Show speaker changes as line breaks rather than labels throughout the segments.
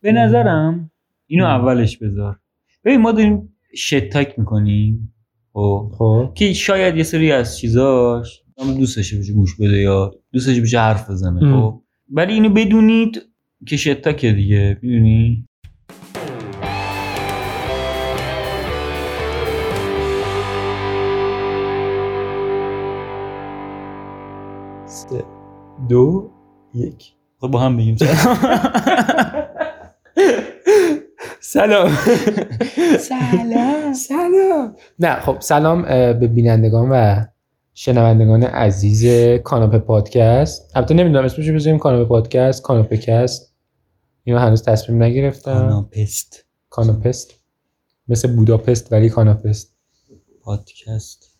به نظرم اینو اولش بذار. ببین ما داریم شتاک می‌کنیم. خب؟
خب.
که شاید یه سری از چیزاش دوستش بشه گوش بده یا دوستش بشه حرف بزنه. خب؟ ولی اینو بدونید که شتاکه دیگه می‌دونی؟
سه دو یک.
خب با هم بگیم
سلام. سلام. سلام. نه خب سلام به بینندگان و شنوندگان عزیز کاناپه پادکست. البته نمی‌دونم اسمش رو بذاریم کاناپه پادکست کاناپه کست. اینو هنوز تصمیم نگرفتم.
کاناپست.
کاناپست. مثل بوداپست ولی کاناپست.
پادکست.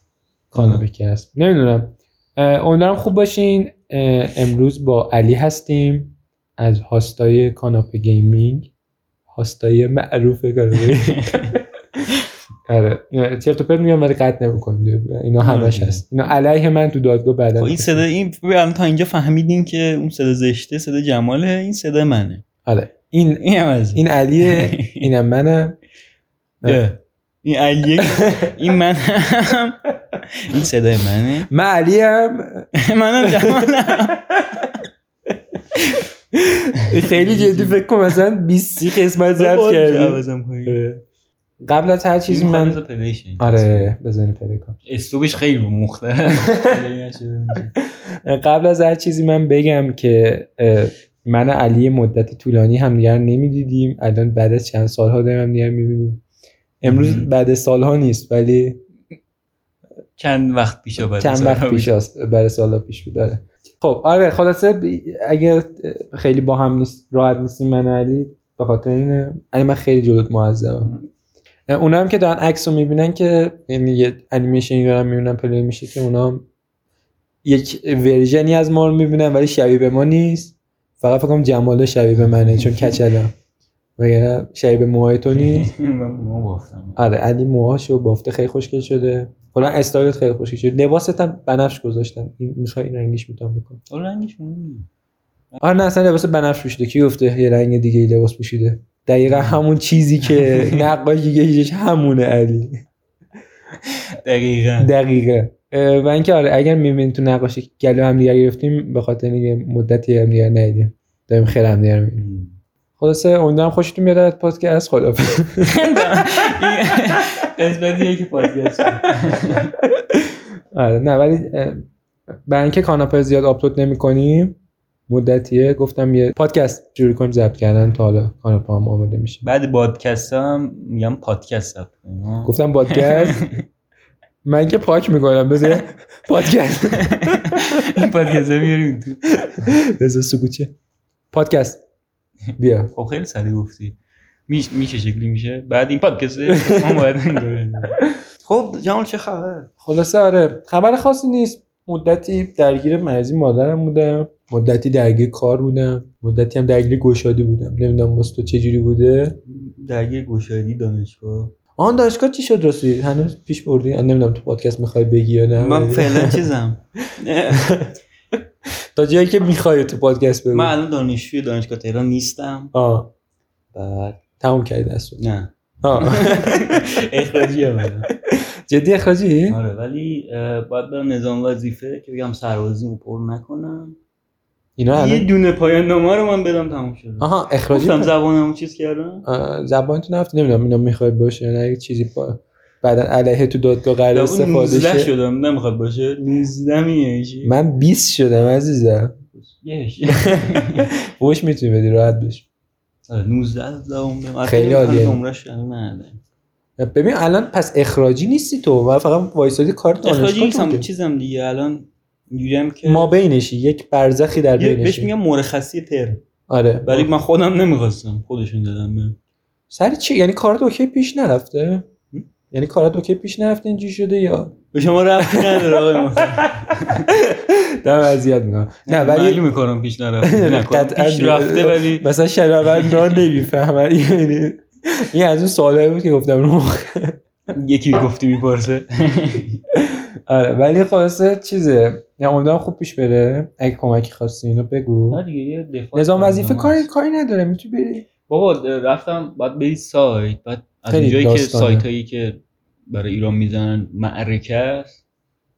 کاناپه کست. نمی‌دونم. امیدوارم خوب باشین. امروز با علی هستیم از host ای کاناپه Gaming. host ای معروف کاناپه آره. چرت و پرت میگم ولی قطع نمی‌کنیم. اینا همش
آره.
هست. اینا علیه من تو دادگاه بعدا
خب این صدا این الان تا اینجا فهمیدین که اون صدا زشته صدا جماله این صدا منه.
آره. این
این هم از این
علیه اینم منم.
این علیه این من هم این صدای منه.
من علیم
منم جمالم.
خیلی جدی فکر کنم مثلا 20 30 قسمت ضبط کردیم آره. قبل از هر چیزی من آره بزنی پلی کن
استوبش خیلی مختلف
قبل از هر چیزی من بگم که من علی مدت طولانی همدیگر رو نمی‌دیدیم. الان بعد از چند سالها داریم همدیگر می‌بینیم. امروز. بعد سالها نیست ولی
چند وقت پیش بعد
چند وقت پیش است. بعد سالها پیش بود داره خب آره خلاصه اگه خیلی با هم نیست راحت نیستیم من علی به خاطر اینه. علی من خیلی جلوت معذبم. اونا هم که دارن عکس رو می‌بینن که یعنی یه انیمیشنی دارن می‌بینن پلی میشه که اونا هم یک ورژنی از ما رو می‌بینن ولی شبیه به ما نیست. فقط فکر کنم جماله شبیه به منه چون کچلم. وگرنه شبیه به موهای تو نیست. آره علی موهاشو بافته خیلی خوشگل شده. کلا استایلت خیلی خوشگل شده لباست هم بنفش گذاشتم. این می‌خوای این رنگیش می‌تونم بکنم.
اون رنگش.
آره نه اصلا لباس بنفش پوشیده. کی گفته یه رنگ دیگه لباس پوشیده؟ دقیقا همون چیزی که نقاشی کشیدش همونه علی.
دقیقا.
دقیقه اه، و اینکه آره اگر می‌بینید تو نقاشی گلو هم دیگه گرفتیم به خاطر اینکه مدتی هم دیگه ندیدیم. داریم خیر هم دیگه می‌بینیم. خلاصه امیدوارم خوشتون بیاد از پادکست. خدا
قسمتیه که پادکست.
آره نه ولی برای اینکه کاناپه زیاد آپلود نمی‌کنیم مدتیه گفتم یه پادکست شروع کنیم ضبط کردن تا حالا کاناپه هم آماده میشه.
بعد پادکست هم میگم پادکست ها.
گفتم پادکست؟ من که پاک می‌کنم بذار پادکست.
این پادکست رو بیاریم تو.
بذار سکوچه پادکست. بیا.
خب خیلی سریع گفتی. میشه شکلی میشه؟ بعد این پادکست ما باید. خب جمال چه خبر؟
خلاصه آره. خبر خاصی نیست. مدتی درگیر مرزی مادرم بودم. مدتی درگیر کار بودم. مدتی هم درگیر گشادی بودم. نمی‌دونم واسه تو چجوری بوده.
درگیر گشادی دانشگاه.
آن دانشگاه چی شد راستی؟ هنوز پیش بردی؟ نمی‌دونم تو پادکست می‌خوای بگی یا نه.
من فعلا چیزم.
تا جایی که می‌خوای تو پادکست بگو.
من الان دانشجوی دانشگاه تهران نیستم.
آه.
بعد
تموم کردی دستو.
نه. اخراجی هم
جدی اخراجی؟
آره ولی باید برم نظام وظیفه که بگم سربازیمو پر نکنم.
اینا
یه دونه پایان نامه رو من بدم تموم شد
آها اخراجی
گفتم زبانمو چیز کردم.
زبان تو نفت نمی‌دونم اینا می‌خواد باشه یا نه چیزی با بعدا علیه تو دادگاه قرار استفاده
19
شه.
شدم نمی‌خواد باشه. 19 میشه
من 20 شدم عزیزم.
یهش.
فوش می‌تونی بدی راحت بش
آره 19 زبان بدم
خیلی عالیه.
نمرش
ببین الان پس اخراجی نیستی تو؟ و فقط وایسادی کار
اخراجی
دانشگاه
نیستم
تو
چیزم دیگه. الان اینجوریم که
ما بینشی. یک برزخی در
یه- بهش
بینشی.
میگم مرخصی ترم.
آره.
ولی من خودم نمی‌خواستم. خودشون دادم بهم.
سر چی؟ یعنی کارت اوکی پیش نرفته؟ یعنی کارت اوکی پیش نرفته اینجوری شده یا؟
به شما ربطی نداره آقای ما
دارم اذیت می‌کنم. نه ولی
می‌کنم پیش نرفته
قطعاً
پیش رفته ولی
مثلا شنوندا نمی‌فهمن. یعنی این از اون سوالی بود که گفتم رو
یکی گفتی می‌پرسه.
آره ولی خلاصه چیزه. یا امیدوارم خوب پیش بره. اگه کمکی خواستی اینو بگو.
نه دیگه یه دفاع
نظام وظیفه. کاری کاری نداره. می‌تونی بری.
بابا رفتم بعد بری سایت بعد از اونجایی که. سایت هایی که برای ایران می‌زنن معرکه است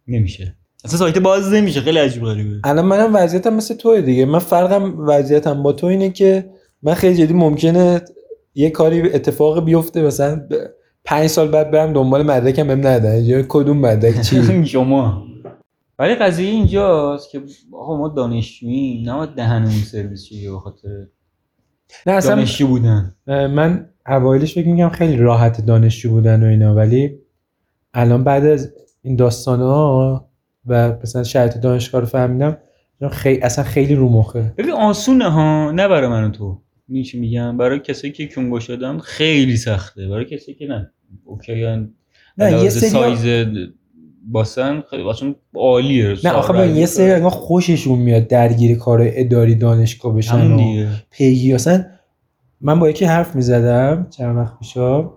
نمیشه. اصلا سایت باز نمیشه خیلی عجیب غریبه.
الان منم وضعیتم مثل توه دیگه. من فرقم وضعیتم با تو اینه که من خیلی جدی ممکنه یه کاری اتفاق بیفته مثلا ب- پنج سال بعد برم دنبال مدرکم بهم ندن کدوم مدرک؟ چی؟
شما. ولی قضیه اینجاست که آقا ما دانشجوییم نباید دهنمون سرویس شه به خاطر
نه اصلا
دانشجو بودن.
من اوایلش فکر میگم خیلی راحت دانشجو بودن و اینا ولی الان بعد از این داستان ها و مثلا شرط دانشگاه رو فهمیدم خیلی اصلا خیلی رو مخه.
ببین آسونه ها نه برای من تو. چی میگم؟ برای کسایی که کنگو شدن خیلی سخته. برای کسایی که نه. اوکی هن
نه، یه سری-
سایز باسن خیلی اصلا عالیه
نه آخه یه سری انگار خوششون میاد درگیر کار اداری دانشگاه بشن و
دیگه.
پیگی. اصلا من با یکی حرف می‌زدم چند وقت پیشا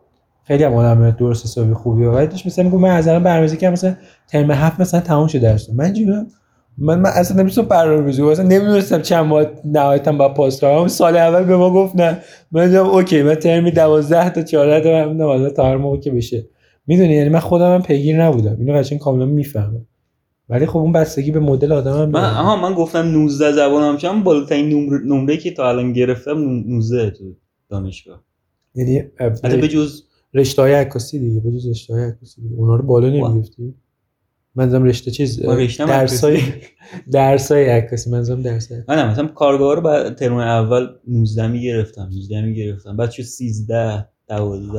خیلی هم آدم درست حسابی خوبی و داشت مثلا میگم من از الان برنامه‌ریزی کردم مثلا ترم هفت مثلا تموم شده درس من اینجوری من من اصلا نمیستم برنامه‌ریزی کنم. اصلا نمی‌دونستم چند ماه نهایتا با پاس کنم. سال اول به ما گفت نه. من دیدم اوکی من ترمی 12 تا 14 تا من تا هر موقع که بشه. می‌دونی یعنی من خودم هم پیگیر نبودم. اینو قشنگ کاملا می‌فهمم. ولی خب اون بستگی به مدل آدم هم
من. آها من گفتم 19 زبانم چم بالاترین نمره نمره که تا الان گرفتم 19 تو دانشگاه.
یعنی
البته به جز
رشته های عکاسی دیگه به جز رشته های عکاسی دیگه. اونا رو بالا نمی‌گفتی منظورم رشته چیز درسای. درسای عکاسی. منظورم درس
من مثلا کارگاه رو بعد ترم اول 19 می‌گرفتم 18 می‌گرفتم. بعد شد 13 12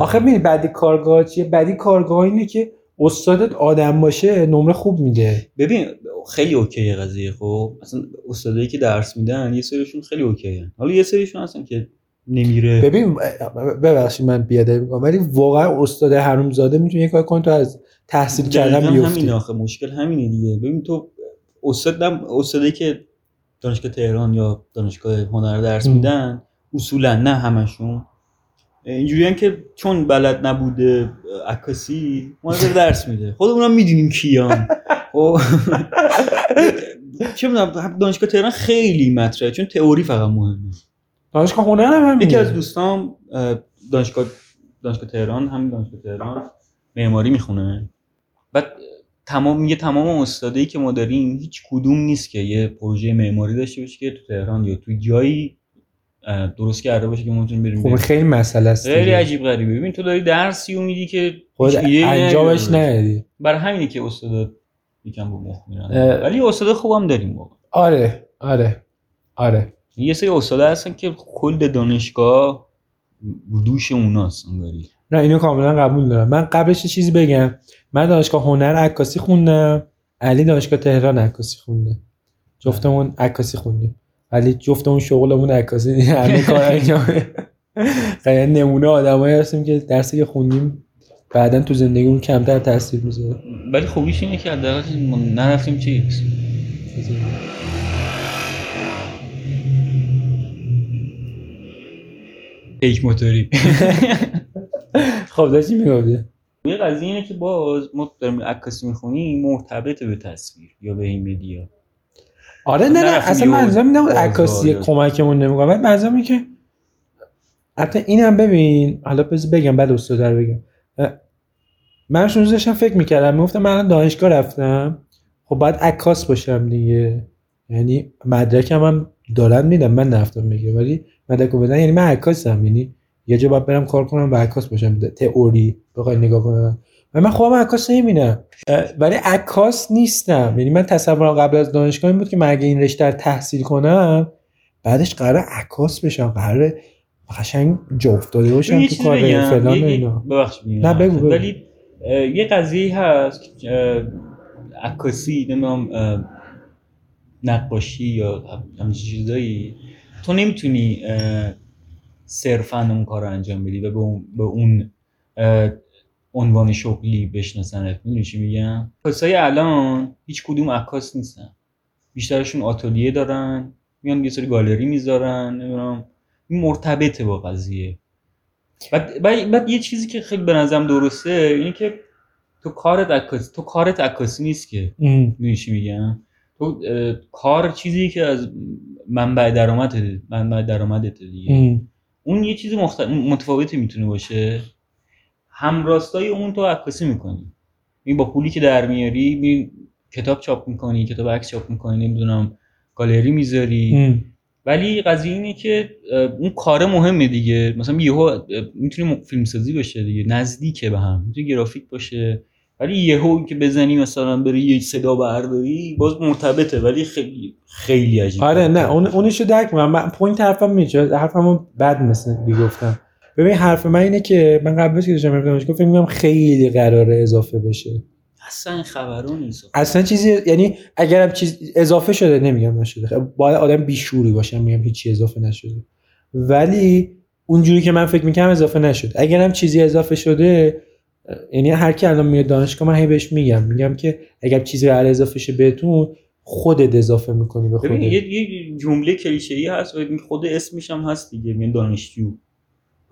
آخه ببین بعدی کارگاه چیه؟ بعدی کارگاه اینه که استادت آدم باشه نمره خوب میده.
ببین خیلی اوکیه قضیه خب؟ مثلا استادایی که درس میدن یه سریشون خیلی اوکیه. حالا یه سریشون هستن که نمیره.
ببین ببخشید من بیادبی می‌کنم ولی واقعا استاد حرومزاده می‌تونه یه کار کنه تو از تحصیل کردن
دقیقاً همین
بیفتی
آخه مشکل همینه دیگه. ببین تو استاد هم استادایی که دانشگاه تهران یا دانشگاه هنر درس. میدن اصولا نه همشون. اینجوری که چون بلد نبوده عکاسی ما درس میده. خودمون هم می‌دونیم کیان. خب. چه می‌دونم دانشگاه تهران خیلی مطرحه چون تئوری فقط مهمه.
دانشگاه هنر هم همینه.
یکی از دوستام اه، دانشگاه دانشگاه تهران همین دانشگاه تهران معماری می‌خونه. بعد تمام میگه تمام استادایی که ما داریم هیچ کدوم نیست که یه پروژه معماری داشته باشه که تو تهران یا تو جایی درست کرده باشه که می‌تونیم بریم
خب. خیلی مسئله است
خیلی. عجیب غریبه. ببین تو داری درسی و میدی که
خود
ایده‌ای
انجامش. ندی
برای همینه که استادا یکم با مخ میرن. ولی استاد خوبم داریم واقعا
آره آره آره.
یه سری استادا هستن که کل دانشگاه دوش اوناست انگاری.
نه اینو کاملا قبول دارم. من قبلش چیزی بگم. من دانشگاه هنر عکاسی خوندم. علی دانشگاه تهران عکاسی خونده. جفتمون عکاسی خوندیم. ولی جفتمون شغلمون عکاسی. همه کار انجام خیلی نمونه آدمایی هستیم که درسی که خوندیم بعدا تو زندگیمون کمتر تاثیر می‌ذاره.
ولی خوبیش اینه که حداقل ما نرفتیم چیز پیک موتوری.
خب داشتی می‌گفتی؟
یه قضیه اینه که باز ما داریم عکاسی می‌خونیم مرتبط به تصویر یا به این مدیا
آره نه نه
نرفتیم
اصلا منظورم نبود
بازار
عکاسی کمکمون نمی‌کنه. ولی منظورم که حتی اینم ببین حالا بذار بگم بعد استاد رو بگم. من شون داشتم فکر می‌کردم می‌گفتم من الان دانشگاه رفتم. خب باید عکاس باشم دیگه. یعنی مدرکم هم دارن میدم من نرفتم بگیرم ولی مدرک رو بدن یعنی من عکاسم. یعنی یه جا باید برم کار کنم و عکاس باشم. تئوری بخوای نگاه کنم. و من خودم عکاس نمی‌بینم. ولی عکاس نیستم. یعنی من تصورم قبل از دانشگاه این بود که من اگه این رشته رو تحصیل کنم بعدش قرار عکاس بشم. قرار قشنگ جا افتاده باشم تو کار فلان
یه-
اینا. نه، بگو، بگو.
ولی یه قضیه هست که عکاسی نمی‌دونم نقاشی یا همچین چیزایی. تو نمی‌تونی صرفا اون کار رو انجام بدی و به اون, عنوان شغلی بشناسنت می‌دونی چی میگم؟ عکاسای الان هیچ کدوم عکاس نیستن. بیشترشون آتلیه دارن میان یه سری گالری می‌ذارن نمی‌دونم این مرتبطه با قضیه. بعد, بعد, بعد یه چیزی که خیلی به نظرم درسته اینه که تو کارت عکاسی تو کارت عکاسی نیست که. می‌دونی چی میگم؟ تو کار چیزی که از منبع درآمدت منبع درآمدت دیگه.
ام.
اون یه چیز مخت... متفاوتی می‌تونه باشه. همراستای اون تو عکاسی می‌کنی. این با پولی که در میاری می کتاب چاپ می‌کنی کتاب عکس چاپ می‌کنی نمی‌دونم گالری می‌ذاری. ولی قضیه اینه که اون کار مهمه دیگه. مثلا یهو می‌تونه فیلم سازی باشه دیگه. نزدیکه به هم. می‌تونه گرافیک باشه. ولی یهو که بزنی مثلا بری یه صدا برداری باز مرتبطه. ولی خیلی خیلی عجیبه.
آره نه. اون اونشو درک من point حرفم میشه حرفمو بد مثل گفتم ببین حرف من اینه که من قبلش که داشتم دانشگاه فکر می‌کنم خیلی قراره اضافه بشه.
اصلا خبری نیست.
اصلا چیزی یعنی اگرم چیز اضافه شده نمیگم نشده. خب باید آدم بیشوری باشه میگم هیچی اضافه نشده. ولی اونجوری که من فکر می‌کنم اضافه نشد اگرم چیزی اضافه شده یعنی هر کی الان میاد دانشگاه من هی بهش میگم. میگم که اگر چیزی قرار اضافه شه بهتون خودت اضافه می‌کنی به خودت.
یه یه جمله کلیشه‌ای هست و خود اسمش هم هست دیگه میگن دانشجو.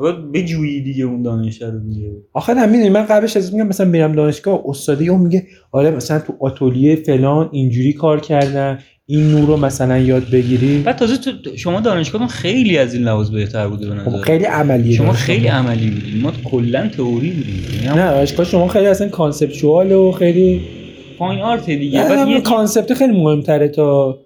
باید بجویی دیگه اون دانش رو دیگه.
آخه نه می‌دونی من قبلش از میگم مثلا میرم دانشگاه استادی اون میگه آره مثلا تو آتلیه فلان اینجوری کار کردن این نور رو مثلا یاد بگیری.
بعد تازه تو شما دانشگاهتون خیلی از این لحاظ بهتر بوده به نظر.
خیلی عملیه
شما خیلی عملی بودید ما کلا تئوری بودیم.
نه دانشگاه شما خیلی اصلا کانسپچوال و خیلی
fine art دیگه. بعد
یه concept خیلی مهمتره تا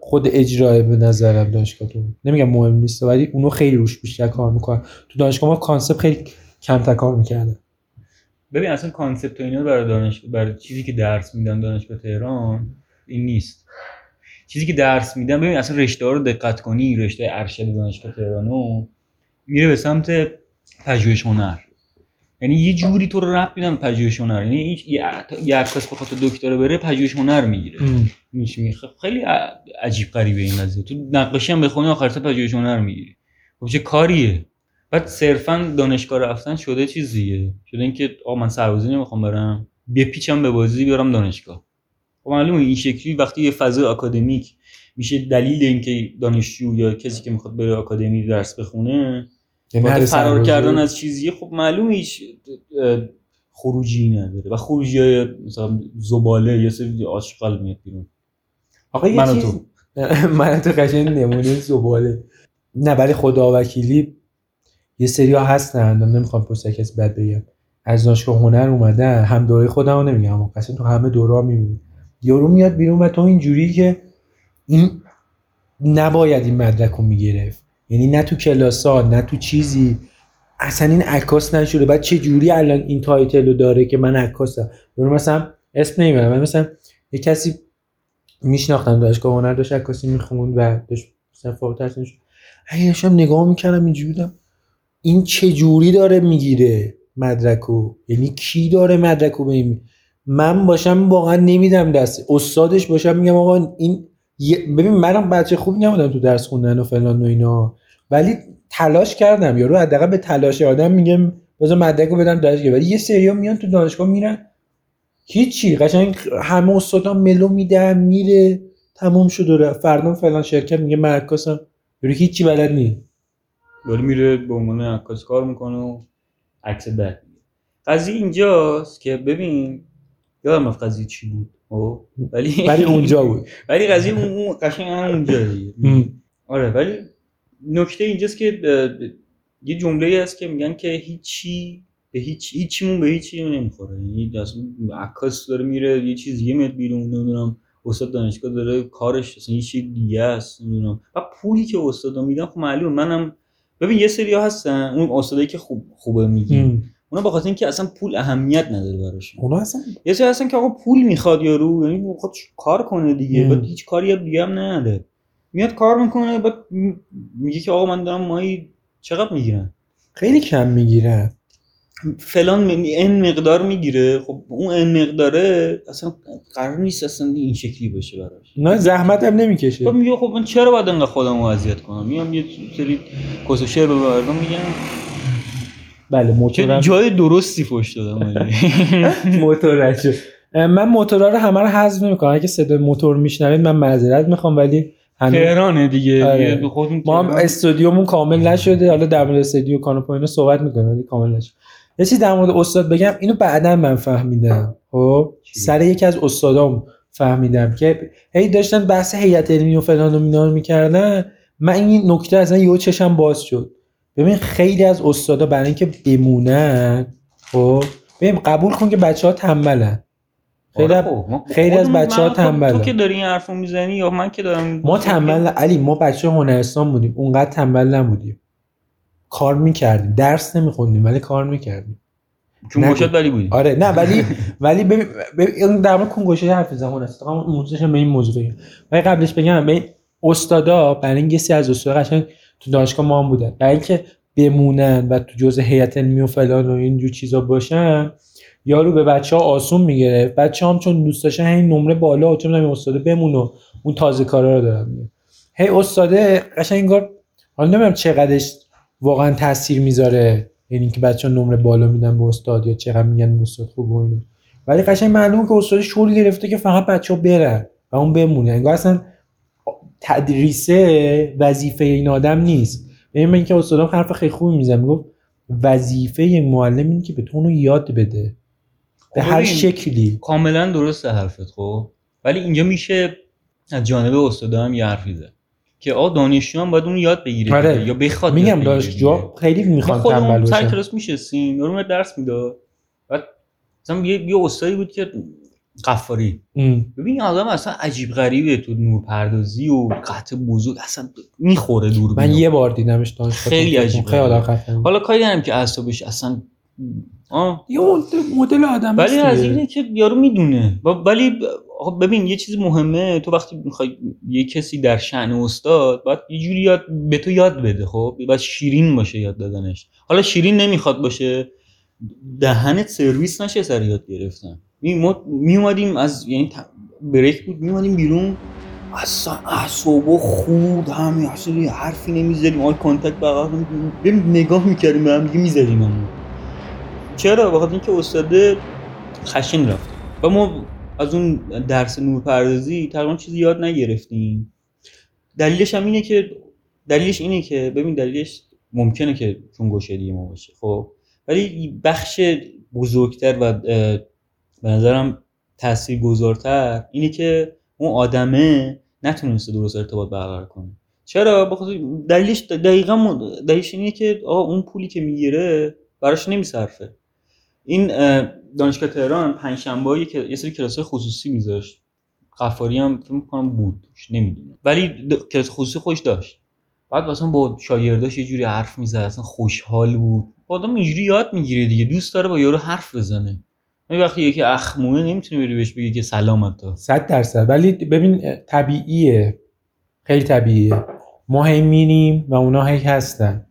خود اجرای به نظرم دانشگاهتون نمیگم مهم نیست ولی اونو خیلی روش بیشتر کار می‌کنن. تو دانشگاه ما concept خیلی کمتر کار می‌کرده
ببین اصلا concept و اینا برای دانش برای چیزی که درس میدن دانشگاه تهران این نیست. چیزی که درس میدن ببین اصلا رشته رو دقت کنی رشته ارشد دانشگاه تهرانو میره به سمت پژوهش هنر. یعنی یه جوری تو رو رفت میدن پژوهش هنر. یعنی هیچ یه عکاس بخواد دکترا بره پژوهش هنر می‌گیره. میشه خیلی عجیب غریبه این قضیه. تو نقاشی هم بخونی آخر سر پژوهش هنر می‌گیری. خب چه کاریه؟ بعد صرفا دانشگاه رفتن شده چیزیه؟ شده اینکه آقا من سربازی نمی‌خوام برم بپیچم به بازی بیارم دانشگاه. خب معلومه این شکلی وقتی یه فضای آکادمیک میشه دلیل اینکه دانشجو یا کسی که می‌خواد بره آکادمی درس بخونه فرار کردن از چیزی خب معلومه هیچ خروجی نداره و خروجی های مثلا زباله یا سری آشغال میاد بیرون.
آقا من تو. من تو قشنگ نمونه زباله. نه ولی خدا وکیلی یه سری ها هستن. نمی‌خوام پست کسی بد بگم. از دانشگاه هنر اومدن. هم دوره خودم رو نمیگم. قشنگ تو همه دوره می‌بینی. یارو میاد بیرون و تو اینجوری که این نباید این مدرک رو می‌گرفت. یعنی نه تو کلاسا نه تو چیزی. اصلا این عکاس نشده. بعد چه جوری الان این title رو داره که من عکاسم یارو مثلا اسم نمی‌برم. مثلا یه کسی میشناختم دانشگاه هنر داشت عکاسی می‌خوند و داشت مثلا فوق تحصیلش داشتم نگاه می‌کردم اینجوری بودم. این چه جوری داره می‌گیره مدرکو یعنی کی داره مدرکو به من باشم واقعا نمیدم دست. استادش باشم میگم آقا این ببین منم بچه خوب نبودم تو درس خوندن و فلان و اینا. ولی تلاش کردم. یارو حداقل به تلاش آدم میگم بذار مدرکو بدم دانشگاه ولی یه سریا میان تو دانشگاه میرن. هیچی. قشنگ همه استادا ملو میدن میره تموم شد و فردا فلان شرکت میگه من عکاسم. یارو هیچی بلد نیست.
ولی میره به عنوان عکاس کار می‌کنه و عکس بد قضیه اینجاست که ببین یادم رفت قضیه چی بود؟ ولی
ولی اونجا بود.
ولی قضیه اون قشنگ اونجا آره ولی نکته اینجاست که یه جمله هست که میگن که هیچی به هیچ هیچیمون به هیچی نمی‌خوره. یعنی اصلا عکاس داره میره یه چیز یه میاد بیرون نمی‌دونم استاد دانشگاه داره کارش اصلا یه چیز دیگه است نمی‌دونم. و پولی که استادا میدن خب معلوم منم ببین یه سری هستن. اون استادایی که خوب خوبه میگی. اونا به خاطر اینکه اصلا پول اهمیت نداره براشون.
اونا اصلا
یه سری هستن که آقا پول می‌خواد یارو یعنی خود کار کنه دیگه بعد هیچ کاری دیگه هم نداره. میاد کار می‌کنه بعد میگه که آقا من دارم مایی چقدر می‌گیرن
خیلی کم می‌گیرن
فلان این مقدار می‌گیره. خب اون این مقداره اصلا قرار نیست اصلا این شکلی باشه براش.
نه زحمت هم نمی‌کشه.
خب میگه خب من چرا باید انقدر خودم رو اذیت کنم؟ میام یه سری کس و شعر به مردم میگم
بله موتورم
جای درستی فوش دادم.
موتور من موتورا رو همه رو حذف نمی‌کنم. اگه صدای موتور میشنوید من معذرت می‌خوام ولی
تهرانه دیگه
آره. ما هم استودیومون کامل نشده. حالا در مورد استودیو کانوپا اینا صحبت می‌کنیم ولی کامل نشده. یه چیز در مورد استاد بگم اینو بعدا من فهمیدم. خب؟ سر یکی از استادام فهمیدم که هی داشتن بحث هیئت علمی و فلان و مینا می‌کردن. من این نکته اصلا یهو چشم باز شد. ببین خیلی از استادا برای اینکه بمونن خب؟ ببین قبول کن که بچه ها تنبلن خیلی,
آره خب،
خیلی از
خودمون-
بچه‌ها
من-
تنبلن.
تو که داری این حرفو می‌زنی یا من که دارم
ما تنبل علی ما بچه هنرستان بودیم اونقدر تنبل نبودیم. کار می‌کردیم درس نمیخوندیم ولی کار می‌کردیم.
چون. گوشت ولی بودی
آره نه ولی ولی ببین این در مورد کنگوشه حرف زمان است فقط موضوعش به این موضوع. ولی قبلش بگم به استادا برای اینکه سی از استادا قشنگ تو دانشگاه ما هم بودن. برای اینکه بمونن و تو جزء هیئت علمی و فلان و اینجور چیزا باشن یارو به بچه ها آسون می‌گرفت. بچه هم چون دوست داشتن این نمره بالا و چه این استاده بمونه و اون تازه کارا رو دارن هی استاده قشنگ انگار حالا نمی‌دونم چقدرش واقعا تاثیر می‌ذاره. یعنی که بچه ها نمره بالا میدن به استاد یا چقدر میگن استاد خوب و ولی قشنگ معلومه که استاد شغل گرفته که فقط بچه ها برن و اون بمونه انگار اصلا تدریسه وظیفه این آدم نیست. ببین من که استادم حرف خیلی خوبی میزن می‌گفت وظیفه یک معلم اینه که به تو اونو یاد بده. به
خب
هر شکلی.
کاملا درسته حرفت خب. ولی اینجا میشه از جانب استادا هم یه حرفی زد که آقا دانشجو هم باید اون یاد بگیره
آره.
یا بخواد
میگم دانشجو. خیلی می‌خوان
خودمون
تنبل
سر
باشن
کلاس میشستیم یارو درس می‌داد. بعد مثلا یه یه استادی بود که قفاری. ببین آدم اصلا عجیب غریبه تو نور پردازی و قطع بزرگ اصلا می‌خوره دور
من یه بار دیدمش
خیلی عجیبه.
خیلی.
حالا کاری ندارم که اعصابش اصلا آه
یه مدل- آدم
ولی از. اینه که یارو می‌دونه ولی خب ببین یه چیز مهمه تو وقتی می‌خوای یه کسی در شعن استاد باید یه جوری یاد به تو یاد بده خب باید شیرین باشه یاد دادنش حالا شیرین نمی‌خواد باشه دهنت سرویس نشه سر یاد گرفتن می اومدیم از یعنی break بود. می اومدیم بیرون. اصلا اعصابا خود همین اصلا حرفی نمی‌زدیم. eye contact بغل ببین نگاه می‌کردیم به هم دیگه می‌زدیم همون. چرا؟ بخاطر اینکه استاد خشن رفت. و ما از اون درس نورپردازی تقریبا چیزی یاد نگرفتیم. دلیلش هم اینه که دلیلش اینه که ببین دلیلش ممکنه که چون گوشدی ما باشه خب؟ ولی بخش بزرگتر و به نظرم تأثیر گذارتر اینه که اون آدمه نتونسته درست ارتباط برقرار کنه. چرا؟ بخاطر دلیلش دقیقا دلیلش اینه که آقا اون پولی که می‌گیره براش نمیصرفه. این اه، دانشگاه تهران پنجشنبه که یه سری کلاس خصوصی میذاشت. قفاری هم فکر می‌کنم بود نمی‌دونم. ولی کلاس خصوصی خوش داشت. بعد مثلا با شاگرداش یه جوری حرف می‌زد اصلا خوشحال بود. آدم اینجوری یاد می‌گیره دیگه دوست داره با یارو حرف بزنه. ولی وقتی یکی اخمونه نمی‌تونه بری بهش بگی که سلام تا
صد درصد. ولی ببین طبیعیه. خیلی طبیعیه. ما هی میریم و اونا هی هستن.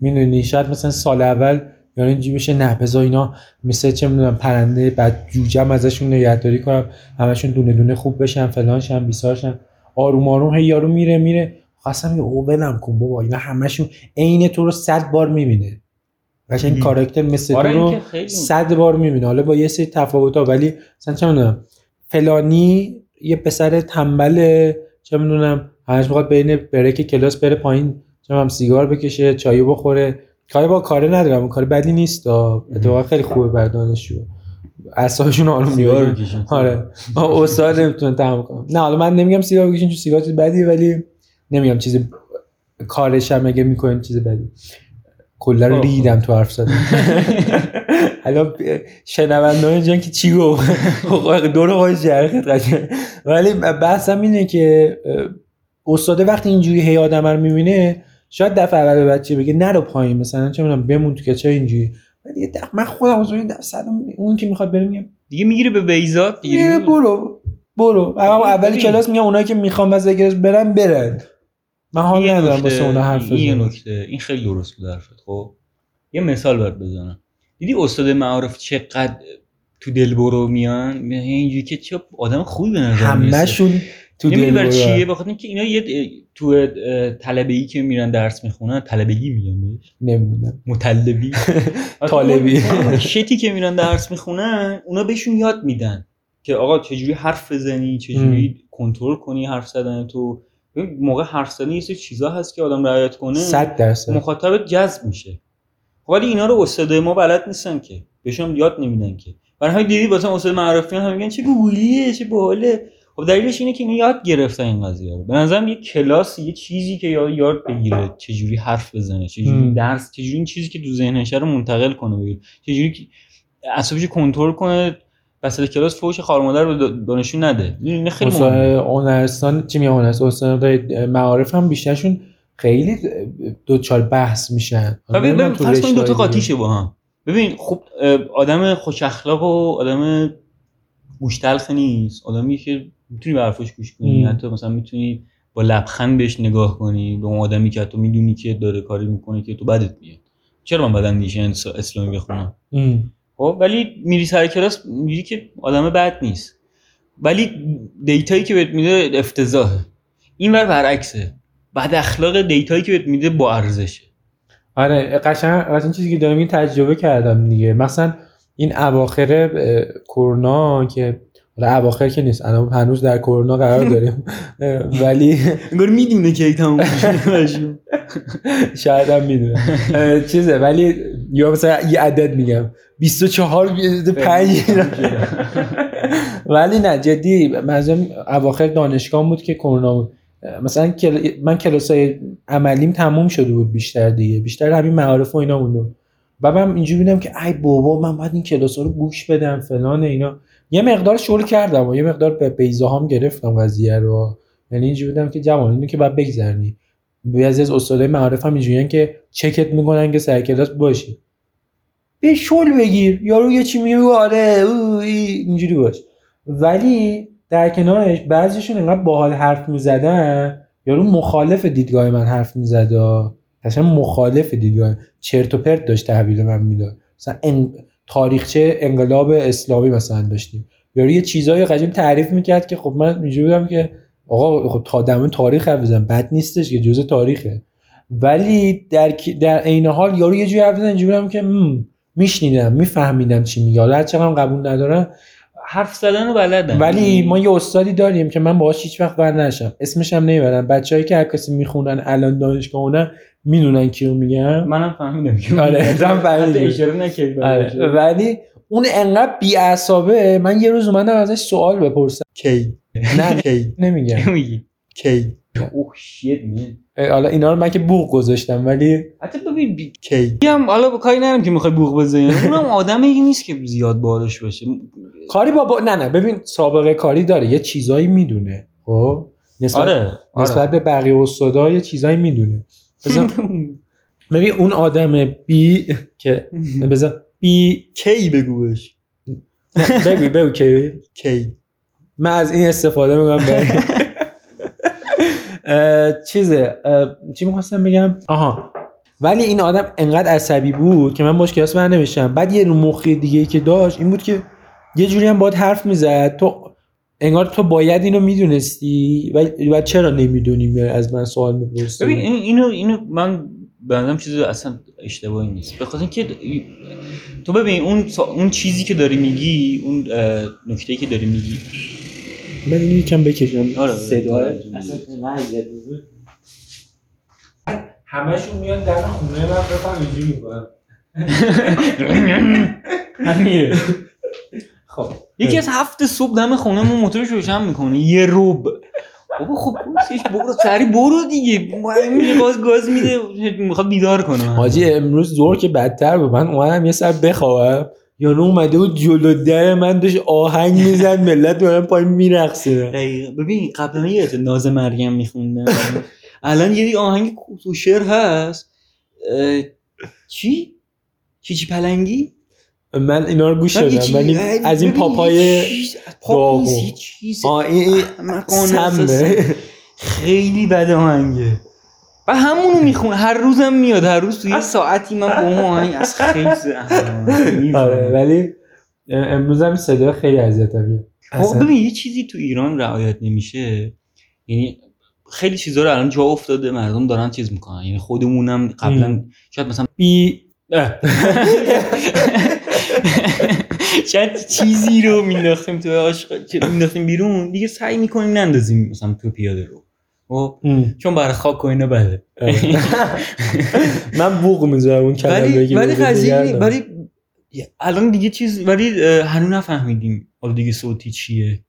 می‌دونی؟ شاید مثلا سال اول یا این بشه نه بذار اینا مثل چه می‌دونم پرنده بعد جوجم ازشون نگهداری کنم همشون دونه دونه خوب بشن فلان شن بیسارشن. آروم آروم هی یارو میره میره. خواستم میگه او ولم کن بابا. اینا همشون عین تو رو صد بار می‌بینه. قشنگ. کاراکتر مثل
آره
رو صد بار می‌بینه. حالا با یه سری تفاوت‌ها ولی مثلا چه می‌دونم فلانی یه پسر تنبل چه می‌دونم همش می‌خواد بین بریک کلاس بره پایین چه می‌دونم سیگار بکشه چای بخوره. کاری با کاره ندارم اون کار بدی نیست. اتفاقا خیلی خوبه برای دانشجو. اعصابشون آروم
بکشن.
آره. استاد نمی‌تونه تمام کنه. نه حالا من نمیگم سیگار بکشین چون سیگار چیز بدیه ولی نمیگم چیز کارش هم اگه می‌کنین چیز بدی. کلا
خب، خب.
ریدم تو حرف زدن حالا شنونده اینجا که چی گفت؟ دور آقای جرخت قشنگ. ولی بحثم اینه که اه، استاده وقتی اینجوری هی آدم رو می‌بینه شاید دفعه اول به بچه بگه نرو پایین مثلا چه می‌دونم بمون تو که چه اینجوری؟ ولی یه دفعه من خودم از اون درصد اون که می‌خواد بره میگم
دیگه می‌گیره به بیزات دیگه
برو برو. اما اولی
ببین.
کلاس میگم اونایی که می‌خوام از اگرش برن برن. من حال ندارم واسه اونا حرف
این
بزنم.
نکته این خیلی درست بود حرفت. خب یه مثال برات بزنم. دیدی استاد معارف چقدر تو دل برو میان؟ اینجوری که چه آدم خوبی به نظر
همشون تو دل برن.
چیه؟ بخاطر اینکه اینا یه تو طلبه ای که میرن درس می‌خونن طلبگی میگن بهش.
نمی‌دونم.
مطلبی.
طالبی.
اون شتی که میرن درس می‌خونن اونا بهشون یاد میدن که آقا چجوری حرف بزنی چجوری کنترل کنی حرف زدن تو؟ موقع حرف زدن یه سری چیزا هست که آدم رعایت کنه.
صد درصد.
مخاطبت جذب میشه. ولی اینا رو استادای ما بلد نیستن که. بهشون یاد نمیدن که. برای همین دیدی واسه استاد معرفیان هم میگن چه گوگلیه چه باحاله. خب دلیلش اینه که اینا یاد گرفتن این قضیه رو. به نظرم یه کلاس یه چیزی که یاد یاد بگیره چجوری حرف بزنه چجوری. درس چجوری این چیزی که تو ذهنش رو منتقل کنه بگیر چجوری که اعصابش کنترل کنه وسط کلاس فوش خار مادر به دانشجو نده. این خیلی مهمه.
هنرستان چی میگم هنرستان؟ معارف هم بیشترشون خیلی دوچار بحث میشن.
ببین فرض کن دو تا قاطیشه با هم. ببین خب آدم خوش اخلاق و آدم گوش تلخ نیست. آدمی که می‌تونی به حرفش گوش کنی. حتی مثلا می‌تونی با لبخند بهش نگاه کنی. به اون آدمی که تو می‌دونی که داره کاری می‌کنه که تو بدت میاد. چرا من بدن میشه اسلامی بخونم؟
دیگه.
خب ولی میری سر کلاس میری که آدم بد نیست. ولی دیتایی که بهت میده افتضاحه. این ور برعکسه. بد اخلاق دیتایی که بهت میده با ارزشه.
آره قشنگ قشنگ چیزی که دارم این تجربه کردم دیگه. مثلا این اواخر کرونا که اواخر که نیست. الان هنوز در کرونا قرار داریم. ولی
انگار می‌دونه که تموم میشه.
شاید هم می‌دونم چیزه ولی یا مثلا یه عدد میگم. 24 5 ولی نه جدی منظورم اواخر دانشگاه بود که کرونا بود. مثلا. من کلاسای عملیم تموم شده بود بیشتر دیگه. بیشتر همین معارف و اینا مونده و من اینجوری بودم که ای بابا من باید این کلاس رو گوش بدم فلان اینا. یه مقدار شغل کردم و یه مقدار به بیزا هم گرفتم قضیه رو. یعنی اینجوری بودم که جوان اینو که باید بگذرنی. بعضی از استادای معارف هم اینجوریان که چکت می‌کنن که سر کلاس باشی. به شل بگیر یارو یه چی میگه آره اینجوری باش. ولی در کنارش بعضیشون انقدر باحال حرف می‌زدن. یارو مخالف دیدگاه من حرف می‌زد قشنگ مخالف دیدگاه. چرت و پرت داشت تحویل من می‌داد. مثلا. تاریخچه انقلاب اسلامی مثلا داشتیم. یارو یه چیزایی قشنگ تعریف می‌کرد که خب من اینجوری بودم که آقا خب تا دم تاریخ حرف بزن بد نیستش که جزء تاریخه. ولی در در عین حال یارو یه جوری حرف بزنه اینجوری بودم که میشنیدم میفهمیدم چی میگه. حالا هرچقدر هم قبول ندارم.
حرف زدن رو بلدن.
ولی ما یه استادی داریم که من باهاش هیچ وقت بر نشم. اسمش هم نمی‌برم. بچه‌ای که هر کسی می‌خونن الان دانشگاه اونن می‌دونن کیو میگم
منم فهمیدم که
آره،
نکردی
آره، ولی اون انقدر بی‌عصابه من یه روز اومدم ازش سوال بپرسم.
کی؟
نه
کی؟
نمیگم.
میگی کی؟ اوه شیت
حالا اینا رو من که بوق گذاشتم ولی
حتی ببین بی... کی؟ هم حالا با کاری نرم که می‌خوای بوق بزنی. اونم آدمی نیست که زیاد بالاش باشه.
کاری بابا نه نه. ببین سابقه کاری داره. یه چیزایی می‌دونه خب؟ نسبت
آره
نسبت به بقیه استادا یه چیزایی می‌دونه. ببین اون آدم بی که بذار بی
کی بگو بهش.
بگو بگو کی
کی
من از این استفاده می‌کنم چیزه چی می‌خواستم بگم؟ آها. ولی این آدم انقدر عصبی بود که من باش کلاس بر نمیشم. بعد یه مخی دیگه که داشت این بود که یه جوری هم باید حرف می‌زد. تو انگار تو باید اینو می‌دونستی و, و چرا نمی‌دونی از من سوال می‌پرسی
ببین این- اینو اینو من به نظرم چیز اصلا اشتباهی نیست به خاطر اینکه تو ببین اون اون چیزی که داری میگی اون نکته که داری میگی
من اینو یکم بکشم
آره. آره.
اصلا وضعیت بود. همشون میان در خونه من بفهم اینجوری می‌کنن
همینه
خب.
یکی از هفت صبح دم خونه ما موتورش روشن می‌کنه. یه روب بابا خب کوسش برو سری برو دیگه. میگه گاز گاز میده. می‌خواد بیدار کنه.
حاجی امروز زور که بدتر بود. من اومدم یه سر بخوابم. یارو اومده بود جلو در من داشت آهنگ می‌زد. ملت دارن پایین میرقصه.
دقیقا. ببین قبلا یادت ناز مریم میخوندم. الان یه آهنگ کوس و شعر هست. چی؟ چی؟ چی پلنگی؟
من اینا رو گوش دادم ولی از این پاپای
چیز- پاپ نیست،
داغو.
یه چیز
آه این این
احمقانه
سمه.
خیلی بد آهنگه و همونو می‌خونه هر روزم میاد هر روز تو یه ساعتی من با اون آهنگ از خیلی.
آره ولی امروز هم صدا خیلی اذیتم
خب ببین یه چیزی تو ایران رعایت نمیشه یعنی خیلی چیزا رو الان جا افتاده مردم دارن چیز می‌کنن یعنی خودمونم قبلا. شاید مثلا
بی.
شاید چیزی رو مینداختیم تو عاشق مینداختیم بیرون دیگه سعی می‌کنیم نندازیم مثلا تو پیاده رو. خب. چون برای خاک و اینا بده.
من بوق می‌ذارم اون کلمه
ولی قضیه ولی الان دیگه چیز ولی هنوز نفهمیدیم حالا دیگه صوتی چیه.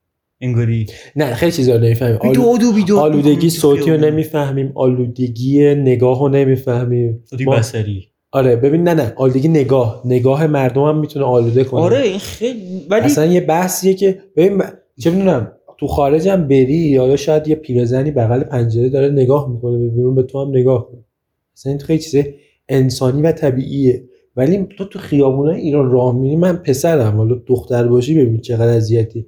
انگاری
نه خیلی چیزا رو نمی‌فهمیم.
بیداد و بیداد
آلودگی صوتی رو. نمی‌فهمیم. آلودگی نگاه رو نمی‌فهمیم.
صوتی
ما-
بصری.
آره ببین نه نه آلودگی نگاه نگاه مردم هم می‌تونه آلوده کنه.
آره این خیلی ولی
اصلا یه بحثیه که ببین چه می‌دونم تو خارج هم بری یا شاید یه پیرزنی بغل پنجره داره نگاه می‌کنه به بیرون به تو هم نگاه کنه. اصلا این خیلی چیز انسانی و طبیعیه. ولی تو تو خیابونه ایران راه میری من پسرم حالا دختر باشی ببین چقدر اذیتی.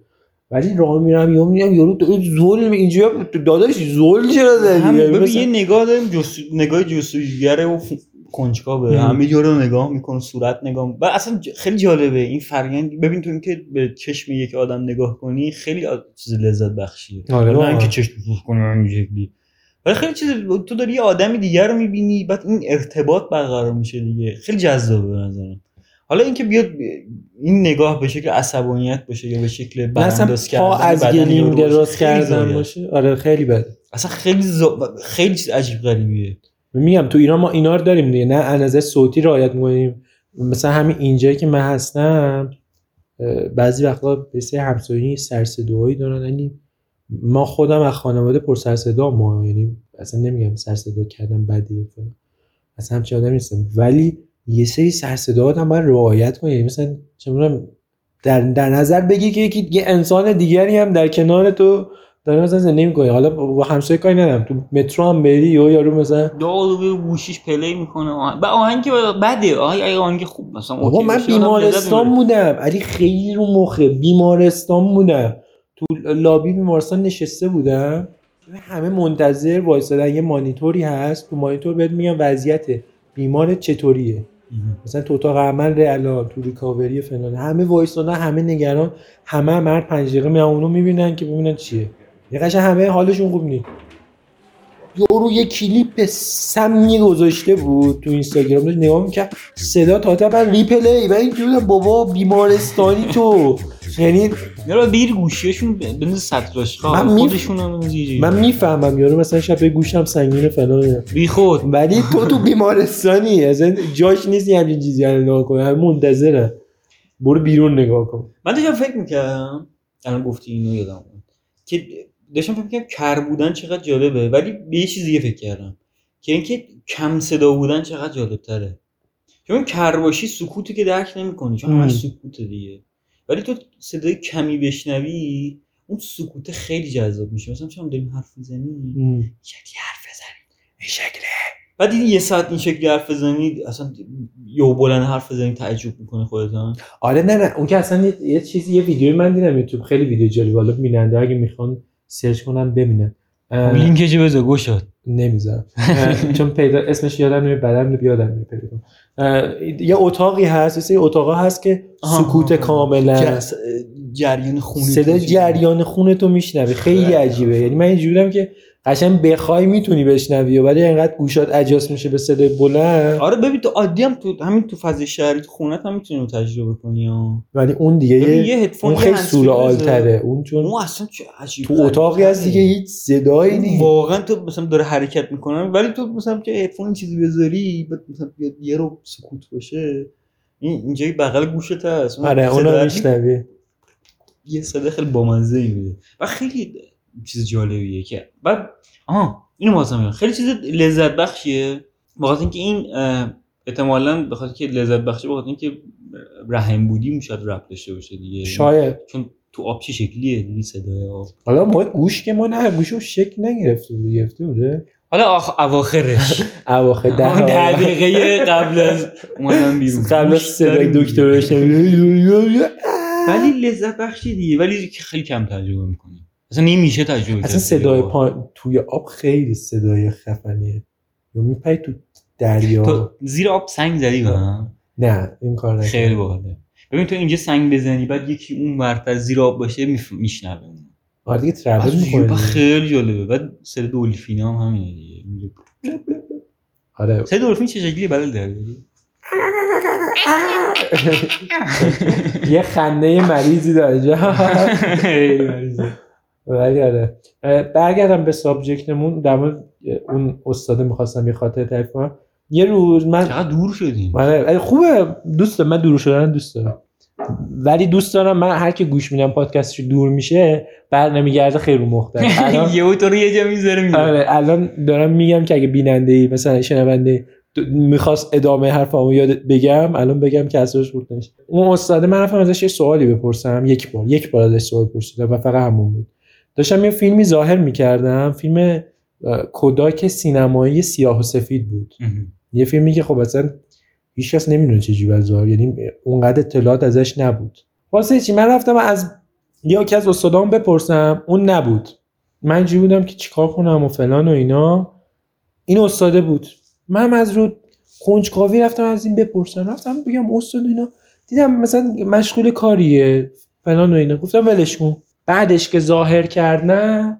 ولی راه میرم یا میرم یارو ظلم اینجا داداش ظلم چرا زدی؟ یعنی
ببین یه نگاه داریم جستو... نگاه جستجوگره و کنجکاوه. همه جا رو نگاه می‌کنه صورت نگاه و اصلا خیلی جالبه این فرگند ببین تو اینکه به چشم یک آدم نگاه کنی خیلی چیز لذت بخشیه
آره
نه
واقعا.
اینکه چشم پوش کنی شکلی ولی خیلی چیز تو داری یه آدم دیگر رو می‌بینی بعد این ارتباط برقرار میشه دیگه خیلی جذابه به نظرم حالا اینکه بیاد این نگاه به شکل عصبانیت باشه یا به شکل برانداز کردن
از گلیم.
خیلی
کردن. باشه آره خیلی بده
اصلا خیلی زا... خیلی چیز عجیب غریبیه
میگم تو ایران ما اینا رو داریم دیگه نه از صوتی رعایت می‌کنیم. مثلا همین اینجایی که من هستم بعضی وقتا به سه همسایه‌ای سر صداهایی دارن یعنی ما خودم از خانواده پر سر صدا ما یعنی اصلا نمیگم سر صدا کردن بدیه فلان اصلا همچین آدمی نیستم. ولی یه سری سر صداهات هم باید رعایت کنی یعنی مثلا چه در, در نظر بگیری که یکی انسان دیگری هم در کنار تو داره مثلا زندگی می‌کنه حالا با همسایه کاری ندارم. تو مترو هم بری یا یارو مثلا
داد و گوشیش play می‌کنه. آهنگ و آهنگ که بده. آهنگ آهنگ خوب مثلا OK
من بیمارستان. بودم. علی خیلی رو مخه. بیمارستان بودم. تو لابی بیمارستان نشسته بودم. همه منتظر وایسادن. یه مانیتوری هست. تو مانیتور بهت میگن وضعیت بیمار چطوریه. مثلا تو اتاق عمل الان تو ریکاوری فلان. همه وایسادن. همه نگران. همه هم هر پنج دقیقه میان اونو می‌بینن که ببینن چیه. یه همه حالشون خوب نیست یارو یه کلیپ سمی گذاشته بود تو اینستاگرام. داشت نگاه می‌کرد صدا تا تا من replay. و این بابا بیمارستانی تو. یعنی
یارو دیر گوشیشون بنز سطراش
من می‌ف-
خودشون هم
من می‌فهمم یارو مثلا شب به گوشم سنگین فلان
بی خود.
ولی تو تو بیمارستانی. اصلا جاش نیست یه همچین چیزی رو نگاه کنی. همه منتظرن برو بیرون نگاه کن.
من داشتم فکر می‌کردم الان گفتی اینو یادم که داشتم فکر می‌کردم کر بودن چقدر جالبه ولی به یه چیز دیگه فکر کردم که اینکه کم صدا بودن چقدر جالب تره چون کر باشی سکوتی که درک نمی‌کنی چون. همش سکوت دیگه. ولی تو صدای کمی بشنوی اون سکوت خیلی جذاب میشه. مثلا چون داریم حرف می‌زنی
ام.
شکلی حرف بزنی. این شکله. بعد دیدی یه ساعت این شکلی حرف بزنی اصلا یه بلند حرف بزنی تعجب می‌کنه خودت ها
آره نه نه. اون که اصلا یه, یه چیزی یه ویدیوی من دیدم یوتیوب. خیلی ویدیو جالب حالا بیننده اگه می‌خوان سرچ کنن ببینن.
لینکش بذار گوشات
نمی‌ذارم. چون پیدا اسمش یادم نمیاد بعدم یادم میاد پیدا کنم. یه اتاقی هست یه سری اتاقا هست که سکوت. کاملا
جریان خون
صدا جریان خون تو میشنوی. خیلی
خیلی
عجیبه. یعنی من اینجوری بودم که قشنگ بخوای می‌تونی بشنوی ولی انقدر گوشات اجاس میشه به صدای بلند.
آره ببین تو عادی هم تو همین تو فضای شهری تو خونت هم می‌تونی رو تجربه کنی ها.
ولی اون دیگه یه
هدفون
اون خیلی سورئال. تره اون چون
اون اصلا چه عجیب
تو اتاقی هست دیگه هیچ صدایی نیست.
واقعا تو مثلا داره حرکت می‌کنه. ولی تو مثلا که هدفون چیزی بذاری بعد مثلا بیاد یه رو سکوت باشه این اینجای بغل گوشت هست. اون
آره اونو
عجیب-
میشنوی.
یه صدا خیلی بامزه ای بوده و خیلی چیز جالبیه که بعد آها اینو واسه میگم. خیلی چیز لذت بخشیه. بخاطر اینکه این احتمالاً بخاطر که لذت بخشه بخاطر اینکه رحم بودی شاید رب داشته باشه دیگه.
شاید.
چون تو آب چه شکلیه؟ دیدی صدای آب.
حالا ما گوش که ما نه گوشو شکل نگرفته بود گرفته بوده
حالا آخ... اواخرش.
اواخر ده
دقیقه. قبل از اومدن بیرون.
قبل از صدای دکتر
ولی لذت بخشی دیگه. ولی خیلی کم تجربه می‌کنی. اصلا نمیشه تجربه
اصلا صدای. پا... توی آب خیلی صدای خفنیه. یا میپری تو دریا؟
تو زیر آب سنگ زدی با
نه این کار نکن.
خیلی باحاله. ببین تو اینجا سنگ بزنی بعد یکی اون ورتر زیر آب باشه. میشنوه.
آره دیگه ترابل می‌کنه
خیلی جالبه. بعد سر دولفین هم همینه دیگه.
آره.
سر دولفین چه شکلی بلد داره
یه خنده مریضی داره ولی آره برگردم به سابجکتمون. در مورد اون استاده می‌خواستم یه خاطر تعریف کنم. یه روز من
چقدر دور شدیم.
آره، خوبه. دوست دارم. من دور شدن دوست دارم. ولی دوست دارم من هر کی گوش میدم پادکستش دور میشه بر نمیگرده خیر و مختار الان
یهو تو رو یه جا می‌ذاره
آره الان دارم میگم که اگه بیننده ای مثلا شنونده می‌خواست ادامه حرفامو یاد بگم الان بگم که اصلاش بود نشه اون استاد من رفتم ازش یه سوالی بپرسم. یک بار یک بار ازش سوال پرسیدم و فقط همون بود. داشتم یه فیلمی ظاهر می‌کردم فیلم کوداک سینمایی سیاه و سفید بود. یه فیلمی که خب اصلا هیچ کس نمی‌دونه چه جوری ظاهر یعنی اونقدر اطلاعات ازش نبود. واسه چی؟ من رفتم از یکی از استادام بپرسم اون نبود. من اینجوری بودم که چیکار کنم و فلان و اینا. این استاده بود. من از رو کنجکاوی رفتم از این بپرسم. رفتم بگم استاد اینا دیدم مثلا مشغول کاریه فلان و اینا. گفتم ولش کن. بعدش که ظاهر کرد نه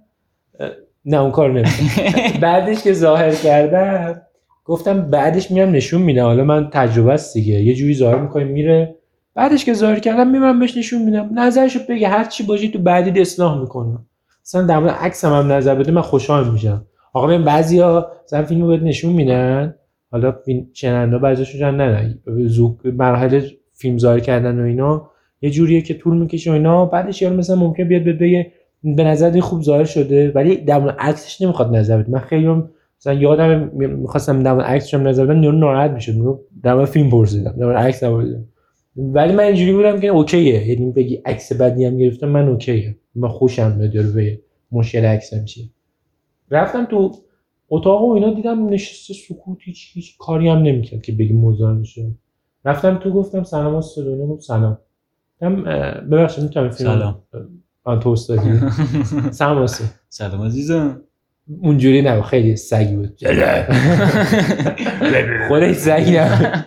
نه اون کار نمی‌کنم. بعدش که ظاهر کردم گفتم بعدش میام نشون میدم. حالا من تجربه است دیگه. یه جوری ظاهر می‌کنیم میره. بعدش که ظاهر کردم می‌برم بهش نشون میدم. نظرشو بگه. هر چی باشی تو بعدی اصلاح می‌کنم مثلا در مورد عکسم هم نظر بده من خوشحال میشم. آقا ببین بعضیا مثلا فیلمو بهت نشون میدن. حالا این شننده بعضیشون جان نه زوگ مراحل فیلم ظاهر کردن و اینا. یه جوریه که طول می‌کشه و اینا. بعدش یارو مثلا ممکن بیاد بهت بگه به نظر این خوب ظاهر شده ولی در مورد عکسش نمی‌خواد نظر بده. من خیلی مثلا یادم می‌خواستم در مورد عکسش هم نظر بدم یارو ناراحت می‌شد. می‌گفت در مورد فیلم پرسیدم در مورد عکس نپرسیدم ولی من اینجوری بودم که اوکیه. یعنی بگی عکس بدی هم گرفتم من اوکیه. من خوشم میاد یارو به مشکل عکسم چیه. رفتم تو اتاق و اینا دیدم نشسته سکوت هیچ هیچ کاری هم نمی‌کرد که بگی مزاحم شد رفتم تو گفتم سلام استاد گفت سلام. اه، ببخشید می‌تونم فیلم
سلام.
آن تو استادی سلام
سلام عزیزم.
اونجوری نه خیلی سگی بود. خودش سگی نه.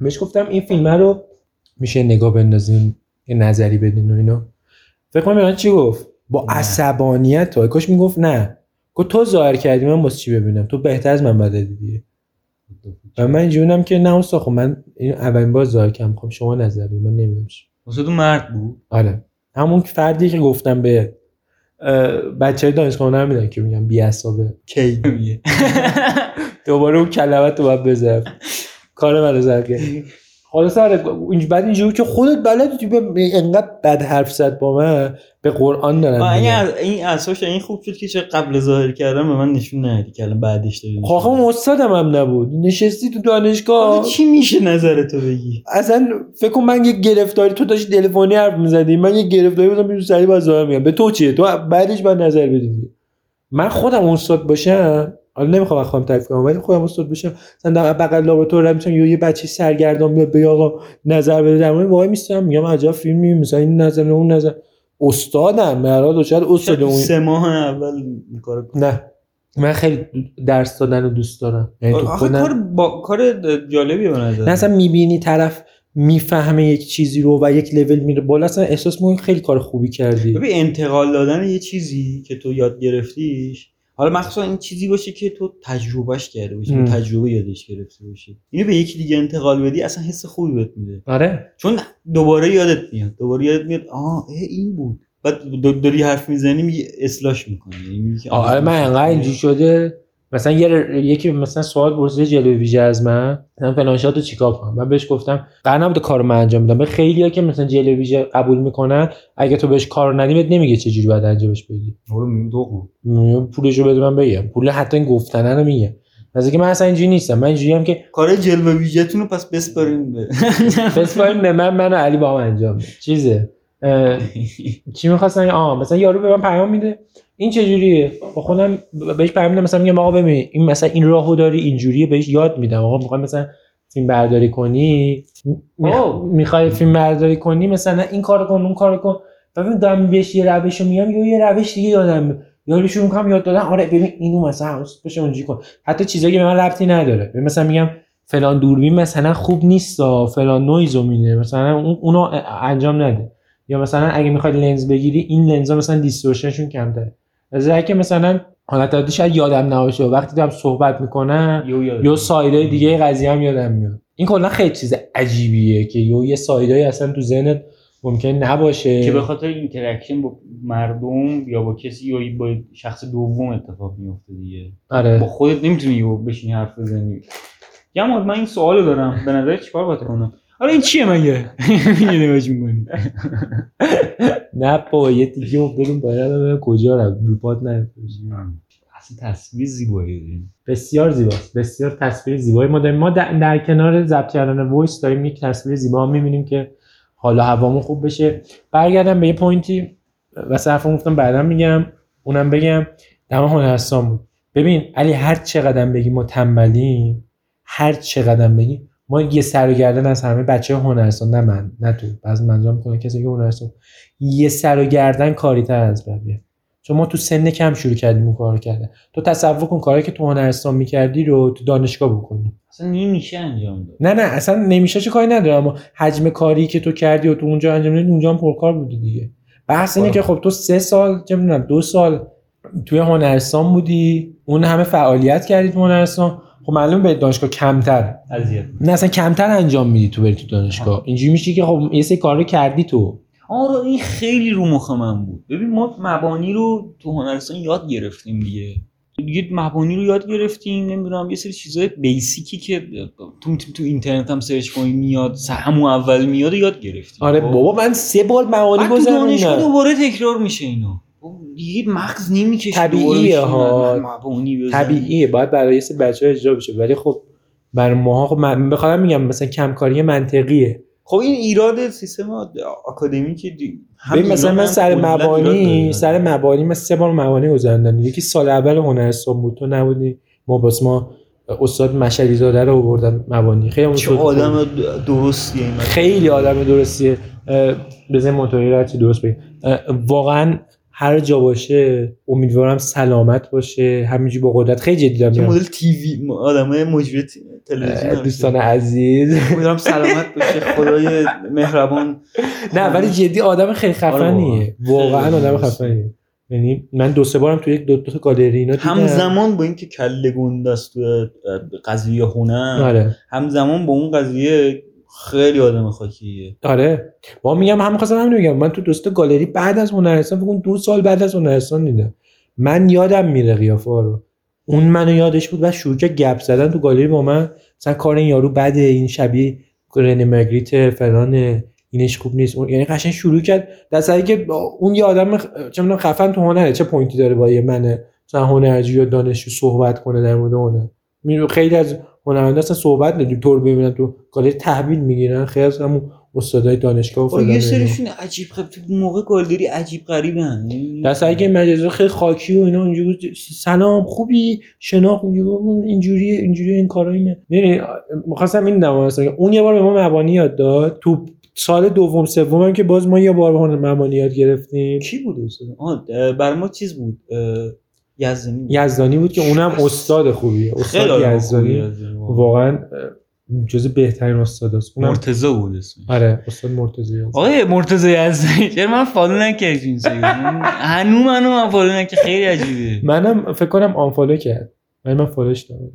بهش گفتم این فیلم رو میشه نگاه بندازیم یه نظری بدین و اینا. فکر کنم من چی گفت؟ با. عصبانیت تو کاش می‌گفت نه. گفت تو ظاهر کردی من واسه چی ببینم؟ تو بهتر از من بلدی دیگه. و من بودم که نه استاد خب من این اولین بار ظاهر کردم. خب شما نظر من نمی‌دونم.
استاد مرد بود؟
آره. همون فردی که گفتم به بچه دانشگاه هنر میدن که میگم بی عصابه
کی؟
دوباره اون کلمت رو باید بذارم کار منو زد خلاص آره اینج- بعد اینجوری که خودت بلدی تو انقدر بد حرف زد با من. به قرآن دارم
این این اساس این خوب شد که چه قبل ظاهر کردم به من نشون ندی که الان بعدش داری نشون
خب استادم هم نبود. نشستی تو. دانشگاه.
چی میشه نظرتو بگی؟
اصلا فکر کن من یه گرفتاری تو داشتی تلفنی حرف می‌زدی. من یه گرفتاری بودم می‌تونم سریع باز میگم. به تو چیه؟ تو بعدش من نظر بدی. من خودم استاد باشم. حالا نمی‌خوام خودم تعریف کنم ولی خودم استاد باشم مثلا در بغل لابراتوار میشم یا یه بچه سرگردان میاد به آقا نظر بده. در مورد وای میستم میگم عجب فیلمی مثلا این نظر اون نظر. استادم مراد شاید استاد
شاید تو
اون.
سه ماه اول کنی.
نه من خیلی درس دادن رو دوست دارم. یعنی تو خودم
کار با کار جالبیه به نظر
نه اصلا می‌بینی طرف می‌فهمه یک چیزی رو و یک لول میره بالا اصلا احساس می‌کنی خیلی کار خوبی کردی.
ببین انتقال دادن یه چیزی که تو یاد گرفتیش حالا مخصوصا این چیزی باشه که تو تجربهش کرده باشی تجربه یادش گرفته باشی. اینو به یکی دیگه انتقال بدی اصلا حس خوبی بهت میده.
آره.
چون دوباره یادت میاد دوباره یادت میاد آه اه، این بود. بعد داری حرف می‌زنی میگی اصلاحش می‌کنی.
آره من انقدر اینجوری شده مثلا یه یکی مثلا سوال پرسیده جلوی ویژه از من. مثلا فلان رو چیکار کنم؟ من بهش گفتم قرار نبوده کارو من انجام بدم. به خیلیا که مثلا جلوی ویژه قبول می‌کنن اگه تو بهش کار ندی بهت نمیگه چه جوری باید انجامش بدی. میگه پولشو بده من بگم. پول حتی گفتنه رو میگه. مثلا که من اصلا اینجوری نیستم. من اینجوری هم که
کار جلوه ویژه‌تون رو پس بسپارین. به
بسپاریم به من من و علی با هم انجام چیزه؟ چی می‌خواستن؟ آه مثلا یارو به من پیام میده. این چه جوریه با خودم بهش پیام میدم مثلا میگم آقا ببین این مثلا این راهو داری اینجوریه بهش یاد میدم. آقا می‌خوای مثلا فیلم برداری کنی. می‌خوای فیلم برداری کنی؟ مثلا این کارو کن اون کارو کن. ببین دارم بهش یه روشو میگم یا یه روش دیگه میاد. یارو شروع می‌کنم یاد دادن. آره ببین اینو مثلا حواست باشه اونجوری کن. حتی چیزایی که به من ربطی نداره. مثلا میگم فلان دوربین مثلا خوب نیست فلان نویزو میده. مثلا اون- اونو انجام نده. یا مثلا اگه می‌خوای لنز بگیری این لنزا مثلا distortion شون کمتره. از که مثلا حالت عادی شاید یادم نباشه وقتی دارم صحبت می‌کنم
یو یاد
یا side های دیگه قضیه هم یادم میاد. این کلا خیلی چیز عجیبیه که یو یه side هایی اصلا تو ذهنت ممکن نباشه.
که به خاطر interaction با مردم یا با کسی یا با شخص دوم اتفاق میفته دیگه. با
آره
خودت نمی‌تونی یهو بشینی حرف بزنی. جمال من این سوالو دارم. به نظر چیکار باید کنم؟ حالا این چیه مگه؟ یه نگاهش می‌کنی
نه با یه تیکه افتادیم باید کجا رفت. روپات نه.
اصلا تصویر زیبایی داریم.
بسیار زیباست. بسیار تصویر زیبایی. ما داریم ما در, کنار ضبط کردن voice داریم یک تصویر زیبا می‌بینیم که حالا هوامون خوب بشه. برگردم به یه point ی و صرفم گفتم بعدا میگم اونم بگم. در هنرستان بود ببین علی هر چقدر بگی ما تنبلیم هر چقدر بگی ما یه سر و گردن از همه بچه هنرستان نه من نه تو. بعضی منظورم می‌کنه کسی که هنرستان. یه سر و گردن کاری تر از بقیه. چون ما تو سن کم شروع کردیم اون کار کرده تو تصور کن کاری که تو هنرستان می‌کردی رو تو دانشگاه بکنی.
اصلا نمیشه انجام داد.
نه نه اصلا نمیشه چه کاری نداره. اما حجم کاری که تو کردی و تو اونجا انجام دادی اونجا هم پرکار بودی دیگه. بحث اینه که خب تو سه سال چه می‌دونم دو سال توی هنرستان بودی. اون همه فعالیت کردی تو هنرستان. خب معلوم به دانشگاه کمتر.
اذیت
نه اصلا کمتر انجام میدی تو بری تو دانشگاه. اینجوری میشه که خب یه سری کار رو کردی تو.
آره این خیلی رو مخ من بود. ببین ما مبانی رو تو هنرستان یاد گرفتیم دیگه. دیگه مبانی رو یاد گرفتیم نمی‌دونم یه سری چیزای بیسیکی که تو تو اینترنت هم سرچ کنی میاد همون اول میاد یاد گرفتیم.
آره
خب؟
بابا من سه بار مبانی گذروندم.
دوباره تکرار میشه اینا خب دیگه مغز نمی‌کشه
طبیعیه ها. طبیعیه. باید برای یه سری بچه‌ها اجرا بشه. ولی خب برای ماها خب من بخوام میگم مثلا کمکاری منطقیه.
خب این ایراد سیستم آکادمیک دی... هم
ببین مثلا من سر مبانی. سر مبانی من سه بار مبانی گذروندم. یکی سال اول هنرستان بود. تو نبودی. ما باز ما استاد مشعلی زاده رو آوردن مبانی. خیلی
چه. آدم درستیه این
خیلی آدم درستیه. بزن موتوری رو درست بگیم واقعا هر جا باشه امیدوارم سلامت باشه. همینجوری با قدرت. خیلی جدی دارم.
مدل تیوی آدمای مجری تلویزیون
دوستان عزیز.
امیدوارم سلامت باشه. خدای مهربان.
نه ولی جدی آدم خیلی
آره
خفنیه.
واقعا.
آدم. خفنیه. یعنی من دو سه بارم تو یک دو, دو تا گالری اینا دیدم.
همزمان با اینکه کله گنده است تو قضیه هنر
آره.
همزمان با اون قضیه خیلی آدم خاکیه.
آره. با میگم هم خواستم همین میگم من تو دوست گالری بعد از هنرستان فکر دو سال بعد از هنرستان دیدم. من یادم میره قیافه رو. اون منو یادش بود و شروع کرد گپ زدن تو گالری با من. مثلا کار این یارو بده این شبیه رنه مگریت فلان اینش خوب نیست. اون یعنی قشنگ شروع کرد. در صورتی که اون یه آدم. چه می‌دونم خفن تو هنره. چه پوینتی داره با یه من مثلا هنرجو یا دانشجو صحبت کنه در مورد هنر. خیلی از هنرمندا اصلا صحبت نمی‌کنن طور ببینن تو گالری تحویل می‌گیرن. خیلی از همون استادای دانشگاه و
آه،
فلان
یه. سریشون عجیب غریب تو موقع گالری عجیب غریبن
در صورتی که مجازا خیلی خاکی و اینا اینجوری بود، سلام خوبی؟ شناخت اینجوری اینجوری اینجوری این کارا اینه. نه می‌خواستم این نمایش کنم اون یه بار به ما مبانی یاد داد. تو سال دوم سومم که باز ما یه بار هنر مبانی یاد گرفتیم.
کی بود استاد آه اه، بر ما چیز بود یزدانی بود.
یزدانی بود که اونم استاد خوبیه. استاد یزدانی.
یزدانی، واقعا.
جز بهترین استاداست. اونم
مرتضی بود اسمش.
آره استاد مرتضی
آقای مرتضی یزدانی. چرا من follow نکردی تو اینستاگرام هنو منو من follow نکرد خیلی عجیبه.
منم فکر کنم unfollow کرد. ولی من follow ش دارم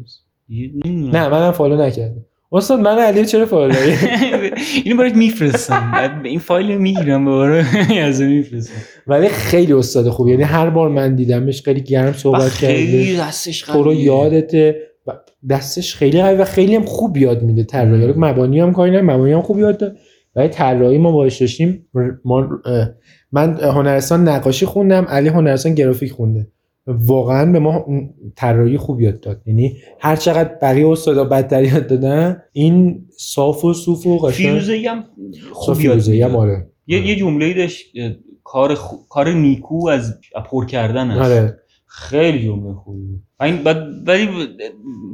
نمی‌دونم.
نه منم follow نکردم. استاد من علی چرا داری
اینو برات میفرستم. این فایل رو می‌گیرم دوباره یزدانی میفرستم.
ولی خیلی استاد خوب. یعنی هر بار من دیدمش خیلی گرم صحبت
خیلی
کرده.
دستش
تو رو. یادته. دستش خیلی قوی و خیلی هم خوب یاد میده. طراحی رو. مبانی هم کاری نه مبانی هم خوب یاد داد ولی طراحی ما باش داشتیم. من هنرستان نقاشی خوندم. علی هنرستان گرافیک خونده. واقعا به ما طراحی خوب یاد داد. یعنی هر چقدر بقیه استادا بدتر یاد دادن این صاف و صوف و قشنگ
فیروزه‌ای هم خوب یاد
هم. آره.
یه یه جمله داشت کار خو... کار نیکو از پر کردن است
آره.
خیلی جمله خوبی بود. این بعد ولی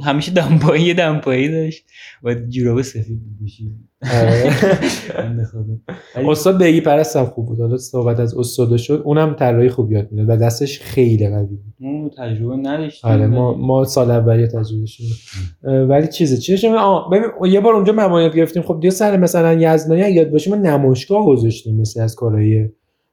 همیشه دمپایی یه دمپایی داشت. و جوراب سفید بپوشید
آره. استاد بگی پرستم خوب بود. حالا صحبت از استادا شد. اونم طراحی خوب یاد می‌داد و دستش خیلی قوی بود.
ما تجربه نداشتیم.
آره ما ما سال اولی تجربه اه، ولی چیزه چیزش ببین یه بار اونجا ممانعت گرفتیم. خب دیگه سر مثلا یزدانی یاد باشه ما نمایشگاه گذاشتیم مثل از کارهای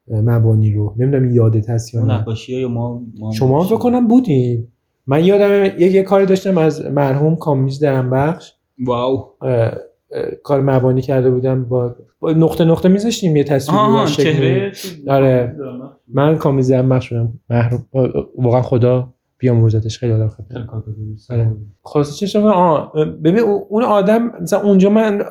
مبانی رو. نمی‌دونم یادت هست یا نه.
نقاشی یا ما, ما
شما هم فکر کنم بودین. من یادم یه, کاری داشتم از مرحوم کامیز درم بخش
واو
کار مبانی کرده بودم. با, با نقطه نقطه میذاشتیم یه تصویری
آها. چهره؟
آره. من کامیز درم بخش شدم محروم واقعا خدا بیامرزتش خیلی آدم خیلی آره. چه شما ببین اون آدم مثلا اونجا من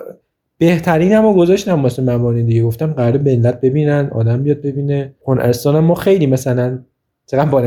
بهترین هم گذاشتم واسه مبانی دیگه. گفتم قرار ملت ببینن آدم بیاد ببینه. هنرستان ما خیلی مثلا چقدر با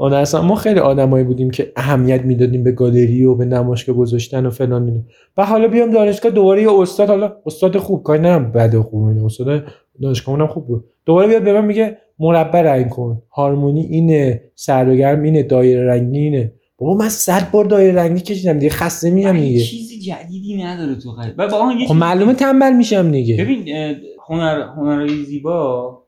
هنرستان ما خیلی آدمایی بودیم که اهمیت می‌دادیم به گالری و به نمایشگاه گذاشتن و فلان اینو و حالا بیام دانشگاه دوباره یه استاد حالا استاد خوب کاری نم بد و خوب اینه استاد دانشگاه خوب بود. دوباره بیاد به من میگه مربع رنگ کن. هارمونی اینه سر اینه دایره رنگی اینه. بابا من صد بار دایره رنگی کشیدم دیگه خسته میام دیگه.
چیزی جدیدی نداره تو خیلی و با
خب معلومه تنبل میشم دیگه.
ببین هنر هنرهای زیبا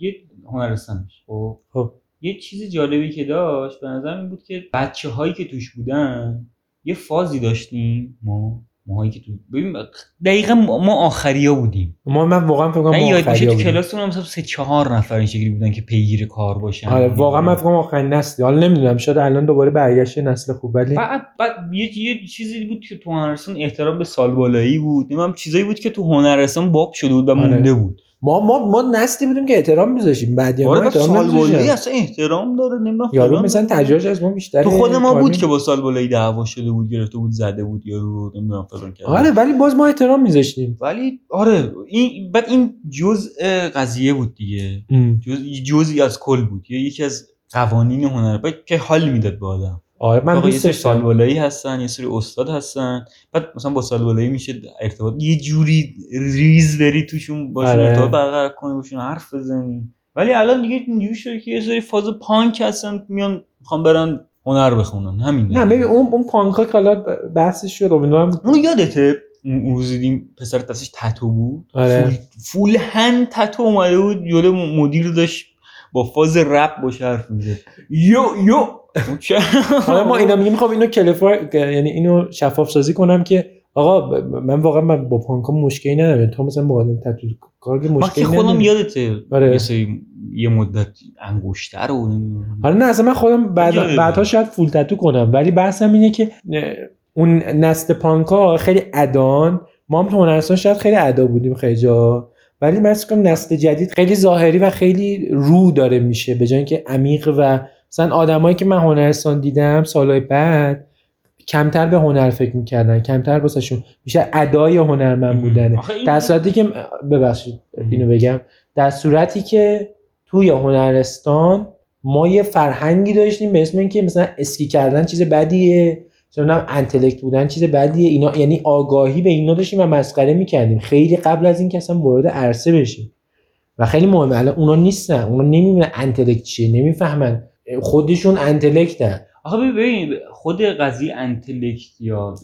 یه هنرستانش. خب؟ خب. یه چیز جالبی که داشت به نظر این بود که بچه هایی که توش بودن یه فازی داشتیم ما. ماهایی که تو ببین دقیقا ما آخریا بودیم.
ما من واقعا فکر کنم
آخریا تو کلاسمون مثلا سه چهار نفر این شکلی بودن که پیگیر کار باشن.
آره واقعا من فکر کنم آخرین نسل حالا نمی‌دونم شاید الان دوباره برگشت نسل خوب ولی
بعد بعد یه, یه چیزی بود که تو هنرستان احترام به سال بالایی بود. نمی‌دونم چیزایی بود که تو هنرستان باب شده بود و آره. مونده بود.
ما ما ما نسلی بودیم که احترام میذاشیم. بعد
یا آره سال بالایی اصلا احترام داره نمی‌دونم
یارو مثلا تجربه از ما بیشتر
تو خود ما بود که با سال بالایی دعوا شده بود گرفته بود زده بود یارو رو نمی‌دونم فلان کرد
آره ولی باز ما احترام میذاشتیم.
ولی آره این بعد این جزء قضیه بود دیگه. جزء جزئی از کل بود. یا یکی از قوانین هنر که حال می‌داد به آدم.
آره من
دوست داشتم. سالبالایی هستن یه سری استاد هستن. بعد مثلا با سالبالایی میشه ارتباط یه جوری ریز بری توشون باشون آره. ارتباط برقرار کنی باشون حرف بزنی. ولی الان دیگه اینجوری شده که یه سری فاز پانک هستن میان می‌خوام برن هنر بخونن. همین
نه ببین اون اون پانک ها که حالا بحثش شد
اون یادته؟ اون روز دیدیم پسر دستش تتو بود.
آره.
فول, فول هند تتو اومده بود جلو مدیر داشت با فاز رپ باشه حرف می‌زد. یو یو
حالا ما اینا میگیم خب اینو کلیفر یعنی اینو شفاف سازی کنم که آقا من واقعا من با پانکام مشکلی ندارم. تو مثلا با آدم تتو کار مشکلی
ندارم خودم یادته آره. یه مدت انگشتر رو
حالا نه اصلا من خودم بعد بعدها شاید فول تتو کنم. ولی بحثم اینه که اون نسل پانکا خیلی ادان. ما هم تو هنرستان شاید خیلی ادا بودیم خیلی جا. ولی من نسل جدید خیلی ظاهری و خیلی رو داره میشه. به جای اینکه عمیق و مثلا آدمایی که من هنرستان دیدم سالهای بعد کمتر به هنر فکر می‌کردن کمتر واسهشون میشه ادای هنرمند بودنه. در صورتی که ببخشید اینو بگم در صورتی که توی هنرستان ما یه فرهنگی داشتیم به اسم اینکه مثلا اسکی کردن چیز بدیه چون انتلکت بودن چیز بدیه اینا یعنی آگاهی به اینا داشتیم و مسخره می‌کردیم. خیلی قبل از اینکه اصلا وارد عرصه بشیم. و خیلی مهمه. الان اونا نیستن. اونا نمی‌دونن انتلکت چیه نمی‌فهمن. خودشون انتلکتن.
آخه ببین خود قضیه انتلکت یا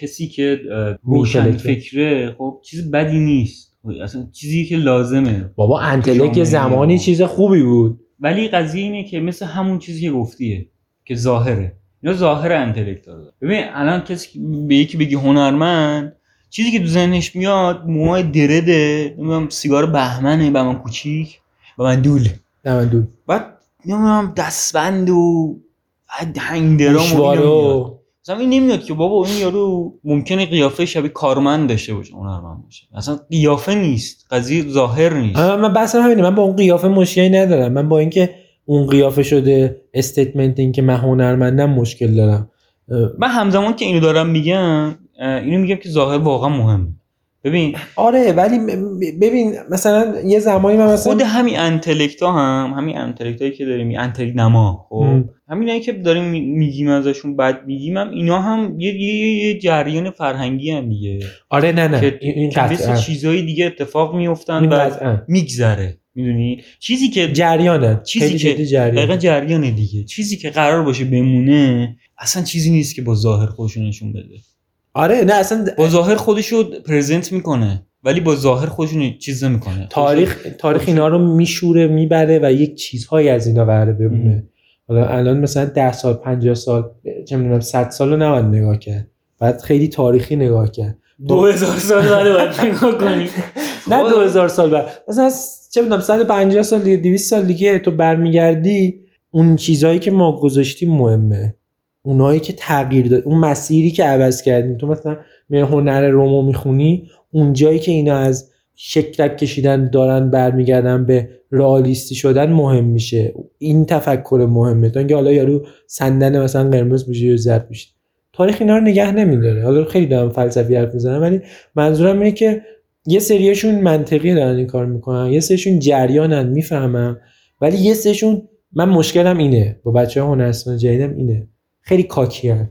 کسی که روشن فکره خب چیز بدی نیست. اصلا چیزی که لازمه.
بابا انتلکت زمانی چیز خوبی بود.
ولی قضیه اینه که مثل همون چیزی که گفتیه که ظاهره. اینا ظاهر انتلکت داره. ببین الان کسی به یکی بگی هنرمند چیزی که تو ذهنش میاد موهای درده نمی‌دونم سیگار بهمنه به من کوچیک به من دول.
به من دول.
بعد نمی‌دونم دستبند و hang drum و مثلا این نمیاد که بابا این یارو ممکنه قیافه شبیه کارمند داشته باشه. هنرمند باشه. اصلا قیافه نیست. قضیه ظاهر نیست.
من بحثم همینه. من با اون قیافه مشکلی ندارم. من با اینکه اون قیافه شده statement این که من هنرمندم مشکل دارم.
من همزمان که اینو دارم میگم اینو میگم که ظاهر واقعا مهمه. ببین
آره ولی ببین مثلا یه زمانی من مثلا
خود همین انتلکت ها هم همین انتلکت هایی که داریم انتلکت نما خب؟ همین که داریم میگیم ازشون بعد میگیم هم اینا هم یه, یه, یه جریان فرهنگی هم دیگه.
آره نه نه
که این مثل چیزهای دیگه اتفاق میفتن و میگذره می‌دونی؟ چیزی که
جریانه
چیزی که جریان. جریانه. دیگه. چیزی که قرار باشه بمونه اصلا چیزی نیست که با ظاهر خودشون نشون بده.
آره نه اصلا
با ظاهر خودش رو پرزنت می‌کنه ولی با ظاهر خودشون چیز نمی‌کنه.
تاریخ تاریخ اینا رو میشوره می‌بره و یک چیزهایی از اینا قراره بمونه. حالا الان مثلا 10 سال 50 سال چه می‌دونم 100 سال رو نباید نگاه کرد. بعد خیلی تاریخی نگاه کرد.
2000 سال بعد باید نگاه کنی.
نه 2000 سال بعد. مثلا چه می‌دونم 150 سال دیگه 200 سال دیگه تو برمیگردی اون چیزهایی که ما گذاشتیم مهمه. اونایی که تغییر داد اون مسیری که عوض کردیم. تو مثلا می هنر رومو می‌خونی اون جایی که اینا از شکلک کشیدن دارن برمیگردن به رئالیستی شدن مهم میشه. این تفکر مهمه. تا اینکه حالا یارو سندن مثلا قرمز بشه یا زرد بشه تاریخ اینا رو نگه نمیداره. حالا خیلی دارم فلسفی حرف می‌زنم ولی منظورم اینه که یه سریاشون منطقی دارن این کار می‌کنن. یه سریشون جریانن می‌فهمم ولی یه سریشون من مشکلم اینه. با بچه هنرستان جدیدم اینه. خیلی کاکی هن.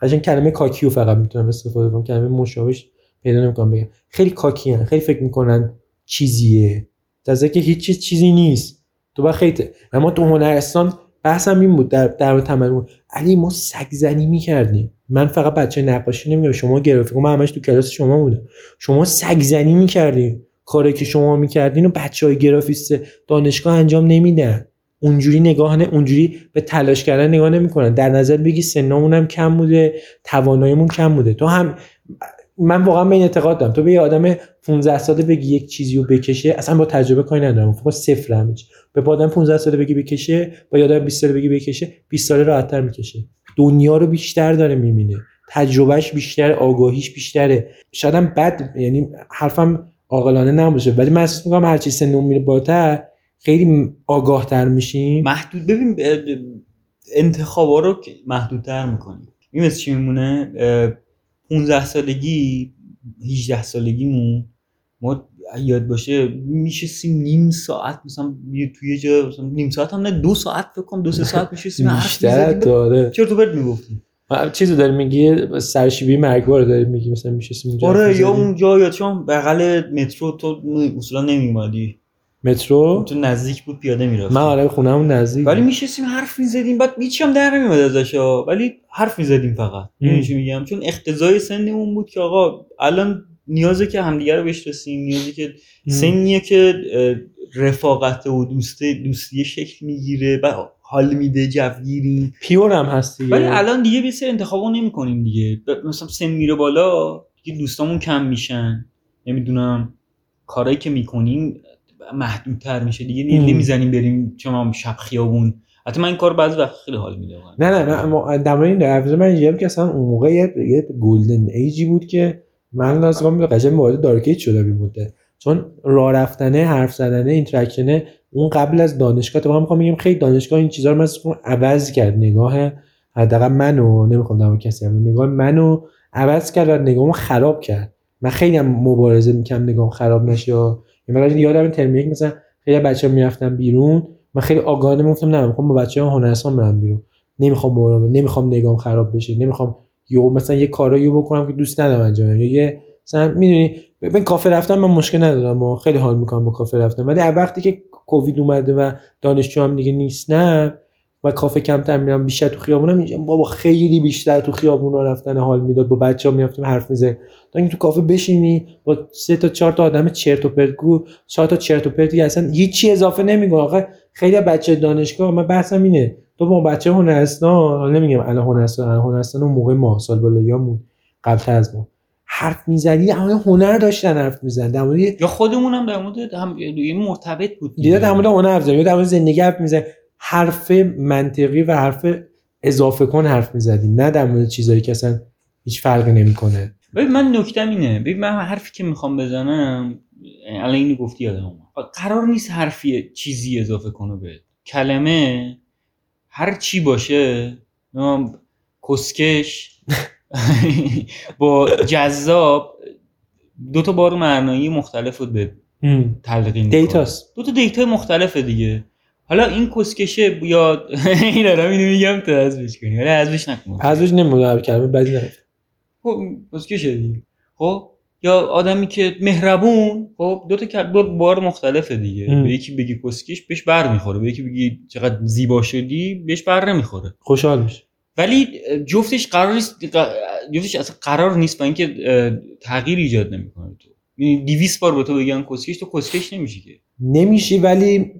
قشنگ کلمه کاکیو فقط می‌تونم استفاده کنم. کلمه مشابهش پیدا نمی‌کنم بگم. خیلی کاکی هن. خیلی فکر می‌کنن چیزیه. در که هیچ چیز چیزی نیست. تو با خیلی اما تو هنرستان بحثم این بود در در تمرین. علی ما سگزنی می‌کردیم. من فقط بچه نقاشی نمیگم شما گرافیک من همش تو کلاس شما بودم شما سگزنی می‌کردیم. کاری که شما می‌کردین و بچه های گرافیست دانشگاه انجام نمیدن. اونجوری نگاه نه اونجوری به تلاش کردن نگاه نمی‌کنن. در نظر بگی سنمون هم کم بوده تواناییمون کم بوده. تو هم من واقعا به این اعتقاد دارم. تو به یه آدم 15 ساله بگی یک چیزی رو بکشه اصلا با تجربه کاری ندارم. فقط صفر همه به آدم 15 ساله بگی بکشه با یه آدم 20 ساله بگی بکشه 20 ساله راحت‌تر می‌کشه. دنیا رو بیشتر داره می‌بینه. تجربهش بیشتر آگاهیش بیشتره. شاید هم بد یعنی حرفم عاقلانه نباشه ولی من می‌کنم هر چی سنمون میره بالاتر خیلی آگاه تر میشیم.
محدود ببین انتخابا رو محدودتر می‌کنیم. این مثل چی میمونه؟ 15 سالگی 18 سالگیمون ما یاد باشه میشستیم نیم ساعت مثلا توی جا مثلا نیم ساعت هم نه دو ساعت فکر کنم دو سه ساعت میشستیم
بیشتر داره.
چرا تو برد می‌گفتیم.
چیزو داری میگی سرشیبی مرگبار داری میگی مثلا میشستیم
اونجا آره یا اونجا یا چون بغل مترو تو اصولا نمیومدی
مترو؟
تو نزدیک بود پیاده می‌رفت
من آره خونهمون نزدیک
ولی میشستیم حرف می‌زدیم بعد هیچ هم در نمیومد ازش ولی حرف می‌زدیم فقط. چی میگم؟ چون اقتضای سنمون بود که آقا الان نیازه که همدیگه رو بشناسیم نیازه که سنیه که رفاقت و دوستی دوستی شکل می‌گیره و حال میده جوگیری.
پیور هم هست دیگه.
ولی الان دیگه به سر انتخابو نمی‌کنیم دیگه. مثلا سن میره بالا دیگه دوستامون کم میشن. نمی‌دونم کارایی که می‌کنیم محدودتر میشه دیگه. نمی‌زنیم بریم چون شب خیابون. حتی من این کار بعضی وقت خیلی حال میده
نه نه من در مورد این من اینجوریه که اصلا اون موقع یه golden age ی بود که من لازم به قشنگ وارد dark age شده بوده چون راه رفتنه حرف زدنه interaction ه اون قبل از دانشگاه تو می‌خوام بگم خیلی دانشگاه این چیزا رو مثلا عوض کرد. نگاه حداقل منو نمی‌خوام در کسی هم نگاه منو عوض کرد و نگاهمو خراب کرد. من خیلی هم مبارزه می‌کنم نگاهم خراب نشه یعنی یادم ترم یک مثلا خیلی بچه‌ها می‌رفتن بیرون. من خیلی آگاهانه می‌گفتم نه می‌خوام با بچه‌ها هنرستان برم بیرون. نمی‌خوام مبارزه نمی‌خوام نگاهم خراب بشه. نمی‌خوام یو مثلا یه کارایی بکنم که دوست ندارم انجام یا یه مثلا می‌دونی ببین کافه رفتن من مشکل ندارم. و خیلی حال می‌کنم با کافه رفتن. ولی وقتی که کووید اومده و دانشجو هم دیگه نیستن و کافه کمتر میرم بیشتر تو خیابونم اینجا بابا خیلی بیشتر تو خیابون رفتن حال می‌داد. با بچه ها میافتیم حرف میزه تا اینکه تو کافه بشینی با سه تا چهار تا آدم چرت و پرت گو چهار تا چرت و پرتی اصلا هیچی اضافه نمیگه آخه خیلی بچه دانشگاه من بحثم اینه. تو با بچه هنرستان نمیگم الان هنرستان هنرستان اون موقع ما سال بالاییامون قبل از ما. حرف می‌زنی در هنر داشتن حرف می‌زنن. در مورد
یا خودمون هم در مورد هم این مرتبط بود
دیگه در مورد هنر حرف یا در مورد زندگی حرف می‌زنن حرف منطقی و حرف اضافه کن حرف می‌زدیم نه در مورد چیزایی که اصلا هیچ فرقی نمی‌کنه.
ببین من نکتم اینه. ببین من حرفی که می‌خوام بزنم الان اینو گفتی یادم قرار نیست حرفی چیزی اضافه کنه به کلمه. هر چی باشه کسکش با جذاب دو تا بار معنایی مختلف بود به تلقین
دیتاست.
دو تا دیتا مختلفه دیگه. حالا این کسکشه یا این دارم اینو میگم تو حذفش کنی. ولی حذفش نکن.
حذفش نمی‌دونم کلمه بدی نه
خب کسکشه دیگه. خب یا آدمی که مهربون خب دو تا دو بار مختلفه دیگه. به یکی بگی کسکش بهش بر می‌خوره. به یکی بگی چقدر زیبا شدی بهش بر نمی‌خوره.
خوشحال میشه
ولی جفتش قرار نیست جفتش اصلا قرار نیست با اینکه تغییر ایجاد نمی‌کنه تو. یعنی 200 بار به تو بگن کسکش تو کسکش نمیشی که.
نمیشی ولی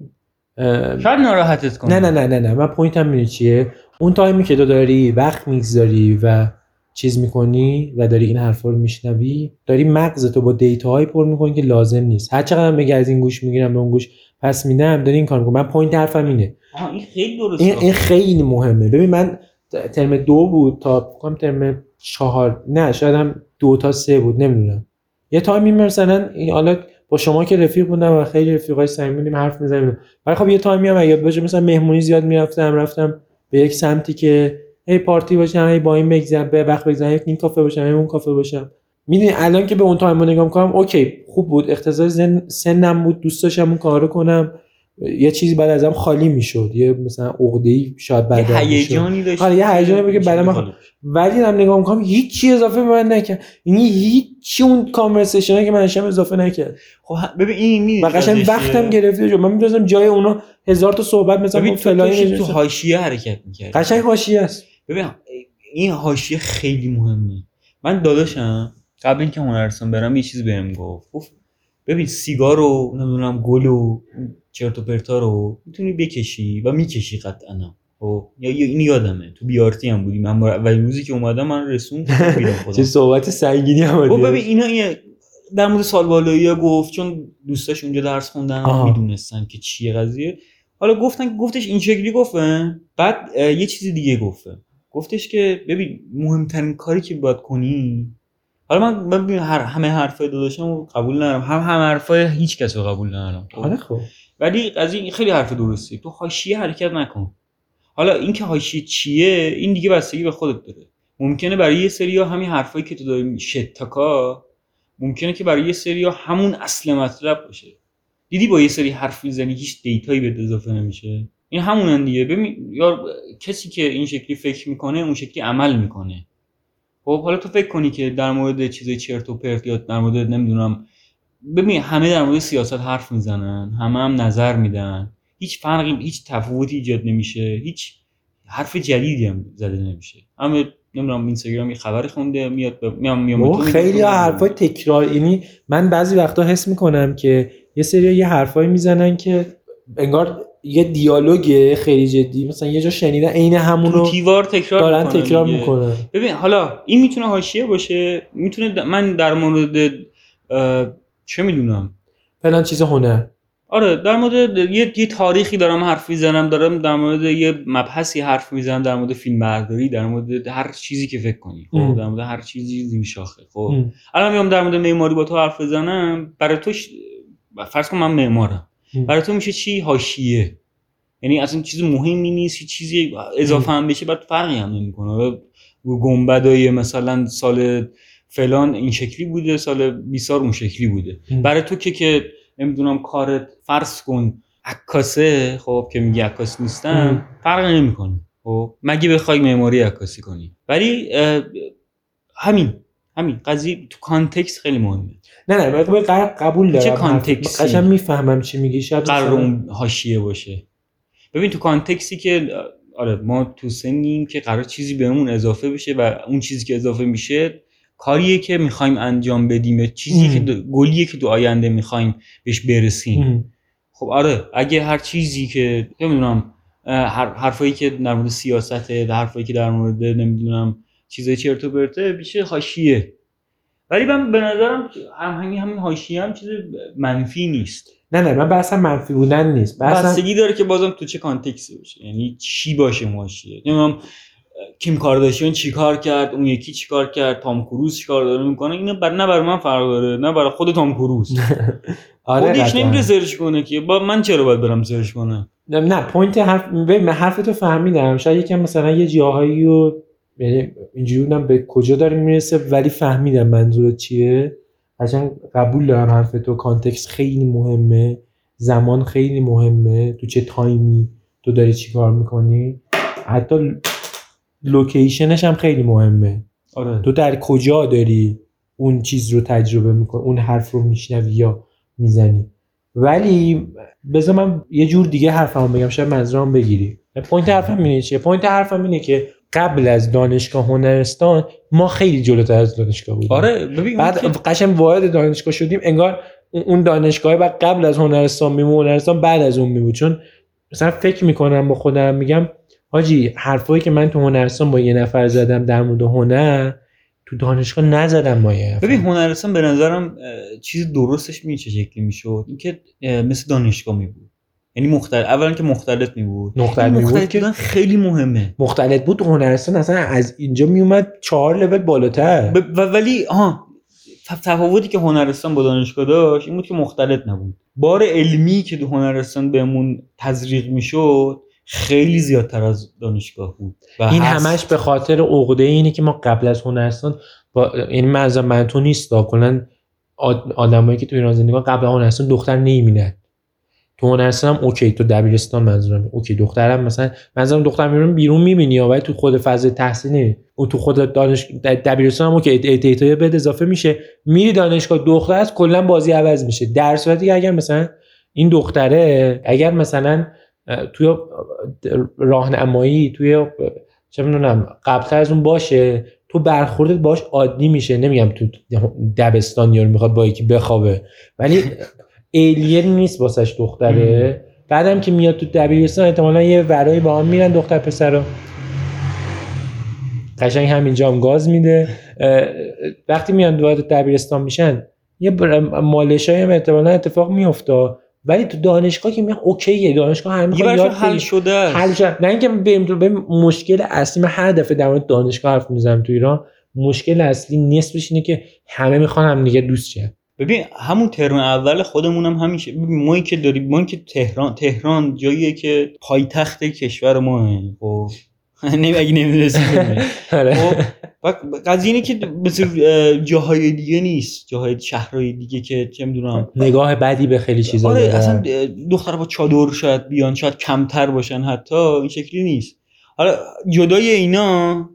شاید ناراحتت کنه.
نه نه نه نه نه. من point م اینه چیه؟ اون تایمی که تو داری وقت می‌گذاری و چیز می‌کنی و داری این حرفا رو میشنوی داری مغزتو با data های پر می‌کنی که لازم نیست. هر چقدر بگی از این گوش می‌گیرم به اون گوش پس میدم داری این کار می‌کنی. من point حرفم اینه.
این خیلی درسته
این, این خیلی مهمه. ببین من ترم دو بود تا کم ترم چهار نه شاید هم دو تا سه بود نمی‌دونم. یه تایمی مثلا حالا با شما که رفیق بودم و خیلی رفیقای صمیمی حرف می‌زنیم ولی خب یه تایمی هم اگه باشه مثلا مهمونی زیاد می‌رفتم رفتم به یک سمتی که هی پارتی باشم هی با این بگذرم به وقت بگذرم این کافه باشم اون کافه باشم. می‌دونی الان که به اون تایم نگاه می‌کنم OK خوب بود. اقتضای سنم بود دوست داشتم اون کارو کنم. یه چیزی بعد ازم خالی می‌شد. یه مثلا عقده ای شاید بعد
یه هیجانی داشت
آره یه هیجانی بود که بعد من ولی هم نگاه می‌کنم هیچ چی اضافه به من نکرد. یعنی هیچ اون کانورسیشن که من داشتم اضافه نکرد.
خب ببین این می
و قشنگ وقتم گرفته شد. من می‌دونم جای اونا هزار تا صحبت مثلا
تو, تو حاشیه حرکت می‌کرد
قشنگ حاشیه است.
ببین این حاشیه خیلی مهمه. من داداشم قبل اینکه هنرستان برم یه چیز بهم گفت. گفت ببین سیگار رو نمی‌دونم گل و چرت و پرتا رو می‌تونی بکشی و می‌کشی قطعا. خب یا این یادمه. تو بیارتی هم بودی من اولین روزی که اومدم من رسون
چه صحبت سنگینی هم
خب ببین اینا در مورد سال بالایی گفت چون دوستاش اونجا درس خوندن می‌دونستن که چیه قضیه. حالا گفتن گفتش این شکلی گفته. بعد یه چیزی دیگه گفته. گفتش که ببین مهمترین کاری که باید کنی حالا من ببین هر همه حرفای داداشم قبول ندارم. هم هم حرفای هیچ کس رو قبول ندارم.
آره خب.
ولی قضیه خیلی حرف درستی. تو حاشیه حرکت نکن. حالا اینکه حاشیه چیه این دیگه بستگی به خودت داره. ممکنه برای یه سریا همین حرفایی که تو داری شتکا ممکنه که برای یه سریا همون اصل مطلب باشه. دیدی با یه سری حرف می‌زنی هیچ دیتایی به اضافه نمیشه. این همونن دیگه. ببین یا کسی که این شکلی فکر می‌کنه اون شکلی عمل می‌کنه. خب حالا تو فکر کنی که در مورد چیز چرت و پرت یا در مورد نمی‌دونم ببین همه در مورد سیاست حرف می‌زنن همه هم نظر میدن. هیچ فرقی هیچ تفاوتی ایجاد نمیشه. هیچ حرف جدیدی هم زده نمیشه. همه نمی‌دونم اینستاگرام یه خبر خونده میاد ب... میام میام
خیلی حرفای تکرار. یعنی من بعضی وقتا حس می‌کنم که یه سری یه حرفایی می‌زنن که انگار یه دیالوگ خیلی جدی. مثلا یه جا شنیدن عین همون رو
تیوار تکرار
دارن تکرار می‌کنن.
ببین حالا این می‌تونه حاشیه باشه. می‌تونه من در مورد چه می‌دونم؟
فلان چیز هنر.
آره در مورد یه, یه تاریخی دارم حرف می‌زنم دارم در مورد یه مبحثی حرف می‌زنم در مورد فیلم برداری در مورد هر چیزی که فکر کنی خب؟ در مورد هر چیزی زیر شاخه خب؟ الان میام در مورد معماری با تو حرف بزنم. برای تو ش... فرض کن من معمارم. برای تو میشه چی؟ حاشیه. یعنی اصلا چیز مهمی نیست چیزی اضافه هم بشه بعد فرقی هم نمی‌کنه. گنبدای مثلا سال فلان این شکلی بوده سال 20 اون شکلی بوده. برای تو که که نمی‌دونم کارت فرض کن عکاسه خب که میگی عکاس نیستم فرق نمی‌کنه خب. مگه بخوای معماری عکاسی کنی؟ ولی همین همین. قضیه تو context خیلی مهمه.
نه نه من قبول دارم.
چه context ی
قشنگ می‌فهمم چی میگی. شاید
قرار اون حاشیه باشه. ببین تو context ی که آره ما تو سنیم که قرار چیزی بهمون اضافه بشه و اون چیزی که اضافه میشه کاریه که می‌خوایم انجام بدیم چیزی که گلیه که تو آینده می‌خوایم بهش برسیم. خب آره اگه هر چیزی که نمی‌دونم هر حرفایی که در مورد سیاسته حرفایی که در مورد نمی‌دونم چیزای چرت و پرته بیشه حاشیه. ولی من به نظرم هم همین همین حاشیه هم چیز منفی نیست.
نه نه من بحثم منفی بودن نیست.
بحثم داره که بازم تو چه کانتکسی باشه. یعنی چی باشه حاشیه؟ نمی‌دونم کیم کارداشیان چیکار کرد؟ اون یکی چیکار کرد؟ تام کروز چیکار داره می‌کنه؟ اینا بر نه برای من فرق داره نه برای خود تام کروز. آره خودش نمیره search کنه که. با من چرا باید برم search کنم
نه point حرف من حرف تو فهمیدم. شاید یکم مثلا یه جاهایی رو یعنی اینجوری بودم به کجا داره می‌رسه ولی فهمیدم منظورت چیه. قشنگ قبول دارم حرف تو. context خیلی مهمه. زمان خیلی مهمه. تو چه تایمی تو داری چیکار می‌کنی؟ حتی location ش هم خیلی مهمه.
آره.
تو در کجا داری اون چیز رو تجربه می‌کنی؟ اون حرف رو میشنوی یا می‌زنی؟ ولی بذار من یه جور دیگه حرفمو بگم. شاید منظورم بگیری. point حرفم اینه چیه؟ point حرفم اینه که قبل از دانشگاه هنرستان ما خیلی جلوتر از دانشگاه بودیم.
آره ببین
بعد قشنگ وارد دانشگاه شدیم انگار اون دانشگاه بعد قبل از هنرستان میمون هنرستان بعد از اون میمون. چون مثلا فکر می‌کنم با خودم میگم حاجی حرفایی که من تو هنرستان با یه نفر زدم در مورد هنر تو دانشگاه نزدم با یه
ببین هنرستان به نظرم چیز درستش می چه شکلی می‌شد؟ اینکه مثل دانشگاه می بود یعنی مختلف اولا که مختلف می بود
مختلف می بود
که خیلی مهمه.
مختلف بود هنرستان اصلا از اینجا می اومد چهار لول بالاتر.
ب... ولی ها تفاوتی که هنرستان با دانشگاه داشت این بود که مختلط نبود. بار علمی که تو هنرستان بهمون تزریق می‌شد خیلی زیادتر از دانشگاه بود. و
این
هست.
همش به خاطر عقده اینه که ما قبل از هنرستان با یعنی منظور من تو نیست. کلا آد- آدمایی که تو ایران زندگی قبل از هنرستان دختر نمی‌بینن. تو هنرستان هم OK تو دبیرستان منظورم OK. دخترم مثلا منظورم دختر میرون بیرون می‌بینی ولی تو خود فاز تحصیلی اون تو خود دانش دبیرستان هم OK. data بد اضافه میشه. میری دانشگاه دختر از کلا بازی عوض میشه. در صورتی که اگر مثلا این دختره اگر مثلا توی اه، راهنمایی توی چه می‌دونم قبلتر از اون باشه. تو برخوردت باش عادی میشه. نمیگم تو دبستان یارو می‌خواد با یکی بخوابه. ولی الین نیست واسش دختره. بعدم که میاد تو دبیرستان احتمالا یه ورایی با هم میرن دختر پسر قشنگ همینجا هم گاز میده. وقتی میان وارد دبیرستان میشن یه مالش هم احتمالا اتفاق میفته ولی تو دانشگاه که میگن اوکیه دانشگاه همه
یه
یاد
حل. شده.
حل شد. نه اینکه بریم تو بریم مشکل اصلی من هر دفعه در مورد دانشگاه حرف می‌زنم تو ایران مشکل اصلی نصفش اینه که همه می‌خوان هم دیگه دوست شن
ببین همون ترم اول خودمون هم همیشه ببین ما که داریم ما که تهران تهران جاییه که پایتخت کشور ما خب اگه نمی‌دونستی. خب و قضیه اینه که مثل اه، جاهای دیگه نیست جاهای شهرهای دیگه که چه می‌دونم
نگاه بدی به خیلی چیزا
آره. اصلا دختر با چادر شاید بیان شاید کمتر باشن حتی این شکلی نیست حالا جدای اینا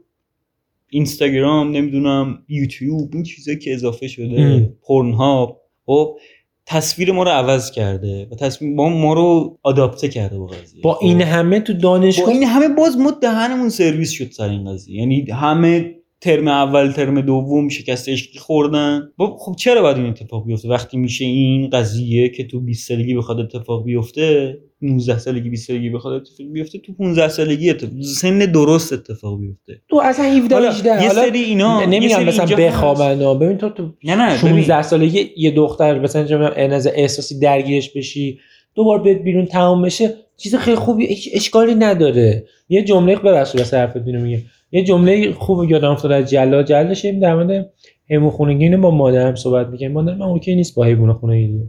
اینستاگرام نمی‌دونم یوتیوب این چیزایی که اضافه شده
ام.
پورن ها خب تصویر ما رو عوض کرده و تصویر ما, ما رو آداپته کرده با قضیه
با
خب؟
این همه تو
با
دانشگاه
این همه باز ما دهنمون سرویس شد سر این قضیه یعنی همه ترم اول ترم دوم شکست عشقی خوردن. خب چرا باید این اتفاق بیفته؟ وقتی میشه این قضیه که تو 20 سالگی بخواد اتفاق بیفته 19 سالگی 20 سالگی بخواد اتفاق بیفته تو 15 سالگی اتفاق سن درست اتفاق بیفته.
تو اصلا 17
حالا
18
یه سری اینا
نمیگم مثلا بخوابن. ببین تو تو
نه نه ببین.
16 سالگی یه دختر مثلا چه از احساسی درگیرش بشی دوبار بیاد بیرون تمام بشه چیز خیلی خوبی اشکالی نداره. یه جمله ببخشید واسه حرفت میگم. یه جمله خوب یادم افتاد از جلال جلال داشتیم در مورد حیوان خونگی اینو با مادرم صحبت می‌کردیم. مادر من اوکی نیست با حیوان خونگی.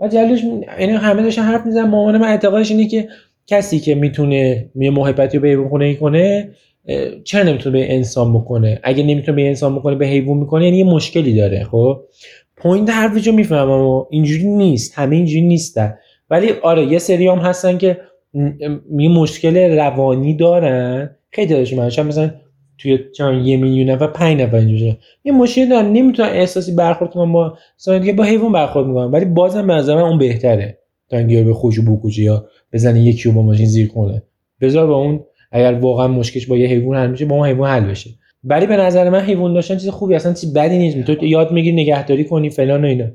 و جلالش یعنی همه داشتن حرف می‌زدن. مامان من اعتقادش اینه که کسی که می‌تونه یه محبتی به حیوان خونگی کنه چرا نمی‌تونه به انسان بکنه؟ اگه نمی‌تونه به انسان بکنه به حیوان می‌کنه یعنی یه مشکلی داره. خب؟ پوینت حرفشو می‌فهمم و اینجوری نیست. همه اینجوری نیستن. ولی آره یه سری هم هستن که م- م- یه مشکل روانی دارن. خیلی تعدادشون من شاید مثلا توی چند یه میلیون نفر پنج نفر اینجوری یه مشکل دارن نمی‌تونن احساسی برخورد کنن با مثلا دیگه با حیوان برخورد می‌کنن ولی بازم به نظر من اون بهتره. تا اینکه به خوش و بوکوچی یا بزنه یکی رو با ماشین زیر کنه. بذار با اون اگر واقعا مشکلش با یه حیوان حل میشه با اون حیوان حل بشه. ولی به نظر من حیوان داشتن چیز خوبی اصلا چیز بدی نیست. تو یاد می‌گیری نگهداری کنی فلان و اینا.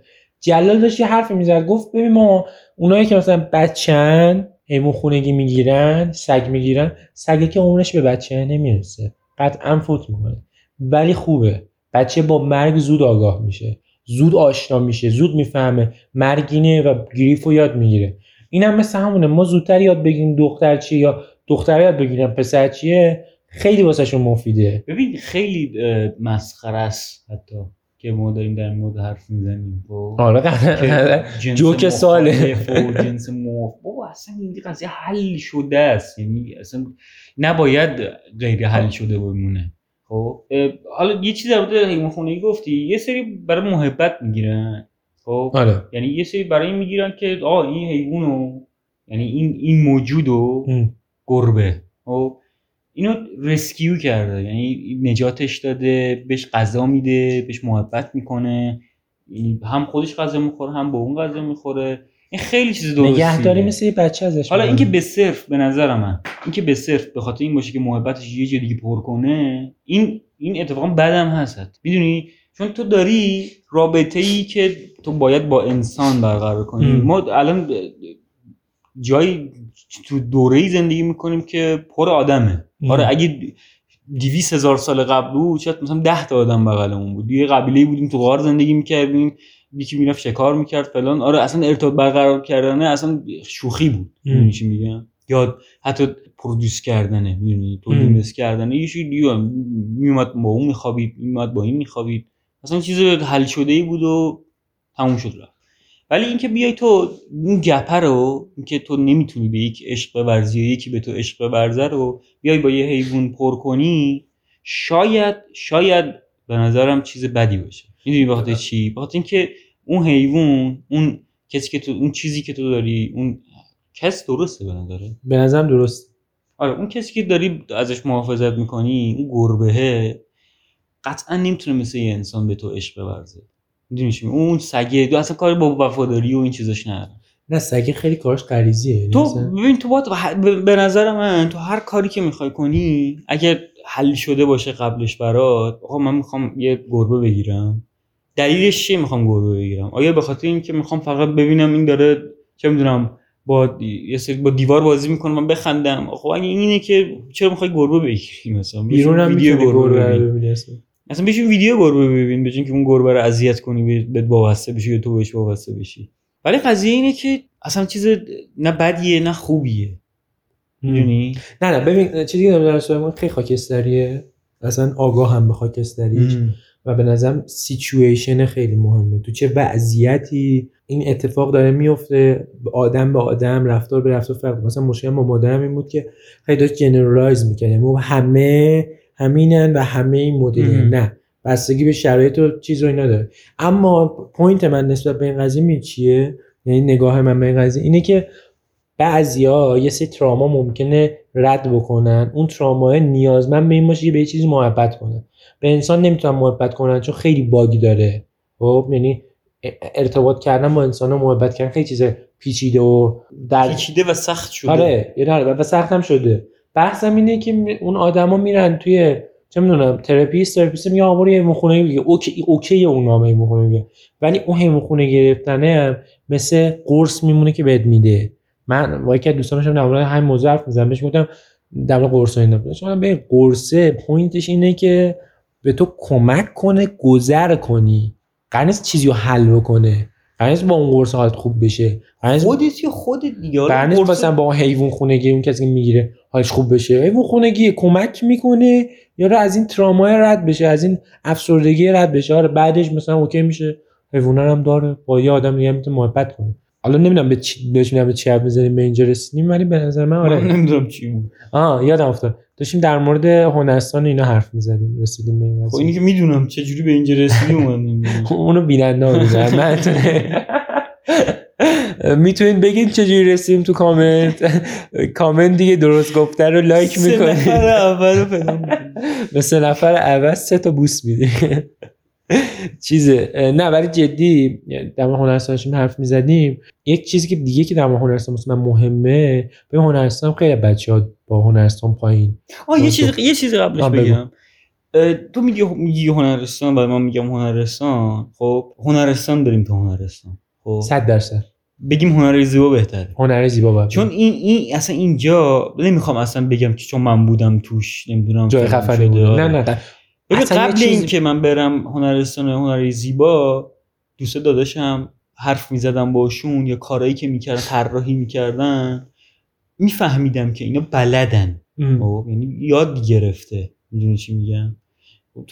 جلال داشت یه حرفی می‌زد گفت ببین ما اونایی که مثلا بچن حیوان خونگی می‌گیرن سگ می‌گیرن. سگی که عمرش به بچه نمی‌رسه. قطعا فوت می‌کنه. ولی خوبه. بچه با مرگ زود آگاه میشه. زود آشنا میشه. زود می‌فهمه مرگینه و گریف رو یاد می‌گیره. این هم مثل همونه. ما زودتر یاد بگیریم دختر چیه یا دختر یاد بگیرن پسر چیه خیلی واسهشون مفیده.
ببین خیلی مسخره است حتی. که ما داریم در مورد حرف می‌زنیم. خب
آره جوک ساله.
و جنس موف بابا اصلا این قضیه حل شده است. یعنی اصلا نباید غیر حل شده بمونه. خب؟ حالا یه چیز در مورد حیوان گفتی. یه سری برای محبت می‌گیرن. خب؟
آره.
یعنی یه سری برای این می‌گیرن که آه این حیوانو یعنی این این موجودو. گربه. خب؟ اینو رسکیو کرده. یعنی نجاتش داده بهش غذا میده بهش محبت می‌کنه. هم خودش غذا می‌خوره هم به اون غذا می‌خوره. این خیلی چیز درستیه
نگهداری مثل یه بچه ازش
حالا. اینکه به صرف به نظر من اینکه به صرف به خاطر این باشه که محبتش یه جای دیگه پر کنه این این اتفاقا بدم هست. می‌دونی؟ چون تو داری رابطه ای که تو باید با انسان برقرار کنی. ما الان جایی تو دوره زندگی می‌کنیم که پر آدمه.
ام.
آره اگه دیویس هزار سال قبل بود شاید مثلا ده تا آدم بغلمون بود. یه قبیله بودیم تو غار زندگی می‌کردیم یکی می‌رفت شکار می‌کرد فلان. آره اصلا ارتباط برقرار کردنه اصلا شوخی بود. می‌دونی چی میگم؟ یا حتی پرودوس کردنه می‌دونی. تولید کردنه. یه چیزی میومد با اون میخوابید میومد با این میخوابید. اصلا چیز حل شده ای بود و تموم شد رفت. ولی اینکه بیای تو این گپه رو اینکه تو نمی‌تونی به یک عشق ورزی یا یکی به تو عشق ورزه رو بیای با یه حیوان پر کنی شاید شاید به نظرم چیز بدی باشه. می‌دونی بخاطر چی؟ بخاطر اینکه اون حیوان اون کسی که تو اون چیزی که تو داری اون کس درسته به نظره
به نظرم درست.
آره اون کسی که داری ازش محافظت می‌کنی اون گربهه قطعا نمی‌تونه مثل یه انسان به تو عشق بورزه. می‌دونی چی؟ اون سگه تو اصلا کاری با وفاداری و این چیزاش نداره
نه سگه خیلی کارش غریزیه یعنی
تو ببین تو باید به- نظر من تو هر کاری که می‌خوای کنی اگر حل شده باشه قبلش برات آقا من می‌خوام یه گربه بگیرم. دلیلش چیه می‌خوام گربه بگیرم؟ آیا به خاطر اینکه می‌خوام فقط ببینم این داره چه می‌دونم با یه سری با دیوار بازی می‌کنه من بخندم؟ خب اگه اینه که چرا می‌خوای گربه بگیری مثلا؟
بیرون هم
ویدیو گربه.
ببینی. اصلا.
بشین ویدیو گربه ببین به جای اینکه اون گربه رو اذیت کنی به وابسته بشی یا تو بهش وابسته بشی. ولی قضیه اینه که اصلا چیز نه بدیه نه خوبیه. می‌دونی؟
نه نه ببین چیزی که در سوال خیلی خاکستریه. اصلا آگاه هم به خاکستریش و به نظرم سیچویشن خیلی مهمه. تو چه وضعیتی این اتفاق داره میفته آدم به آدم رفتار به رفتار فرق مثلا مشکل با مادرم این بود که خیلی داشت generalize می‌کنه یعنی همه همینن و همه این مدلی
مم.
نه بستگی به شرایط و چیز رو اینا داره. اما point من نسبت به این قضیه می چیه؟ یعنی نگاه من به این قضیه اینه که بعضیا یه سری تراما ممکنه رد بکنن. اون تراما نیازمند به این باشه که به یه چیزی محبت کنن. به انسان نمی‌تونن محبت کنن چون خیلی bug ی داره. خب یعنی ارتباط کردن با انسان و محبت کردن خیلی چیز پیچیده و در
پیچیده و سخت شده.
آره یه و سخت هم شده. بحثم اینه که اون آدما میرن توی چه می‌دونم تراپیست تراپیست میگه آقا یه میگه اوکی اوکی اون نامه یه خونه میگه. ولی اون همون خونه گرفتنه هم مثل قرص میمونه که بهت میده. من با یکی از دوستانم در مورد همین موضوع حرف می‌زنم بهش گفتم در مورد قرص اینا. چون به قرصه point ش اینه که به تو کمک کنه گذر کنی. قرار نیست چیزی رو حل بکنه. قرار با اون قرص حالت خوب بشه.
خودت یا خودت دیگه. قرص-
مثلا با اون حیوان خونگی اون کسی که می‌گیره حالش خوب بشه؟ حیوان خونگی کمک می‌کنه یا رو از این ترامای رد بشه از این افسردگی رد بشه؟ آره بعدش مثلا اوکی میشه. حیونا رو هم داره با یه آدم دیگه می‌تونه محبت کنه. حالا نمی‌دونم به چی بهشون به چی حرف می‌زنیم به اینجا رسیدیم ولی به نظر من
من
آره
نمی‌دونم چی بود.
آه یادم افتاد. داشتیم در مورد هنرستان اینا حرف می‌زدیم رسیدیم به این
خب اینی که می‌دونم چه جوری به اینجا رسیدیم من
اونو بیننده. من می‌تونید بگید چجوری رسیدیم تو comment؟ comment دیگه درست گفته رو like
سه
می‌کنید.
نفر اول.
به سه نفر اول سه تا بوس میدی چیزه. نه ولی جدی در مورد هنرستان داشتیم حرف می‌زدیم. یک چیزی که دیگه که در مورد هنرستان من مهمه به هنرستان خیلی بچه ها با هنرستان پایین.
آه یه چیز یه چیز قبلش. بگم. تو میگی میگی هنرستان بعد من میگم هنرستان خب هنرستان بریم تو هنرستان خب.
صد درصد.
بگیم هنر زیبا بهتره.
هنر زیبا باید
چون این این اصلا اینجا نمی‌خوام اصلا بگم که چون من بودم توش نمی‌دونم
جای خفنی. بود
آره.
نه. نه یه
قبل
چیز-
این که من برم هنرستان هنری زیبا دوست داداشم حرف می‌زدم باشون یا کارایی که می‌کردن طراحی می‌کردن میفهمیدم که اینا بلدن. خب یعنی یاد گرفته. می‌دونی چی میگم؟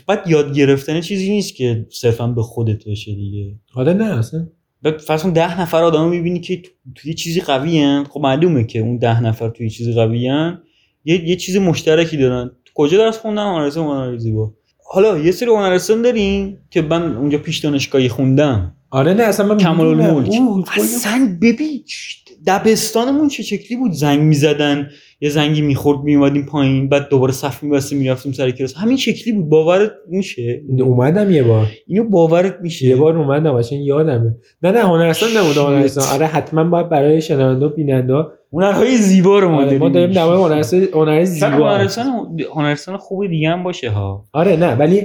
بعد یاد گرفتن چیزی نیست که صرفا به خودت باشه دیگه.
آره نه اصلا.
فرض کن ده نفر آدم می‌بینی که تو- توی یه چیزی قوی هن. خب معلومه که اون ده نفر توی یه چیزی قوی هن. یه, یه چیز مشترکی دارن. تو کجا درس خوندن هنرستان هنر زیبا. حالا یه سری هنرستان داریم که من اونجا پیش دانشگاهی خوندم.
آره نه اصلا من
کمال. الملک. اصلا ببین دبستانمون چه شکلی بود؟ زنگ می‌زدن. یه زنگی می‌خورد میومدیم پایین بعد دوباره صف میبستیم می‌رفتیم سر کلاس. همین شکلی بود. باورت میشه؟
اومدم یه بار.
اینو باورت میشه؟
یه بار اومدم قشنگ یادمه. نه نه هنرستان نبوده هنرستان آره حتما باید برای شنونده و بیننده
هنرهای زیبا رو ما
آره
داریم
ما داریم در مورد هنرستان هنر زیبا.
هنرستان هنرستان خوب دیگه هم باشه ها.
آره نه ولی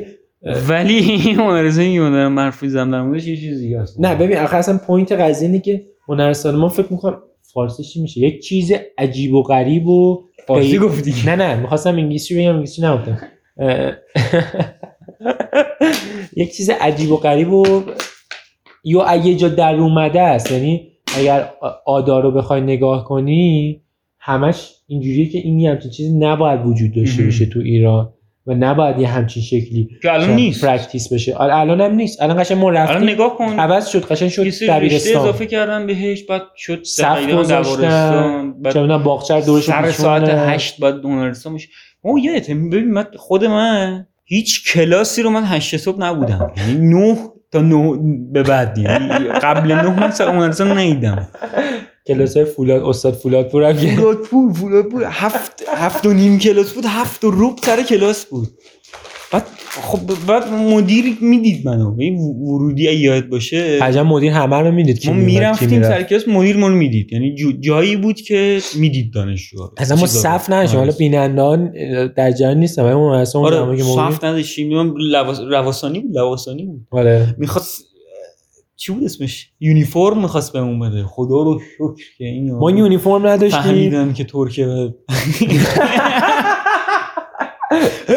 ولی این هنرستانی که من دارم حرف می‌زنم در موردش یه چیز دیگه است
نه ببین آخه اصلا point قضیه اینه که هنرستان ما فکر می‌کنم فارسی چی میشه؟ یک چیز عجیب و غریب و
فارسی گفتی
نه نه می‌خواستم انگلیسی بگم انگلیسی نگفتم. یک چیز عجیب و غریب و یا اگه جا در اومده است یعنی اگر آدار رو بخوای نگاه کنی همش اینجوریه که این همچین چیزی نباید وجود داشته. باشه تو ایران. و نباید یه همچین شکلی
که الان نیست.
پرکتیس بشه. آره الان هم نیست. الان قشنگ ما
الان
رفتیم
نگاه کن.
عوض شد. قشنگ شد
یه
دبیرستان
اضافه کردن بهش بعد شد دقیقاً
گذاشتن.
دبیرستان
چه
بعد
می‌دونم باغچه دورش
سر ساعت هشت بعد هنرستان میشه. اون یادته ببین من خود من هیچ کلاسی رو من هشت صبح نبودم. یعنی نه تا نه به بعد. یعنی قبل نه من سر هنرستان نیدم
کلاس های فولاد استاد فولاد پور هم
فولاد پور فولاد پور. هفت هفت و نیم کلاس بود هفت و ربع سر کلاس بود. بعد خب بعد مدیر می‌دید منو. این ورودی یاد باشه.
عجب مدیر همه رو می‌دید که
ما می‌رفتیم سر کلاس مدیر ما رو می‌دید. یعنی جایی بود که می‌دید دانشجو.
اصلا ما. صف نداشتیم. حالا
آره.
بینندان در جریان نیستم ولی اون اصلا
آره
که ما
صف نداشتیم. من لواس... رواسانی بود لواسانی بود.
آره.
می‌خواست چی بود اسمش؟ یونیفرم می‌خواست بهمون بده. خدا رو شکر که این
ما یونیفرم نداشتیم.
فهمیدم که ترکیه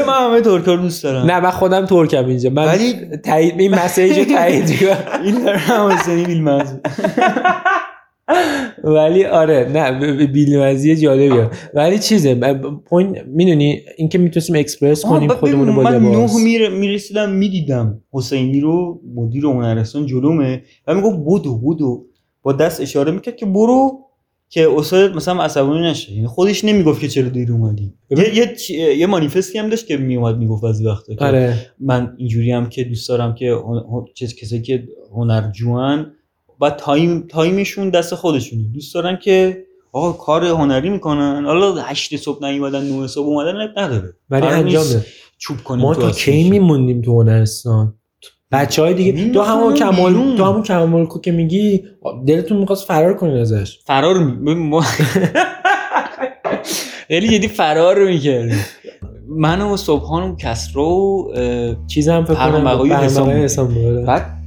من همه ترکا رو دوست دارم.
نه من خودم ترکم اینجا. من
ولی-
تایید این مسیج رو تایید.
این حسینی بیلمز
ولی آره نه بیلمزی جالبیه. ولی چیزه point می‌دونی اینکه می‌تونستیم اکسپرس کنیم خودمون رو با
من نه میره می‌رسیدم می‌دیدم حسینی رو مدیر هنرستان جلومه و می‌گفت بدو بدو با دست اشاره می‌کرد که برو. که استاد مثلا عصبانی نشه. یعنی خودش نمی‌گفت که چرا دیر اومدی. یه یه, یه مانیفستی هم داشت که میومد می‌گفت از وقتا که
آره.
من اینجوری هم که دوست دارم که هن- چیز کسی که هنرجوان و تایم تایمشون دست خودشونه دوست دارن که آقا کار هنری می‌کنن حالا هشت صبح نیومدن نه صبح اومدن نداره
ولی انجام.
چوب کنیم
ما
تو
تا کی. میموندیم تو هنرستان بچه های دیگه تو همون کمال. تو همون کمال کو که میگی دلتون می‌خواست فرار کنین ازش
فرار ما خیلی جدی فرار رو می‌کردیم من و صبحان و کسرو اه،
چیز هم فکر کنم
بود. بعد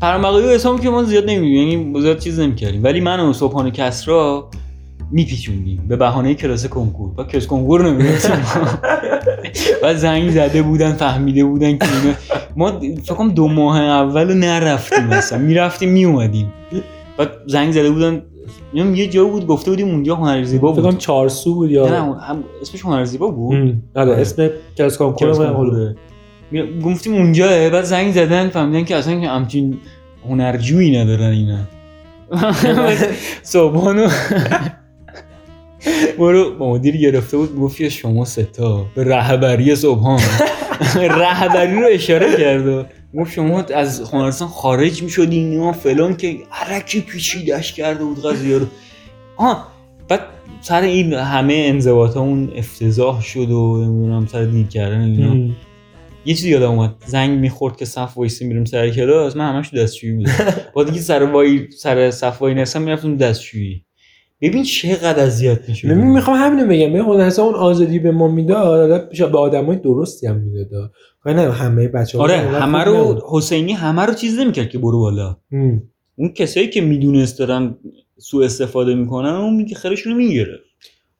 پرمقایی و حسام که ما زیاد نمیدیم یعنی زیاد چیز نمی‌کردیم. ولی من و صبحان و کسرا میپیچوندیم به بهانه کلاس کنکور. و کلاس کنکور نمی‌رفتیم و زنگ زده بودن فهمیده بودن که اینا ما فکر کنم دو ماه اول نرفتیم مثلا می‌رفتیم میومدیم و زنگ زده بودن. میگم یه جا بود گفته بودیم اونجا هنر زیبا بود.
چارسو بود
نه
یا
نه هم اسمش هنر زیبا بود.
هم. آره اسم کلاس کنکور
گفتیم اونجاه بعد زنگ زدن فهمیدن که اصلا که همچین هنرجویی ندارن اینا. صبحانو برو با مدیر گرفته بود گفت شما ستا به رهبری صبحان. رهبری رو اشاره کرد و گفت شما از هنرستان خارج می شدین و فلان که عرکی پیچیدش کرده بود قضیه رو. آه بعد سر این همه انضباط اون افتضاح شد و نمی‌دونم سر دیر کردن اینا. یه چیزی یادم اومد. زنگ می‌خورد که صف وایسی میریم سر کلاس. من همش دستشویی بودم. با دیگه سر وای سر صف وای نرسم می‌رفتم دستشویی. ببین چقدر اذیت می‌شد
ببین می‌خوام همینو بگم. ببین هنرستان اون آزادی به ما می‌داد به آدمای درستی هم می‌داد. کاری نه همه بچه
آره همه رو حسینی همه رو چیز نمی‌کرد که برو بالا. اون کسایی که می‌دونست دارن سوء استفاده می‌کنن اون میگه خیرشون می‌گرفت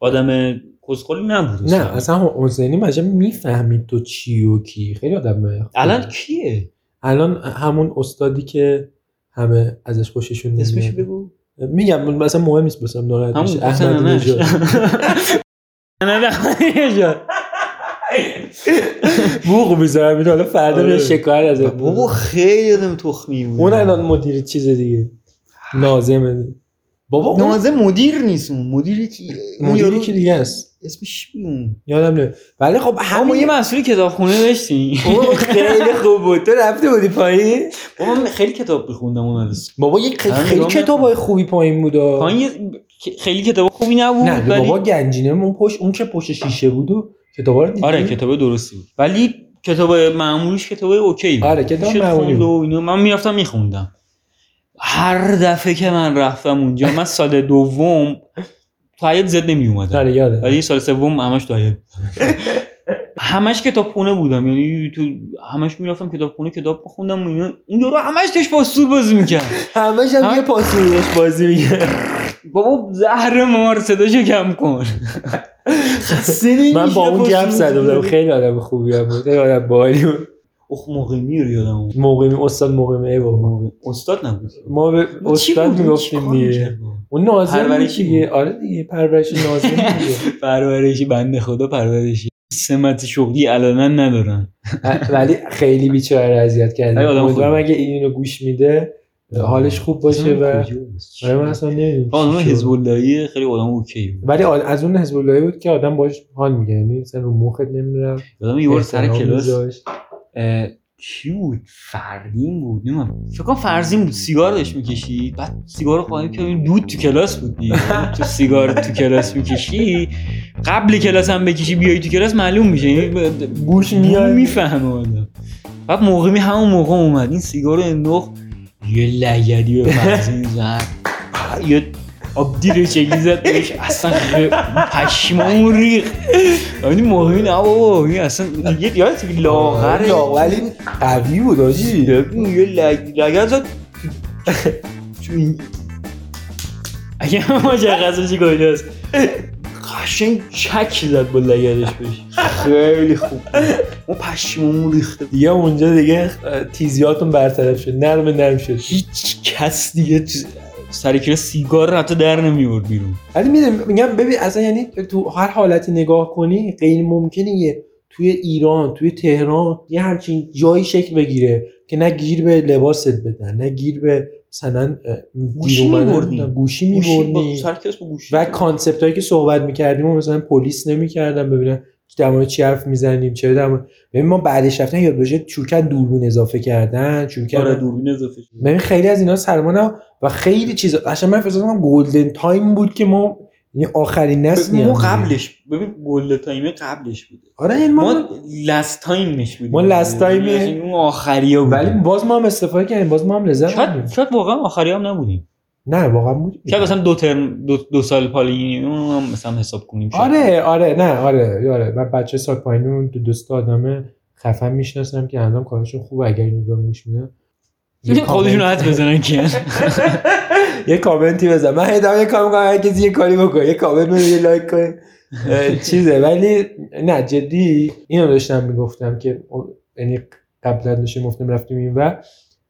آدم کسخلی نبود
نه اصلا. حسینی مجم می‌فهمید تو چی و کی. خیلی آدم
الان کیه؟
الان همون استادی که همه ازش خوششون
اسمش
نمیاد.
بگو.
میگم مثلا مهم نیست بسم ناراحت میشه احمد. نژاد.
نه.
بوق می‌ذارم. این حالا فردا
آره.
میاد شکایت از
بابا خیلی آدم تخمی بود.
اون الان مدیر چیز دیگه. نازمه بابا
نازه مدیر نیست. اون یارو
که دیگه است.
اسمش بود
یادم نمیاد. ولی خب
ما
همین
یه مسئول کتابخونه داشتیم.
اون خیلی خوب بود. تو رفته بودی پایین؟
بابا خیلی کتاب بخوندم اون
بابا
الان
خیلی کتابای خوبی پایین بود.
پایین یه- خیلی کتاب خوبی نبود
نه بابا گنجینه اون پشت اون که پشت شیشه بود و کتابا رو
آره کتاب درستی بود. ولی کتاب معمولیش کتاب اوکی بود.
آره، کتاب معمولی
من می‌رفتم میخوندم. هر دفعه که من رفتم اونجا من سال دوم حیات زد نمی اومدم
آره یاده
ولی سال سوم همش حیات همش کتاب خونه بودم. یعنی تو همش می‌رفتم کتاب خونه کتاب بخوندم اینا اون یارو همش داشت پاستور بازی می‌کرد.
همش هم یه پاسور داشت بازی میگه
بابا زهر مار صداشو کم کن.
من با اون گپ
پاستور
زده بودم
بازی.
خیلی آدم خوبی هم بود خیلی آدم باحالی بود.
اخ موقعی رو یادم اومد.
موقعی استاد موقعی بابا
استاد نبود.
ما به استاد
بود؟
می‌گفتیم دیگه؟ اون ناظم بود
پرورشی
دیگه.
بود.
آره دیگه پرورش ناظم دیگه.
پرورشی بنده خدا پرورشی. سمت شغلی علنا ندارن.
ولی خیلی بیچاره رو اذیت کرده
آدم
امیدوارم. اگه اینو گوش میده حالش خوب باشه و آره من اصلا نمی‌دونم
آدم. حزب اللهی خیلی آدم اوکی بود.
ولی از اون حزب اللهی بود که آدم باش حال میگه یعنی مثلا رو مخت نمیره
آدم یه بار سر کلاس کی بود؟ فردین بود نمی‌دونم. فکر کنم فرزین بود سیگار داشت می‌کشید بعد سیگار خواهیم که این دود تو کلاس بود تو سیگار تو کلاس می‌کشی. قبل کلاس هم بکشی بیای تو کلاس معلوم میشه. یعنی
گوش میاد.
می‌فهمه آدم. بعد موقعی همون موقع اومد. این سیگار رو انداخت. یه لگدی به فرزین زد. یه آبدی رو چگی زد بهش اصلا خیلی پشمامون ریخت. این موقعی نه بابا این اصلا یه یادت
آره،
لاغره
ولی قوی بود آجی.
یه لگ لگد زد. تو این اگه مشخص چی کجاست قشنگ چک زد با لگدش بهش. خیلی خوب بود. ما پشممون ریخته.
دیگه اونجا دیگه تیزیاتون برطرف شد. نرم نرم شد.
هیچ کس دیگه تو- سر سیگار رو حتی در نمیورد بیرون.
ولی می‌دونم میگم ببین اصلا یعنی تو هر حالتی نگاه کنی غیر ممکنه یه توی ایران توی تهران یه همچین جایی شکل بگیره که نه گیر به لباست بدن نه گیر به مثلا
گوشی می‌بردی.
گوشی میبردی. و کانسپت هایی که صحبت می‌کردیم و مثلا پلیس نمی‌کردن ببینن در مورد چی حرف می‌زنیم؟ چه در مورد ببین ما بعدش رفتن یاد باشه چوکن دوربین اضافه کردن چوکن
آره دوربین اضافه شد.
ببین خیلی از اینا سرمانه و خیلی چیز قشنگ من فکر کنم golden time بود که ما یعنی آخرین نسلی
ما. قبلش ببین گل تایم قبلش بوده.
آره این ما,
ما last time ش بودیم.
ما last time-
یعنی اون آخری ها
ولی باز ما هم استفاده کردیم باز ما هم لذت
شاید
بردیم
شاید واقعا آخری هم نبودیم.
نه واقعا بود.
شاید مثلا دو ترم دو, دو سال پایینی اون هم مثلا حساب کنیم شاید.
آره آره نه آره آره. من بچه سال پایینمون دو دوست آدم خفن می‌شناسم که الان کارشون خوبه اگر این ویدیو گوش میدن.
خودشون حد بزنن که.
یه کامنتی بزن. من هی دارم یه کار می‌کنم هر کسی یه کاری بکنه. یه کامنت بده یه like کنه. چیزه. ولی نه جدی اینو داشتم می‌گفتم که یعنی قبلا داشتیم گفتیم رفتیم این و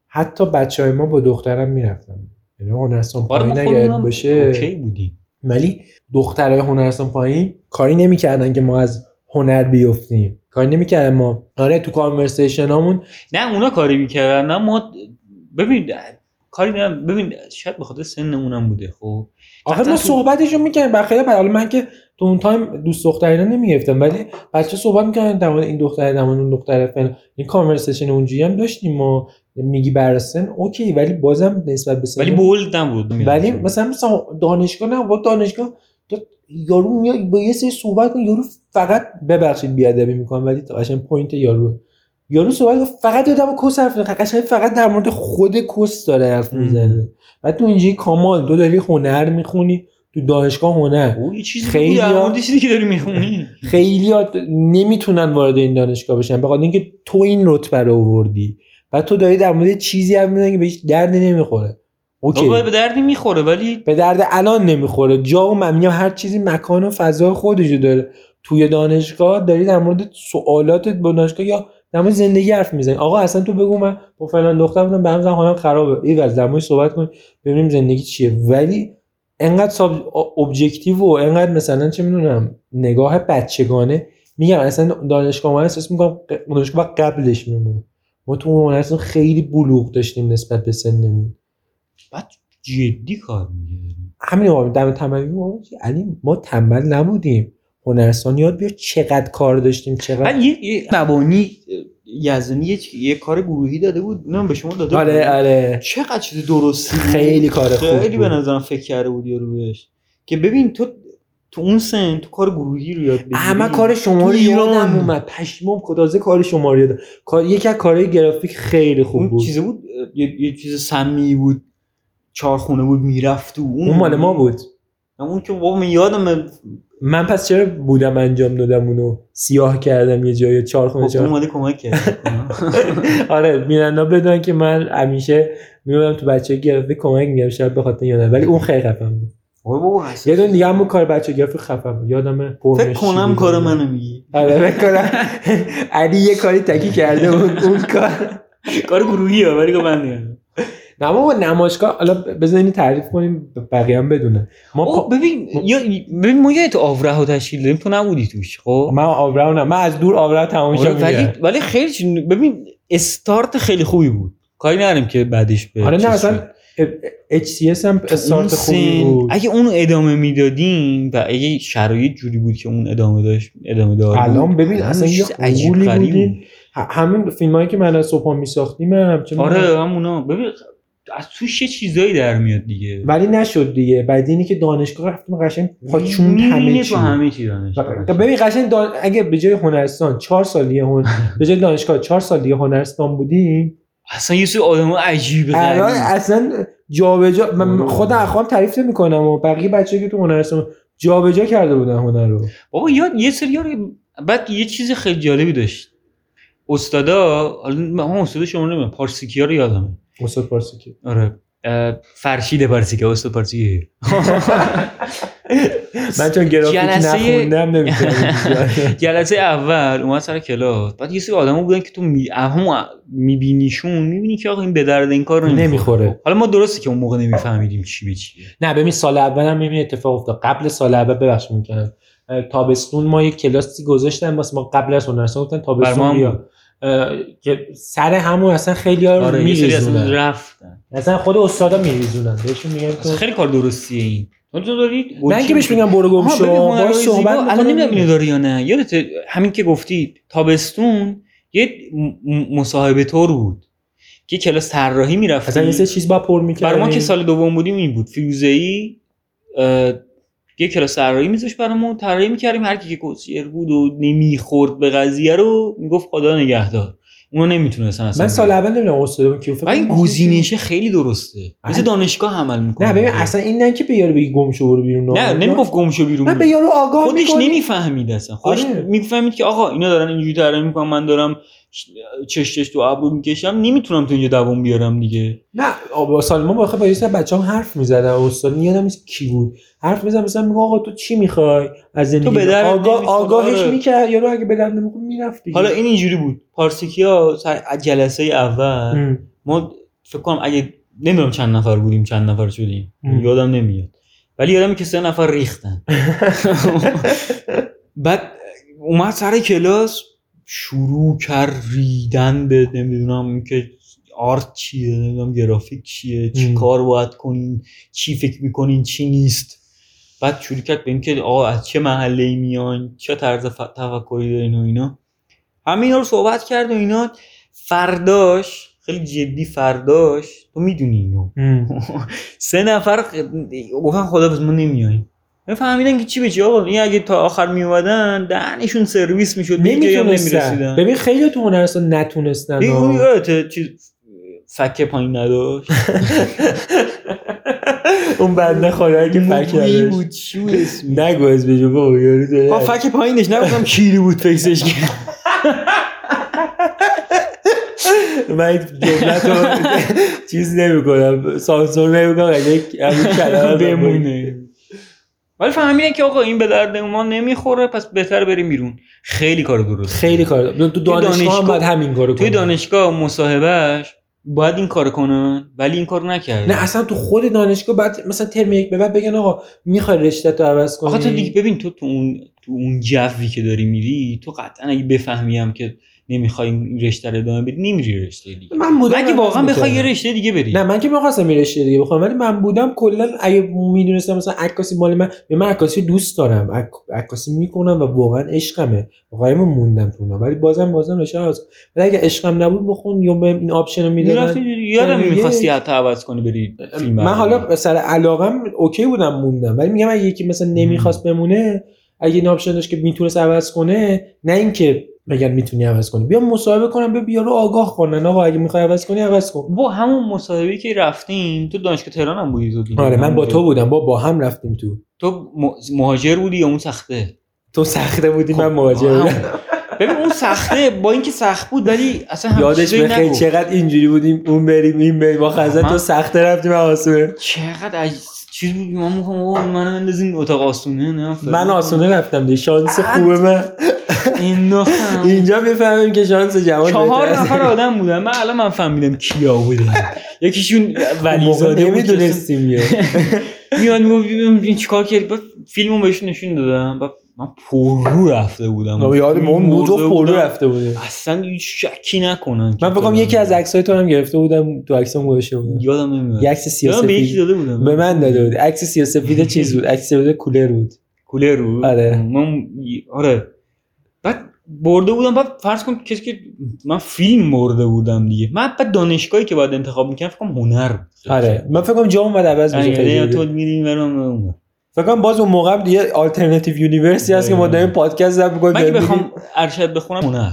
حتی بچه های ما با دخترم می‌رفتن یعنی هنرستان
آره
پایین اگر
اوکی بودیم
ولی دخترای هنرستان پایین کاری نمی‌کردن که ما از هنر بیفتیم. کاری نمی‌کردن ما. آره تو conversation هامون
نه اونا کاری می‌کردن نه ما ببین کاری نه ببین شاید به خاطر هم بوده خب.
آخه ما
تو-
صحبتشو می‌کردیم. بخیلی حالا من که تو اون تایم دوست دخترینا نمی‌گرفتم ولی بچه صحبت می‌کردن در مورد این دختر در مورد اون دختر فلان. این کانورسیشن اونجوری هم داشتیم ما. میگی برسن اوکی ولی بازم نسبت به
ولی بولد نبود
ولی مثلا مثلا دانشگاه نه با دانشگاه تو یارو میاد با یه سری صحبت کن یارو فقط ببخشید بیادبی می‌کنم ولی قشنگ پوینت یارو. یارو صحبت فقط یادم کس حرف قشنگ فقط در مورد خود کس داره حرف. می‌زنه. بعد تو اینجا کامال تو داری هنر می‌خونی تو دانشگاه هنر.
او یه چیزی
خیلی
چیزی که داری می‌خونی.
خیلی نمی‌تونن وارد این دانشگاه بشن به خاطر اینکه تو این رتبه رو آوردی. و تو داری در مورد چیزی حرف می‌زنی که بهش درد نمی‌خوره. اوکی.
به دردی می‌خوره ولی
به درد الان نمی‌خوره. جا و من میگم هر چیزی مکان و فضا خودشو داره. توی دانشگاه داری در مورد سوالاتت با دانشگاه یا در مورد زندگی حرف می‌زنی. آقا اصلا تو بگو من با فلان دختر بودم به هم زن حالم خرابه. این از در موردش صحبت کنیم ببینیم زندگی چیه. ولی انقدر ساب ابجکتیو و انقدر مثلا چه می‌دونم نگاه بچگانه. میگم اصلا دانشگاه من احساس می‌کنم دانشگاه قبلش میمون ما تو اصلا خیلی بلوغ داشتیم نسبت به سنمون.
بعد جدی کار می‌گیریم
همین آقا دم تنبلی ما علی ما تنبل نبودیم. هنرستان یاد بیار چقدر کار داشتیم چقدر
یه مبانی یزدانی یه, یه کار گروهی داده بود. نه به شما داده
آره
بود.
آره.
چقدر چیز درستی.
خیلی کار خوب
خیلی به. نظرم فکر کرده بود یارو بهش. که ببین تو تو اون سن تو کار گروهی رو یاد بگیری.
همه کار شما رو. یادم اومد. پشمام خدازه کار شما رو یادم. کار یکی از کارهای گرافیک خیلی خوب
اون
بود.
چیزه بود؟ یه, یه چیز سمی بود. چهارخونه بود می‌رفت تو
اون. مال ما بود.
اون که بابا من یادم
من پس چرا بودم انجام دادم اونو؟ سیاه کردم یه جایی چهار خونه
خب
چهار
اومده کمک کرد
آره میرندا بدون که من همیشه میومدم تو بچه گرافیک کمک میگم شاید به خاطر یادم. ولی اون خیلی خفن بود. یه دونه دیگه هم کار خفن بود یادم
فکر کنم کار منو میگی.
آره فکر کنم. علی یه کاری تکی کرده اون کار.
کار گروهی ها ولی که من نمی‌دونم.
نه ما با نمایشگاه حالا بزنین تعریف کنیم بقیه هم بدونه. ما
ببین یا ببین ما یه تو آوره تشکیل دادیم تو نبودی توش خب؟
من آوره نه. من از دور آوره تماشا
آره، ولی ولی خیلی ببین استارت خیلی خوبی بود. کاری نداریم که بعدش به
آره نه اصلا. HCS هم استارت خوبی بود
اگه اون ادامه می‌دادیم و اگه شرایط جوری بود که اون ادامه داشت ادامه دار بود،
الان ببین اصلا یه قولی
غریب
بودین
بود.
ه- همین فیلم هایی که من از صبح میساختیم هم
آره
می‌دونم.
همونا ببین از توش یه چیزایی در میاد دیگه
ولی نشد دیگه بعد اینی که دانشگاه رفتیم قشنگ پاچون همه چی
همه چی دانشگاه.
و- ببین قشنگ دان... اگه به جای هنرستان چهار سال دیگه هن... به جای دانشگاه چهار سال دیگه هنرستان بودیم
اصلا یه سری آدم عجیب
الان اصلا جابجا من
آره.
خود اخوام تعریف نمی‌کنم و بقیه بچه که تو هنرستان جابجا کرده بودن هنر رو.
بابا یاد یه سری بعد یه چیز خیلی جالبی داشت. استادا من استاد شما نمی‌دونم پارسیکیا رو یادمه.
استاد پارسی که
آره فرشید پارسیکیا استاد پارسیکی.
من چون گرافیک نخوندم نمی‌تونم
جلسه اول اومد سر کلاس. بعد یه سری آدما بودن که تو می... میبینیشون می‌بینی که آقا این به درد این کار نمی‌خوره.
نمی‌خوره.
حالا ما درسته که اون موقع نمیفهمیدیم چی به چیه
نه ببین سال اول هم می‌بینی اتفاق افتاد. قبل سال اول ببخشید می‌کنم. تابستون ما یک کلاسی گذاشتن واسه ما قبل از هنرستان گفتن تابستون بیا. که سر همون اصلا خیلی ها رو
آره سری اصلا
میریزونن.
رفتن.
اصلا خود استادا میریزونن. بهشون میگن
خیلی کار درستیه این. تو تو داری؟
من که بهش میگم برو گم شو.
زیبا،
صحبت
الان نمی‌دونم اینو داری یا نه. یادت همین که گفتی تابستون یه مصاحبه طور بود که کلاس طراحی می‌رفتی.
اصلا یه چیز با پر می‌کردیم
برای ما که سال دوم بودیم این بود. فیروزه ای یه کلاس طراحی میذاش برامون طراحی می‌کردیم. هر کی که کوسیر بود و نمی‌خورد به قضیه رو می‌گفت خدا نگهدار. اونو نمی‌تونستن اصلا
من سال اول نمی‌دونم استادم کیو فکر
و این گزینشه خیلی درسته. مثل دانشگاه عمل می‌کنه.
نه ببین اصلا این نه که به یارو بگی گم شو برو بیرون
نه نمی‌گفت گم شو بیرون
نه به یارو آگاه
خودش. نمی‌فهمید اصلا. خودش
آره.
می‌فهمید که آقا اینا دارن اینجوری طراحی می‌کنن من دارم چش چش تو ابرو می‌کشم نمی‌تونم تو اینجا دوام بیارم دیگه.
نه با سال ما باخه با یه بچه‌ها حرف می‌زدن استاد یادم نیست کی بود. حرف می‌زدن مثلا میگه آقا تو چی می‌خوای؟ از زندگی
درد
آگاه
نمی‌خوره،
آگاهش
آره.
می‌کرد یارو اگه به درد نمی‌خوره می‌رفت
حالا این اینجوری بود. پارسیکیا جلسه اول
ام.
ما فکر کنم اگه نمی‌دونم چند نفر بودیم چند نفر شدیم.
ام.
یادم نمیاد. ولی یادم که سه نفر ریختن. بعد اومد سر کلاس شروع کرد ریدن به نمی‌دونم که آرت چیه نمی‌دونم گرافیک چیه چی
ام.
کار باید کنین چی فکر می‌کنین چی نیست. بعد شروع کرد به اینکه آقا از چه محله ای میان چه طرز ف- تفکری دارین و اینا. همه اینا رو صحبت کرد و اینا. فرداش خیلی جدی فرداش تو می‌دونی اینو. سه نفر گفتن خدا ما نمیایم فهمیدن که چی به چی. آقا این اگه تا آخر می اومدن دهنشون سرویس می‌شد.
نمی‌تونستن.
نمی‌رسیدن.
ببین خیلی تو هنرستان نتونستن
اون چیز فکه پایین نداشت.
اون بنده خدایی که
موگویی
کردش
بود چی بود اسمش؟
نگو از بجو بابا یارو
فک پایینش نگفتم کیری بود فکسش
من جملت رو چیز نمی کنم سانسور نمی کنم اگه کلمه
بمونه. ولی فهمیدن که آقا این به درد ما نمی‌خوره پس بهتر بریم بیرون خیلی کار درست
خیلی کار. تو دانشگاه هم
دانشگاه-
باید همین کارو
توی. دانشگاه مصاحبهش باید این کار کنن ولی این کار نکردن
نه اصلا تو خود دانشگاه بعد مثلا ترم یک به بعد بگن آقا می‌خوای رشته تو عوض کنی
آخه تو دیگه ببین تو تو اون تو اون جوی که داری میری تو قطعا اگه بفهمیم که نمی‌خوای این رشته رو ادامه بدی نمیری رشته دیگه
من بودم عوض
واقعا بخوای یه. رشته دیگه بری
نه من که می‌خواستم یه رشته دیگه بخوام ولی من بودم کلا اگه می‌دونستم مثلا عکاسی مال من به من عکاسی دوست دارم عک- عکاسی می‌کنم و واقعا عشقمه واقعا من موندم تو ولی بازم بازم رشته ولی اگه عشقم نبود بخون یا بهم این option رو می‌دادن
یادم می‌خواستی. حتی عوض کنی بری فیلم
من. حالا سر علاقم OK بودم موندم ولی میگم اگه یکی مثلا نمی‌خواست بمونه اگه این option داشت که می‌تونست عوض کنه نه اینکه بگن می‌تونی عوض کنی. بیا مصاحبه کنم بیا رو آگاه کنن آقا اگه می‌خوای عوض کنی عوض کن.
با همون مصاحبه که رفتیم تو دانشگاه تهران هم بودی تو
آره من با. تو بودم. با با هم رفتیم تو.
تو مهاجر بودی یا اون سخته؟
تو سخته بودی
خب،
من
هم-
بودم.
ببین اون سخته با اینکه سخت بود ولی اصلا هم
یادش بخیر. چقدر اینجوری بودیم اون بریم این بریم. با خزن تو سخته رفتیم آسونه
چقدر. چیز بود من می‌خوام آقا منو بندازین اتاق آسونه نه
من آسونه رفتم دیگه شانس خوبه من.
این
اینجا می‌فهمیم که شانس جوان
چهار. نفر آدم بودن. من الان من فهمیدم کیا بودن. یکیشون ولی
موقع
زاده بود
نمی‌دونستیم یه
میاد می‌گفت ببین این چیکار کردی بعد فیلمو بهشون نشون دادم. بعد من پررو رفته بودم.
یاد ما اون موضوع
مرده
پرو. رفته بودیم
اصلا هیچ شکی نکنن
من بگم یکی از عکسای تو هم گرفته بودم تو عکسام گذاشته بودم.
یادم نمیاد.
عکس
یادم
سیاسفید
داده بودم.
به من داده بود. عکس سیاسفید چیز بود. عکس بود کولر بود.
کولر رو
آره.
من آره. بعد برده بودم. بعد فرض کن کسی که من فیلم برده بودم دیگه. من بعد دانشگاهی که باید انتخاب می‌کنم فکر کنم هنر بود.
آره. من فکر کنم جام بعد عوض بشه
یعنی
خیلی
تو میری برام
فکر کنم باز اون موقع هم دیگه alternative university هست که ما داریم پادکست ضبط می‌کنیم
من اگه بخوام ارشد بخونم هنر.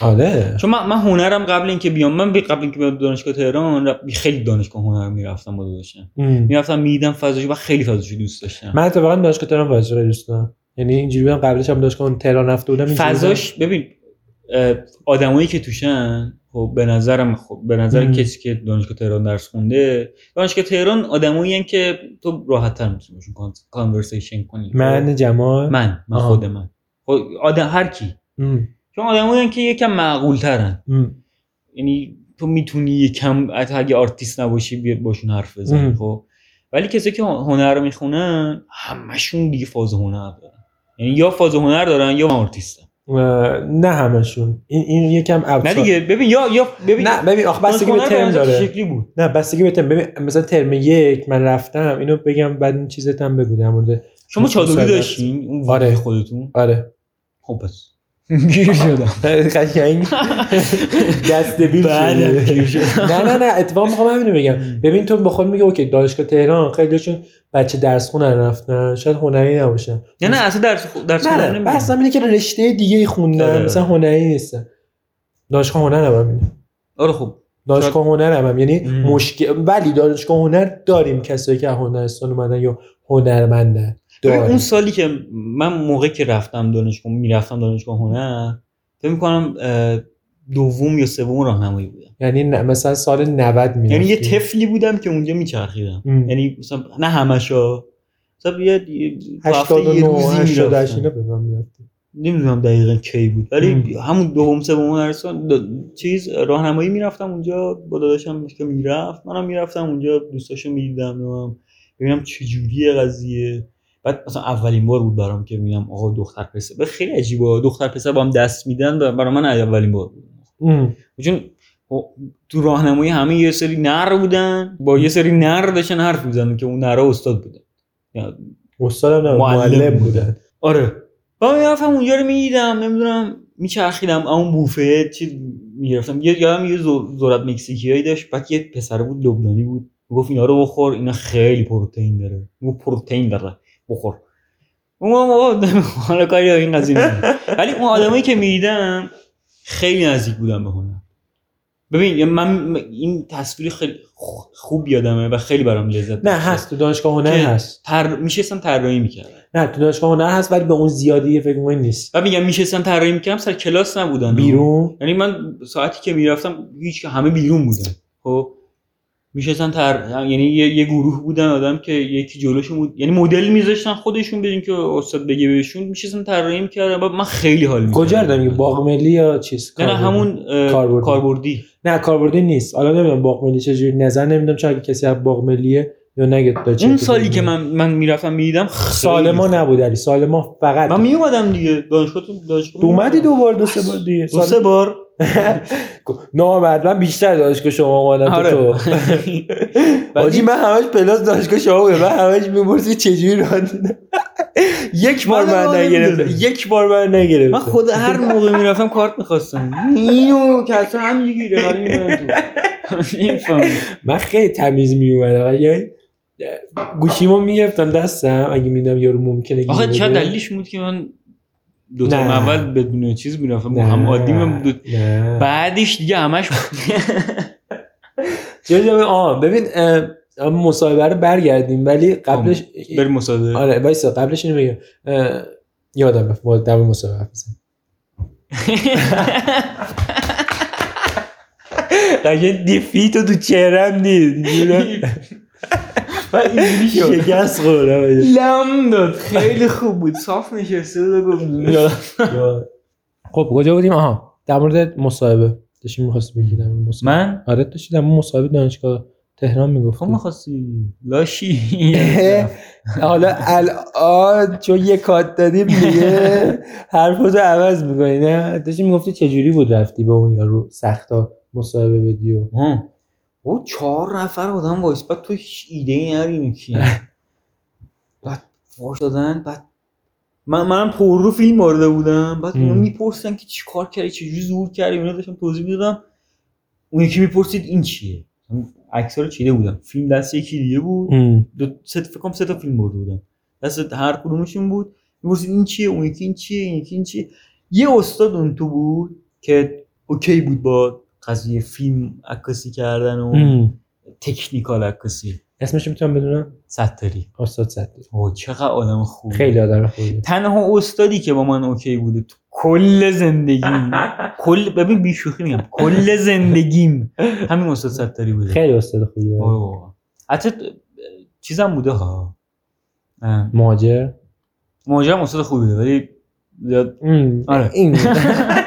آره.
چون من, من هنرم قبل اینکه بیام من قبل اینکه بیام دانشگاه تهران خیلی دانشگاه هنر می‌رفتم با داداشم.
ام.
می‌رفتم می‌دیدم فضاشو و خیلی فضاشو دوست داشتم.
من اتفاقا دانشگاه تهران فضاش خیلی دوست دارم. یعنی اینجوری بودم قبلش هم دانشگاه تهران رفته بودم
فضاش ببین آدمایی که توشن خب به نظرم خب به نظر. کسی که دانشگاه تهران درس خونده دانشگاه تهران آدمایی که تو راحت تر می‌تونی باشون conversation کنی
بودم. من جمال
من من
آها.
خود من خب آدم هر کی
ام.
چون آدمایی که یکم معقول ترن. یعنی تو می‌تونی یکم اگه آرتیست نباشی بیا باشون حرف بزنی. خب ولی کسی که هنر می‌خونن همشون دیگه فاز هنر دارن یعنی یا فاز هنر دارن یا آرتیستن
نه همشون. این این یکم
نه
اوتساید
دیگه ببین یا یا ببین
نه ببین آخه بستگی به ترم داره.
شکلی بود؟
نه بستگی به ترم. ببین مثلا ترم یک من رفتم اینو بگم بعد این چیزت هم بگو در مورد
شما چادری. داشتین اون
آره.
آره. خودتون؟
آره.
خب پس. گیر شدم.
قشنگ. دست بیل
شدم.
نه نه نه اتفاقا می‌خوام همینو بگم. ببین تو با خود میگه اوکی دانشگاه تهران خیلیشون بچه درس خونن رفتن. شاید هنری نباشن.
نه نه اصلا درس درس
نه
خوندن
نه
نمی‌دونم.
بحث اینه که رشته دیگه ای خوندن.
آره.
مثلا هنری نیستن. دانشگاه هنر هم
آره خب.
دانشگاه هنر هم, هم. یعنی. مشکل ولی دانشگاه هنر داریم. کسایی که هنرستان اومدن یا هنرمندن.
اون سالی که من موقعی که رفتم دانشگاه می‌رفتم دانشگاه هنر فکر می‌کنم دوم یا سوم راهنمایی بودم.
یعنی مثلا سال 90 می
یعنی یه طفلی بودم که اونجا میچرخیدم. یعنی مثلا نه همشا مثلا یه یه- تو هفته یه
89
روزی
88 اینا به من می‌رفتیم
نمی‌دونم دقیقا کی بود ولی
ام.
همون دوم سوم هنرستان د- چیز راهنمایی می‌رفتم اونجا با داداشم که می‌رفت منم می‌رفتم اونجا دوستاشو می‌دیدم ببینم چه جوریه قضیه. بعد مثلا اولین بار بود برام که میگم آقا دختر پسر به خیلی عجیبه. دختر پسر با هم دست میدن و برای من اولین بار بود. چون خب تو راهنمایی همه یه سری نر بودن با یه سری نر داشتن حرف می‌زنن که اون نرا استاد بودن.
استادم نه
معلم بودن. آره. با می‌رفتم اونجا رو می‌دیدم نمی‌دونم میچرخیدم. اون بوفه چی می‌گرفتم؟ یه یادم یه زور- ذرت مکزیکیایی داشت بعد یه پسر بود لبنانی بود. گفت اینا رو بخور اینا خیلی پروتئین داره. گفت پروتئین داره. بخور. اون حالا کاری این قضیه. ولی اون آدمایی که می‌دیدم خیلی نزدیک بودم به هنر. ببین یعنی من این تصویر خیلی خوب یادمه و خیلی برام لذت
نه. هست. تو دانشگاه هنر هست.
تر میشستم طراحی می‌کردم.
نه تو دانشگاه هنر هست ولی به اون زیادی فکر کنم نیست.
و میگم میشستم طراحی می‌کردم سر کلاس نبودن.
بیرون؟
یعنی من ساعتی که می‌رفتم هیچ همه بیرون بودن. خب؟ میشستن تر یعنی یه, یه گروه بودن آدم که یکی جلوشون بود. یعنی مدل میذاشتن خودشون بدون که استاد بگه بهشون. میشستن طراحی می‌کردن. بعد من خیلی حال می‌کردم.
کجا میگی باغ ملی یا چیز؟
نه نه؟ همون
کاربردی.
کاربردی.
نه کاربردی نیست. حالا نمی‌دونم باغ ملی چجوری. نظر نمی‌دونم اگه کسی از باغ ملیه یا چه
اون سالی که. من من می‌رفتم می‌دیدم
سالما نبود علی. سالما فقط.
من میومدم دیگه. دانشگاه تو دانشگاه
تو اومدی. دو بار دو سه بار دیگه.
دو سه بار.
نامرد من بیشتر دانشگاه شما اومدم تو
آره.
تو. حاجی من همش پلاس دانشگاه شما بودم. من همش می‌پرسی چجوری راه یک بار
من
نگرفتم. یک بار من نگرفتم.
من خود هر موقع می‌رفتم کارت می‌خواستم. اینو اصلا هم می‌گیره.
من خیلی تمیز میومدم اگه گوشیمو می‌گرفتم دستم. اگه میدم یارو ممکنه
آخه چه. دلیلش بود که من دو تا. اول بدون چیز می‌رفتم
نه.
هم عادی دو...
نه.
بعدش دیگه همش
آه ببین مصاحبه رو برگردیم ولی قبلش
بریم مصاحبه.
آره وایسا قبلش اینو بگم. یادم رفت در مورد مصاحبه. قشنگ دیفیتو تو چهرم دید و اینجوری شد.
شکست خوردم
لم داد.
خیلی خوب بود. صاف نشسته بود گفت
خب کجا بودیم؟ آها. در مورد مصاحبه. داشتیم می‌خواستی بگی در مورد مصاحبه.
من؟
آره داشتی در مورد مصاحبه دانشگاه تهران می‌گفتی
تو می‌خواستی لاشی.
حالا الان چون یه کات دادیم دیگه حرفاتو عوض می‌کنی نه؟ داشتی می‌گفتی چجوری بود رفتی با اون یارو سختا مصاحبه بدی و
ها. او چهار نفر آدم وایس. بعد تو هیچ ایده ای نداری کی. بعد فاش دادن بعد من منم پر رو فیلم وارد بودم. بعد اونا. می‌پرسن که چی کار کردی چجوری ظهور کردی؟ اونا داشتم توضیح می‌دادم اون یکی می‌پرسید این چیه؟ عکس رو چیده بودم. فیلم دست یکی دیگه بود.
ام.
دو سه فکر کنم سه تا فیلم برده بودم. دست هر کدومشون بود. می‌پرسید این چیه؟ اون یکی این چیه؟ این یکی این چیه؟ یه استاد اون تو بود که OK بود با قضیه فیلم عکاسی کردن و
ام.
technical عکاسی.
اسمش می‌تونم بدونم؟
ستاری
استاد صدری
اوه چقدر آدم خوب
خیلی آدم خوبیه.
تنها استادی که با من OK بوده تو کل زندگیم. کل ببین بی‌شوخی میگم کل زندگیم. همین استاد ستاری بوده.
خیلی استاد خوبیه.
حتی چیزم بوده ها.
مهاجر
مهاجرم استاد خوبی بوده ولی زیاد. آره.
این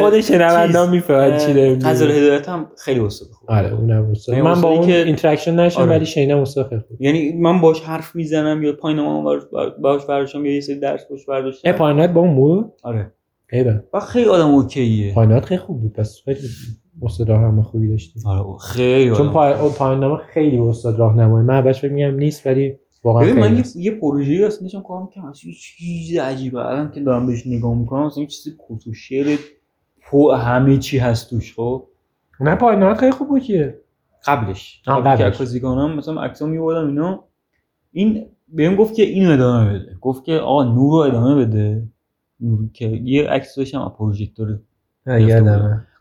خود شنوندا می‌فهمن چی داره.
غزل هدایت هم خیلی استاد خوب.
آره اونم استاد
یعنی
من با اون interaction نشدم
آره.
ولی شنیدم استاد خیلی خوب.
یعنی من باش حرف می‌زنم یا پایین ما باش برداشتم یا یه سری درس باش برداشتم.
پاینات با اون بود؟
آره.
ایوه
و خیلی آدم اوکیه.
پاینات خیلی خوب بود پس خیلی استاد راهنما خوبی داشتی
آره خیلی
چون پایان خیلی استاد راهنمایی من فکر میگم نیست ولی واقعا
من یه,
هست.
یه پروژه‌ای اصلا داشتم کار می‌کردم اصلا یه چیز عجیبه الان که دارم بهش نگاه می‌کنم اصلا یه چیز و شعر پو همه چی هست توش خب؟
نه پایانات خیلی خوب بود که
قبلش.
آه،
قبل که
قبلش.
عکاسی کنم مثلا عکسام می‌بردم اینا. این بهم گفت که اینو ادامه بده. گفت که آقا نور رو ادامه بده. نور که یه عکس داشتم از پروژکتور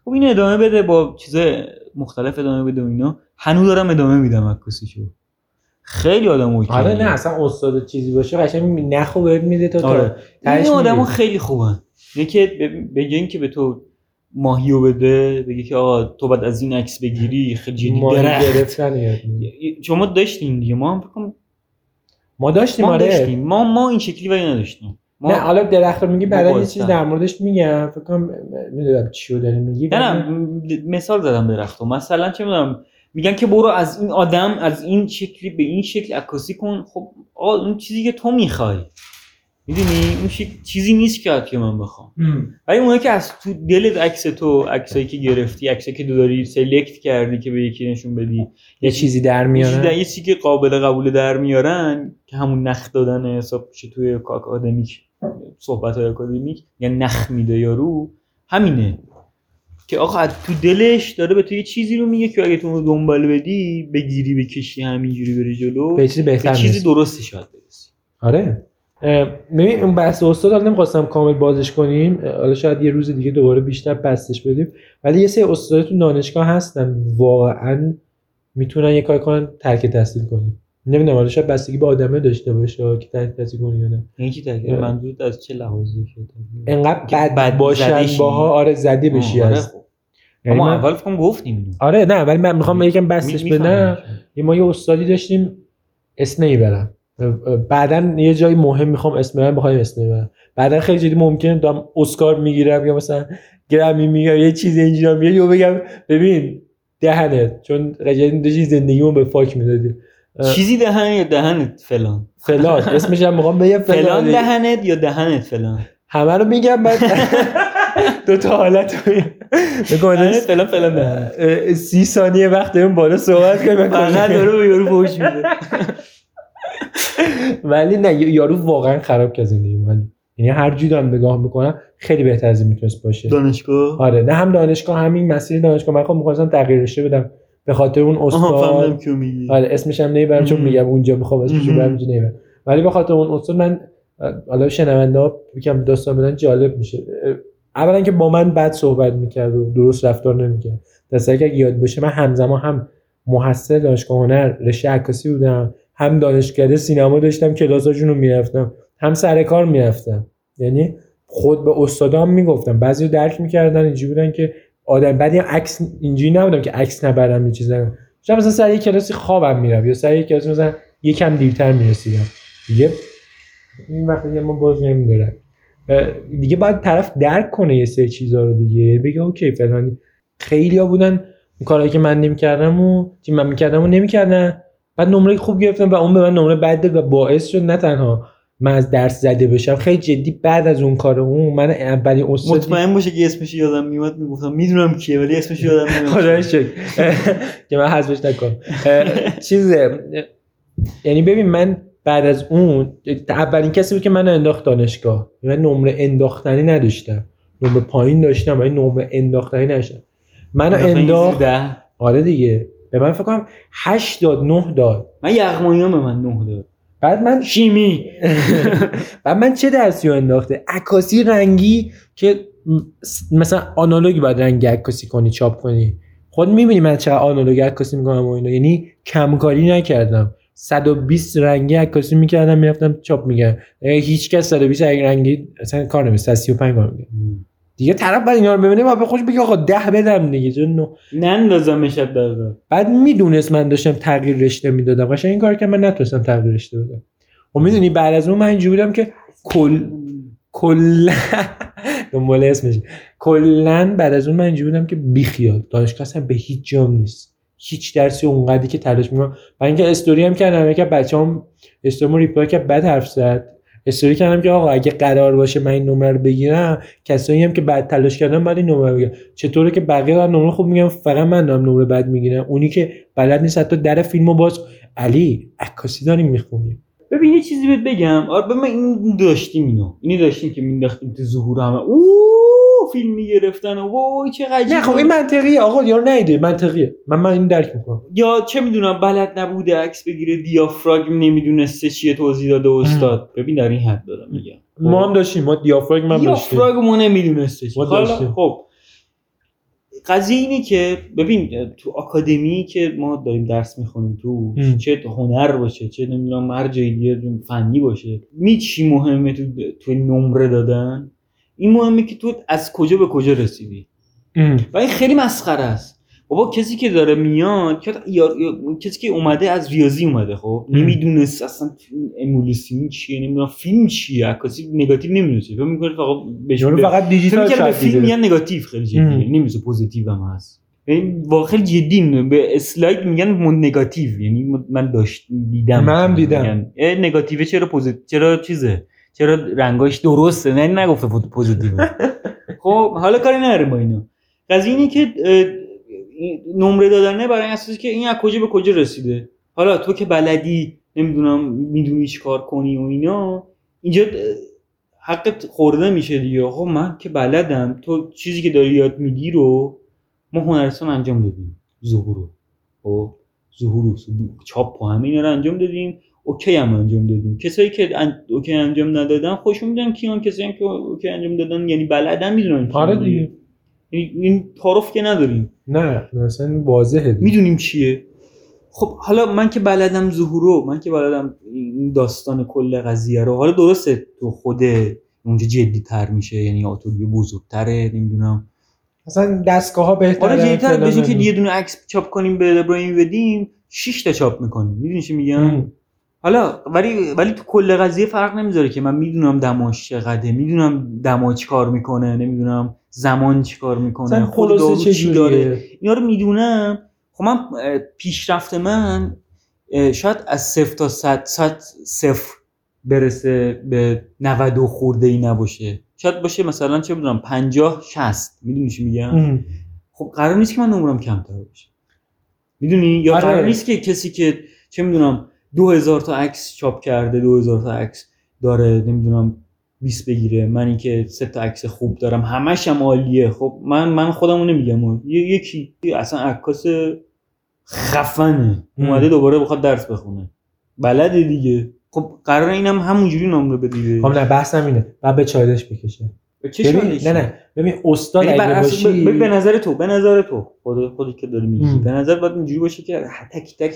خب اینو ادامه بده با چیز مختلف ادامه بده و اینا. هنوز دارم ادامه میدم عکاسیشو. خیلی آدم اوکی
آره نه اصلا استاد چیزی باشه قشنگ نخو بهت میده تا
آره. این
می‌ری.
خیلی خوبن ب- بگه این که به تو ماهیو بده بگه که آقا تو بعد از این عکس بگیری خیلی جدی درخت. شما داشتین دیگه. ما هم کنم
ما داشتیم
ما
آره.
داشتیم. ما ما این شکلی ولی نداشتیم. ما
نه حالا درخت رو میگی
ما
بعدا یه. چیز در موردش میگم. فکر کنم می‌دونم چی رو داری میگی
نه نه مثال زدم درختو مثلا چه می‌دونم میگن که برو از این آدم از این شکلی به این شکل عکاسی کن. خب آقا اون چیزی که تو می‌خوای. می‌دونی؟ اون چیزی نیست که که من بخوام. ولی اونایی که از تو دل عکس تو عکسایی که گرفتی عکسایی که تو داری سلکت کردی که به یکی نشون بدی
یه چیزی در
یه چیزی در-
میاره
یه چیزی که قابل قبول در میارن که همون نخ دادن حساب میشه توی آکادمیک صحبت های آکادمیک یا نخ میده یارو. همینه. که آقا از تو دلش داره به تو یه چیزی رو میگه که اگه تو دنبال بدی بگیری بکشی همینجوری بری جلو.
به چیزی بهتر
به چیزی. درستی شاید برسی.
آره. ببین اون بحث استاد حالا نمی‌خواستم کامل بازش کنیم. حالا شاید یه روز دیگه دوباره بیشتر بستش بدیم. ولی یه سری استاد تو دانشگاه هستن واقعا می‌تونن یه کار کنن ترک تحصیل کنیم. نمی‌دونم حالا شاید بستگی به آدمه داشته باشه که ترک تحصیل کنی یا نه
یعنی چی تاکید
اه.
منظورت از چه لحاظی شده
انقدر بد,
بد
باشن. باها آره زدی بشی از. یعنی
اما
من-
اول فکر گفتیم.
آره نه ولی من می‌خوام یکم بستش بدم. یه ما یه استادی داشتیم اسم نمی‌برم بعدا یه جایی مهم می‌خوام اسم ببرم بخوایم اسم نمی‌برم بعدا خیلی جدی ممکنه دارم اسکار می‌گیرم یا مثلا گرمی می‌گیرم یه چیز اینجا میگه یا بگم ببین دهنت چون قجلی داشتی زندگیمو به فاک می‌دادی
چیزی دهن یا دهنت فلان؟
فلان. اسمش هم می‌خوام بگم
فلان
فلان
دهنت یا دهنت فلان؟
همه رو میگم بعد دو تا حالت میگم.
فلان فلان دهنت
سی ثانیه وقت داریم بالا صحبت کنیم
فقط داره یارو فوش میده.
ولی نه یارو واقعا خراب کرد زندگی من. یعنی هر جوری دارم نگاه می‌کنم خیلی بهتر از این می‌تونست باشه.
دانشگاه؟
آره نه هم دانشگاه همین مسیر دانشگاه. من خب می‌خواستم تغییر رشته بدم. به خاطر اون استاد. آره اسمش هم نمی‌برم چون. میگم اونجا می‌خوام اسمش رو اینجا نمی‌برم ولی به خاطر اون استاد من حالا شنونده ها یکم داستان بدن جالب میشه. اولا که با من بد صحبت می‌کرد و درست رفتار نمی‌کرد. دسته که اگه یاد باشه من همزمان هم محصل دانشگاه هنر رشته عکاسی بودم هم دانشکده سینما داشتم کلاساشون رو می‌رفتم هم سر کار می‌رفتم. یعنی خود به استادام می‌گفتم. بعضی رو درک می‌کردن اینجوری بودن که آدم بعدی عکس اینجوری نبودم که عکس نبرم یه چیز نبرم. شاید مثلا سر یک کلاسی خوابم میرم؟ یا سر یک کلاسی مثلا یکم دیرتر می‌رسیدم. دیگه این وقت دیگه ما باز نمیدارم. دیگه باید طرف درک کنه یه سری چیزا رو دیگه. بگه اوکی فلان خیلی ها بودن کارهایی که من نمی‌کردم و که من می‌کردم و نمی‌کردن. بعد نمره خوب گرفتم و اون به من نمره بد داد و باعث شد نه تنها من از درس زده بشم. خیلی جدی بعد از اون کار اون من اولین استاد
مطمئن باشه که اسمش یادم میومد می‌گفتم می‌دونم کیه ولی اسمش یادم نمیاد.
خدا شکر که من حذفش نکنم. چیز یعنی ببین من بعد از اون اولین کسی بود که من انداخت دانشگاه. من نمره انداختنی نداشتم. نمره پایین داشتم ولی نمره انداختنی نداشتم. من انداخت آره دیگه. به من فکر کنم 8 داد 9 داد.
من یغماییام به من 9 داد.
بعد من
شیمی.
بعد من چه درسی رو انداخته؟ عکاسی رنگی که مثلا آنالوگی باید رنگی عکاسی کنی چاپ کنی. خود می‌بینی من چه آنالوگ عکاسی می‌کنم و اینا؟ یعنی کمکاری نکردم. 120 رنگی عکاسی می‌کردم می‌رفتم چاپ میگم هیچ کس 120 رنگی اصلا کار نمیشه 35 کار میگه دیگه طرف بعد اینا رو ببینه و به خوش بگه آقا ده بدم دیگه چون نو.
نندازمش دقیقا
بعد می‌دونست من داشتم تغییر رشته می‌دادم. قشنگ این کار که من نتونستم تغییر رشته بدم. و می‌دونی بعد از اون من اینجوری بودم که کل کلا دنبال اسمش. کلا بعد از اون من اینجوری بودم که بیخیال. دانشگاه اصلا به هیچ جام نیست. هیچ درسی اونقدری که تلاش می‌کنم. و اینکه استوری هم کردم که بچه‌ام استوری ریپلای که بعد حرف زد. استوری کردم که آقا اگه قرار باشه من این نمره رو بگیرم کسایی هم که بعد تلاش کردن بعد این نمره بگیرم چطوره که بقیه دارن نمره خوب میگم فقط من دارم نمره بد می‌گیرم. اونی که بلد نیست حتی در فیلمو باز علی عکاسی داریم می‌خونیم.
ببین یه چیزی بهت بگم. آره من این داشتیم اینو. اینی داشتیم که مینداختیم تو ظهور همه. او فیلم می‌گرفتن و وای چه عجیبه
نه خب این منطقیه. آقا یارو نیده منطقیه. من من این درک می‌کنم.
یا چه می‌دونم بلد نبوده عکس بگیره دیافراگم نمی‌دونسته چیه توضیح داده استاد. ببین در این حد دارم میگم.
ما هم داشتیم. ما دیافراگم هم داشتیم.
دیافراگم نمی‌دونسته. خب قضیه اینه که ببین تو آکادمی که ما داریم درس می‌خونیم تو. چه هنر باشه چه نمی‌دونم مرجع دیگه فنی باشه می چی مهمه تو تو نمره دادن؟ این مهمه که تو از کجا به کجا رسیدی. و این خیلی مسخره است بابا کسی که داره میاد که یا- یا- کسی که اومده از ریاضی اومده خب. نمی‌دونست اصلا امولوسیون چیه نمی‌دونم فیلم چیه عکاسی نگاتیو نمی‌دونست فکر می‌کنه فقط بهش
یارو فقط دیجیتال شاید
فیلم. میگن نگاتیو خیلی جدیه
ام.
نمی‌دونست پوزیتیو هم هست یعنی واقعا جدی. به اسلاید میگن من نگاتیو یعنی من داشت دیدم
منم دیدم.
میگن، اه، نگاتیو چرا پوزیتیو چرا چیزه چرا رنگاش درسته؟ نه نگفته پوزیتیو خب حالا کاری نداره با اینا. قضیه اینه که نمره دادنه بر اساس اینه که این از کجا به کجا رسیده. حالا تو که بلدی نمی‌دونم می‌دونی چی کار کنی و اینا اینجا حقت خورده میشه دیگه. خب من که بلدم تو چیزی که داری یاد میگی رو ما هنرستان انجام دادیم. ظهور رو. خب ظهور چاپ و همه اینا رو انجام دادیم. اوکی هم انجام دادیم. کسایی که ان... اوکی انجام ندادن خوشون میدن کیان کسایی که اوکی انجام دادن یعنی بلدن می‌دونن
آره دیگه.
یعنی این تعارف که نداریم.
نه مثلا واضحه.
می‌دونیم چیه؟ خب حالا من که بلدم ظهورو من که بلدم این داستان کل قضیه رو. حالا درسته تو خود اونجا جدی تر میشه یعنی آتولیو بزرگتره نمی‌دونم.
مثلا دستگاه ها بهتره
آره جدی تر که. یه دونه عکس چاپ کنیم به ابراهیم بدیم 6 تا چاپ می‌کنیم. می‌دونی چی میگم. حالا ولی ولی تو کل قضیه فرق نمی‌ذاره که من می‌دونم دماش چقدره می‌دونم دما چی کار می‌کنه نمی‌دونم زمان چی کار می‌کنه خود دارو چی داره. اینا رو می‌دونم. خب من پیشرفت من شاید از صفر تا صد صد صفر برسه به 90 و خورده ای نباشه. شاید باشه مثلا چه می‌دونم 50 60 می‌دونی چی میگم. خب قرار نیست که من نمرم کمتر باشه. می‌دونی؟ یا
آره.
قرار نیست که کسی که چه می‌دونم 2000 تا عکس چاپ کرده 2000 تا عکس داره نمی‌دونم 20 بگیره. من اینکه سه تا عکس خوب دارم همش هم عالیه. خب من من خودمو نمیگم. یکی اصلا عکاس خفنه. اومده دوباره بخواد درس بخونه. بلده دیگه. خب قرار اینم همونجوری نمره بده.
خب نه بحثم اینه. بعد به چالش بکشه. ببین؟ نه نه. ببین استاد
یعنی
اگه باشی
به نظر تو به نظر تو خود خودی که داری میگی. به نظر باید اینجوری باشه که تک تک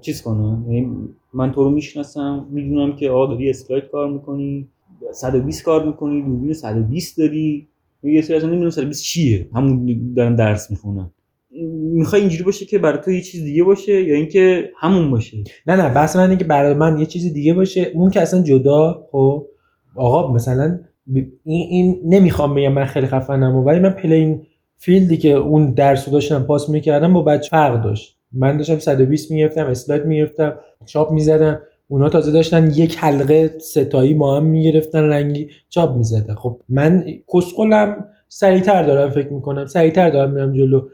چیز کنه یعنی من تو رو می‌شناسم می‌دونم که آقا داری اسلاید کار می‌کنی 120 کار می‌کنی دوربین 120 داری. یه سری اصلا نمی‌دونم 120 چیه. همون دارن درس می‌خونن می‌خوای اینجوری باشه که برای تو یه چیز دیگه باشه یا اینکه همون باشه؟
نه نه بحث من اینه که برای من یه چیز دیگه باشه. اون که اصلا جدا خب آقا مثلا این, این نمی‌خوام بگم من خیلی خفنم ولی من playing field ی که اون درس رو داشتم پاس می‌کردم با بچه فرق داشت. من داشتم 120 می‌گرفتم اسلاید می‌گرفتم چاپ می‌زدم اونا تازه داشتن یک حلقه ستایی ما هم می‌گرفتن رنگی چاپ می‌زدن. خب من کسخلم سریعتر دارم فکر می‌کنم سریعتر دارم میرم جلو.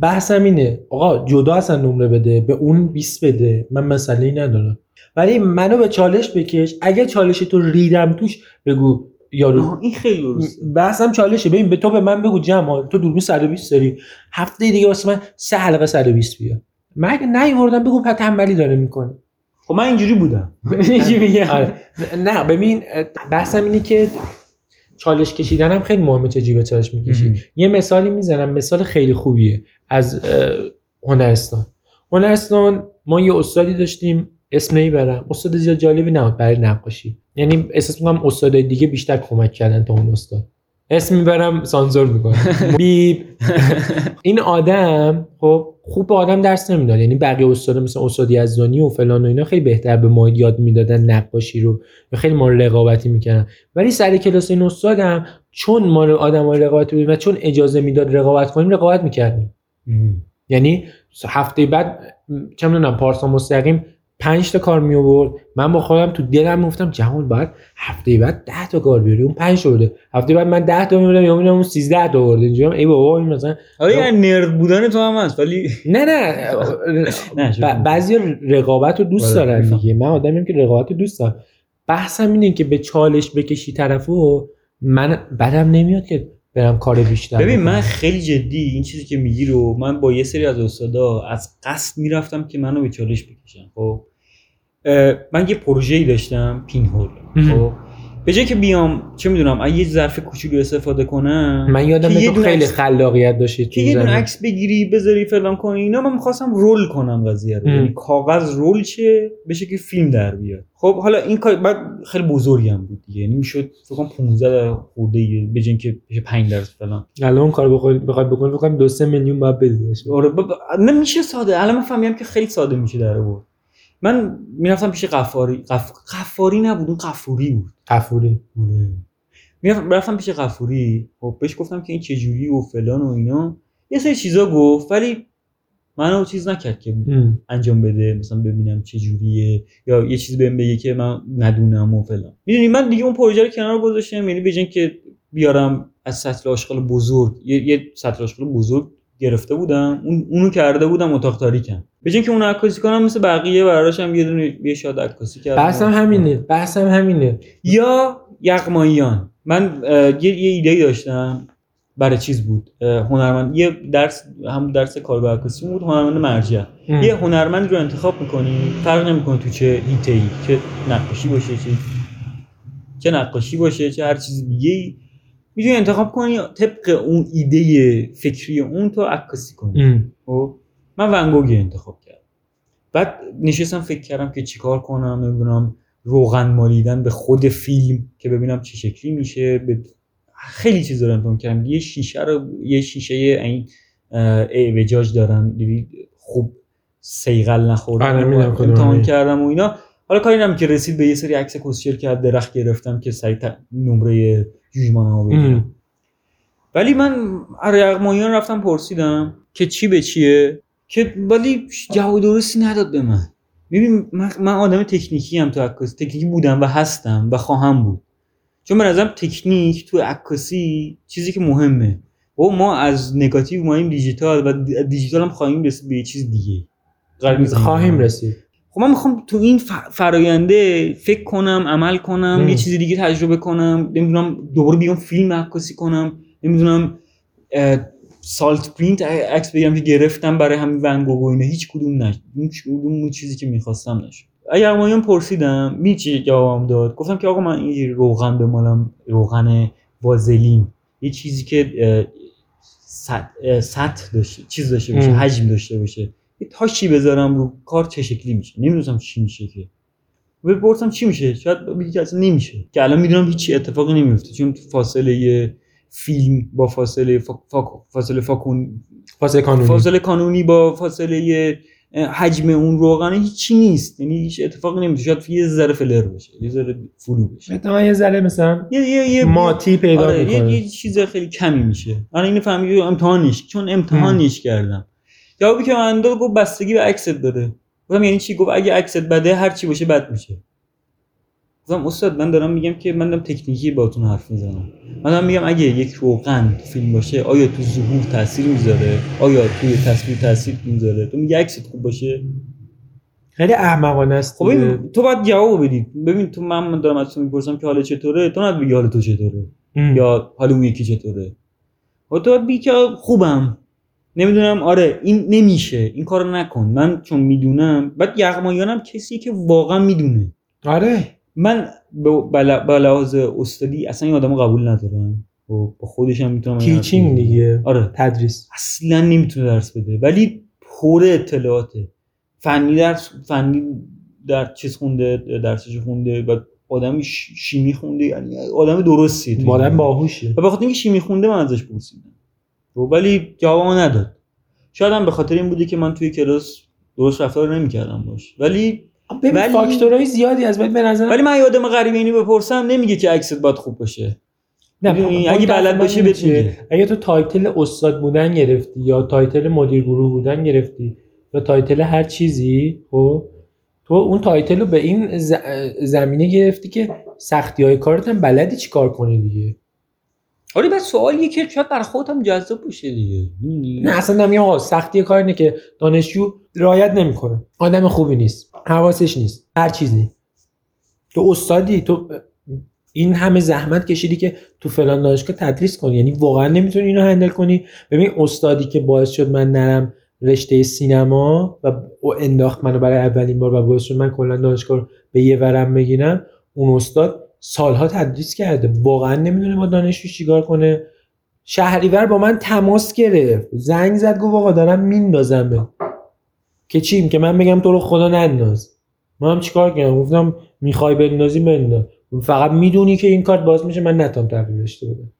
بحثم اینه آقا جدا اصلا نمره بده به اون 20 بده. من مسئله ندارم. ولی منو به چالش بکش. اگه چالش تو ریدم توش بگو یارو.
این خیلی درسته.
بحثم چالشه. ببین به تو به من بگو جمع. تو دوربین 120 داری. هفته دیگه واسه من سه حلقه 120 بیا من اگه نیوردم بگو پس تنبلی داره می‌کنه.
خب من اینجوری بودم.
آره. نه ببین بحثم اینه که چالش کشیدن هم خیلی مهمه چه جیب چالش می‌کشی. یه مثالی می‌زنم مثال خیلی خوبیه از هنرستان. هنرستان ما یه استادی داشتیم اسم نمی‌برم استاد زیاد جالبی نبود برای نقاشی. یعنی احساس می‌کنم استادای دیگه بیشتر کمک کردن تا اون استاد. اسم می‌برم سانزور می‌کنم. بیب این آدم خب خوب به آدم درس نمی‌داد. یعنی بقیه استاد مثل استاد یزدانی و فلان و اینا خیلی بهتر به ما یاد می‌دادن نقاشی رو و خیلی ما رو رقابتی می‌کردن. ولی سر کلاس این استادم چون ما رو آدم ها رقابت بودیم و چون اجازه می‌داد رقابت کنیم رقابت می‌کردیم. یعنی هفته بعد چه می‌دونم پارسا مستقیم پنج تا کار می آورد. من با خودم تو دلم گفتم جهان بعد هفته بعد 10 تا کار بیاری. اون 5 بوده. هفته بعد من 10 تا میبردم یا میبردم اون 13 تا آورد اینجا ای بابا این مثلا
آره یعنی نرد بودن تو هم هست ولی
نه نه. بعضی رقابت رو دوست
آره،
دارن دیگه. من آدمیم که رقابت رو دوست دارم. بحثم اینه که به چالش بکشی طرفو من بعدم نمیاد که برم کار بیشتر
ببین من خیلی جدی این چیزی که میگی رو من با یه سری از استادا از قصد می‌رفتم که منو به چالش بکشن خب؟ من یه پروژه‌ای داشتم پین هول خب؟ به جای که بیام چه می‌دونم یه ظرف کوچولو استفاده کنم
من یادم تو خیلی خلاقیت داشتید
که یه دونه عکس بگیری بذاری فلان کنی اینا من می‌خواستم رول کنم قضیه رو. یعنی کاغذ رول چه؟ بشه که فیلم در بیاد. خب حالا این کار بعد خیلی بزرگی هم بود دیگه. یعنی می‌شد فکر کنم 15 خورده به جای که بشه 5 درصد فلان.
الان کار بخوای بکنی بکنم 2 3 میلیون بعد بدیش
آره نمیشه ساده. الان من که خیلی ساده میشه در آورد. من می‌رفتم پیش قفاری قف... قفاری نبود اون قفوری بود.
قفوری
آره. می‌رفتم پیش قفوری خب بهش گفتم که این چجوری و فلان و اینا. یه سری چیزا گفت ولی منو چیز نکرد که انجام بده مثلا ببینم چه جوریه یا یه چیز بهم بگه که من ندونم و فلان. می‌دونی من دیگه اون پروژه رو کنار گذاشتم یعنی بجن که بیارم از سطل آشغال بزرگ یه, یه سطل آشغال بزرگ گرفته بودم اون اونو کرده بودم اتاق تاریکم. به که اون عکاسی کنم مثل بقیه براش هم یه دونه یه شاد عکاسی کردم.
بحثم همینه بحثم همینه.
یا یغماییان. من یه, یه ایده داشتم برای چیز بود. هنرمند یه درس هم درس کارگاه عکاسی بود هنرمند مرجع. یه هنرمند رو انتخاب می‌کنی فرق نمی‌کنه تو چه هیته ای چه نقاشی باشه چه چه نقاشی باشه چه هر چیز دیگه ای می‌تونی انتخاب کنی طبق اون ایده فکری اون تو عکاسی کنی. خب؟ من ونگوگی انتخاب کردم. بعد نشستم فکر کردم که چیکار کنم نمی‌دونم روغن مالیدن به خود فیلم که ببینم چه شکلی میشه. به خیلی چیز رو امتحان کردم. یه شیشه رو یه شیشه این اعوجاج دارن دیدی؟ خوب سیغل نخوردن
آره،
امتحان کردم و اینا. حالا کاری نمی که رسید به یه سری عکس کسچر که درخت گرفتم که سریع نمره جوجمانمو بگیرم ولی من ارقمایان رفتم پرسیدم که چی به چیه؟ که ولی جواب درستی نداد به من. ببین من آدم تکنیکی هم تو عکاسی. تکنیکی بودم و هستم و خواهم بود. چون به نظرم تکنیک تو عکاسی چیزی که مهمه. و ما از نگاتیو ما این دیجیتال و دیجیتال هم خواهیم رسید به یه چیز دیگه.
خواهیم رسید.
خب من می‌خوام تو این فراینده فکر کنم عمل کنم یه چیز دیگه تجربه کنم نمی‌دونم دوباره بیام فیلم عکاسی کنم نمی‌دونم سالت پرینت عکس بگیرم که گرفتم برای همین ونگوگ و اینا. هیچ کدوم نشد هیچ کدوم اون چیزی که می‌خواستم نشد. اگر مایان پرسیدم می چی جوابم داد؟ گفتم که آقا من این روغن به مالم روغن وازلین. یه چیزی که سطح داشته چیز داشته باشه حجم داشته باشه. یه تاشی بذارم رو کار چه شکلی میشه. نمی‌دونم چی میشه که. بپرسم چی میشه؟ شاید بگی که اصلا نمیشه. که الان می‌دونم هیچ اتفاقی نمیفته چون فاصله فیلم با فاصله فا... فا... فاصله فاکون
فاصله کانونی.
فاصله کانونی با فاصله حجم اون روغن هیچی نیست. یعنی هیچ اتفاقی نمیفته شاید یه ذره فلر بشه. یه ذره فلو بشه.
مثلا یه ذره مثلا
یه یه یه
ماتی پیدا
آره، یه, یه چیز خیلی کمی میشه. آره اینو فهمیدم امتحانش چون امتحانش کردم. جوابی که من داد گفت بستگی به عکست داره. گفتم یعنی چی؟ گفت اگه عکست بده هر چی باشه بد میشه. گفتم استاد من دارم میگم که من دارم تکنیکی باتون حرف می‌زنم. من دارم میگم اگه یک روغن فیلم باشه آیا تو ظهور تاثیر می‌ذاره؟ آیا توی تصویر تاثیر می‌ذاره؟ تو میگه عکست خوب باشه؟
خیلی احمقانه است
خب تو باید جواب بدی. ببین تو من من دارم از تو می‌پرسم که حال چطوره تو نباید بگی حال تو چطوره.
ام.
یا حال اون یکی چطوره. و تو باید بگی که خوبم. نمی‌دونم آره این نمیشه این کارو نکن. من چون می‌دونم بعد یغمایانم کسی که واقعا می‌دونه.
آره.
من به لحاظ استادی اصلا این آدمو قبول ندارم. و با خودش هم می‌تونم
تیچینگ. دیگه.
آره.
تدریس.
اصلا نمی‌تونه درس بده. ولی پر اطلاعاته. فنی درس فنی در چیز خونده درسش خونده و آدم شیمی خونده یعنی آدم درستی
آدم. باهوشه.
و به خاطر اینکه شیمی خونده من ازش پرسیدم. ولی جواب نداد. شاید هم به خاطر این بوده که من توی کلاس درست رفتار نمی‌کردم باش. ولی
ببین
ولی-
فاکتورهای زیادی از باید به نظر
ولی من یه آدم غریبه اینو بپرسم نمیگه که عکست باید خوب باشه.
نه point
اگه بلد
اینه
بهت
که
میگه.
اگه تو title استاد بودن گرفتی یا title مدیر گروه بودن گرفتی یا title هر چیزی خب تو اون title رو به این ز- زمینه گرفتی که سختی های کارت هم بلدی چی کار کنی دیگه.
آره بس سوالیه که شاید برای خودت هم جذاب باشه دیگه؟
نه اصلا نمیگم آقا سختی کار اینه که دانشجو رعایت نمی‌کنه. آدم خوبی نیست حواسش نیست هر چیزی. تو استادی تو این همه زحمت کشیدی که تو فلان دانشگاه تدریس کنی. یعنی واقعا نمی‌تونی اینو handle کنی. ببین استادی که باعث شد من نرم رشته سینما و انداخت منو برای اولین بار و باعث شد من کلا دانشگاه رو به یه ورم بگیرم اون استاد سالها تدریس کرده. واقعا نمی‌دونه با دانشجو چیکار کنه. شهریور با من تماس گرفت. زنگ زد گفت آقا دارم میندازم که چیم که من بگم تو رو خدا ننداز. من هم چیکار کردم گفتم می‌خوای بندازی بنداز. فقط می‌دونی که این کارت باز میشه من نتام تغییر داشته بودم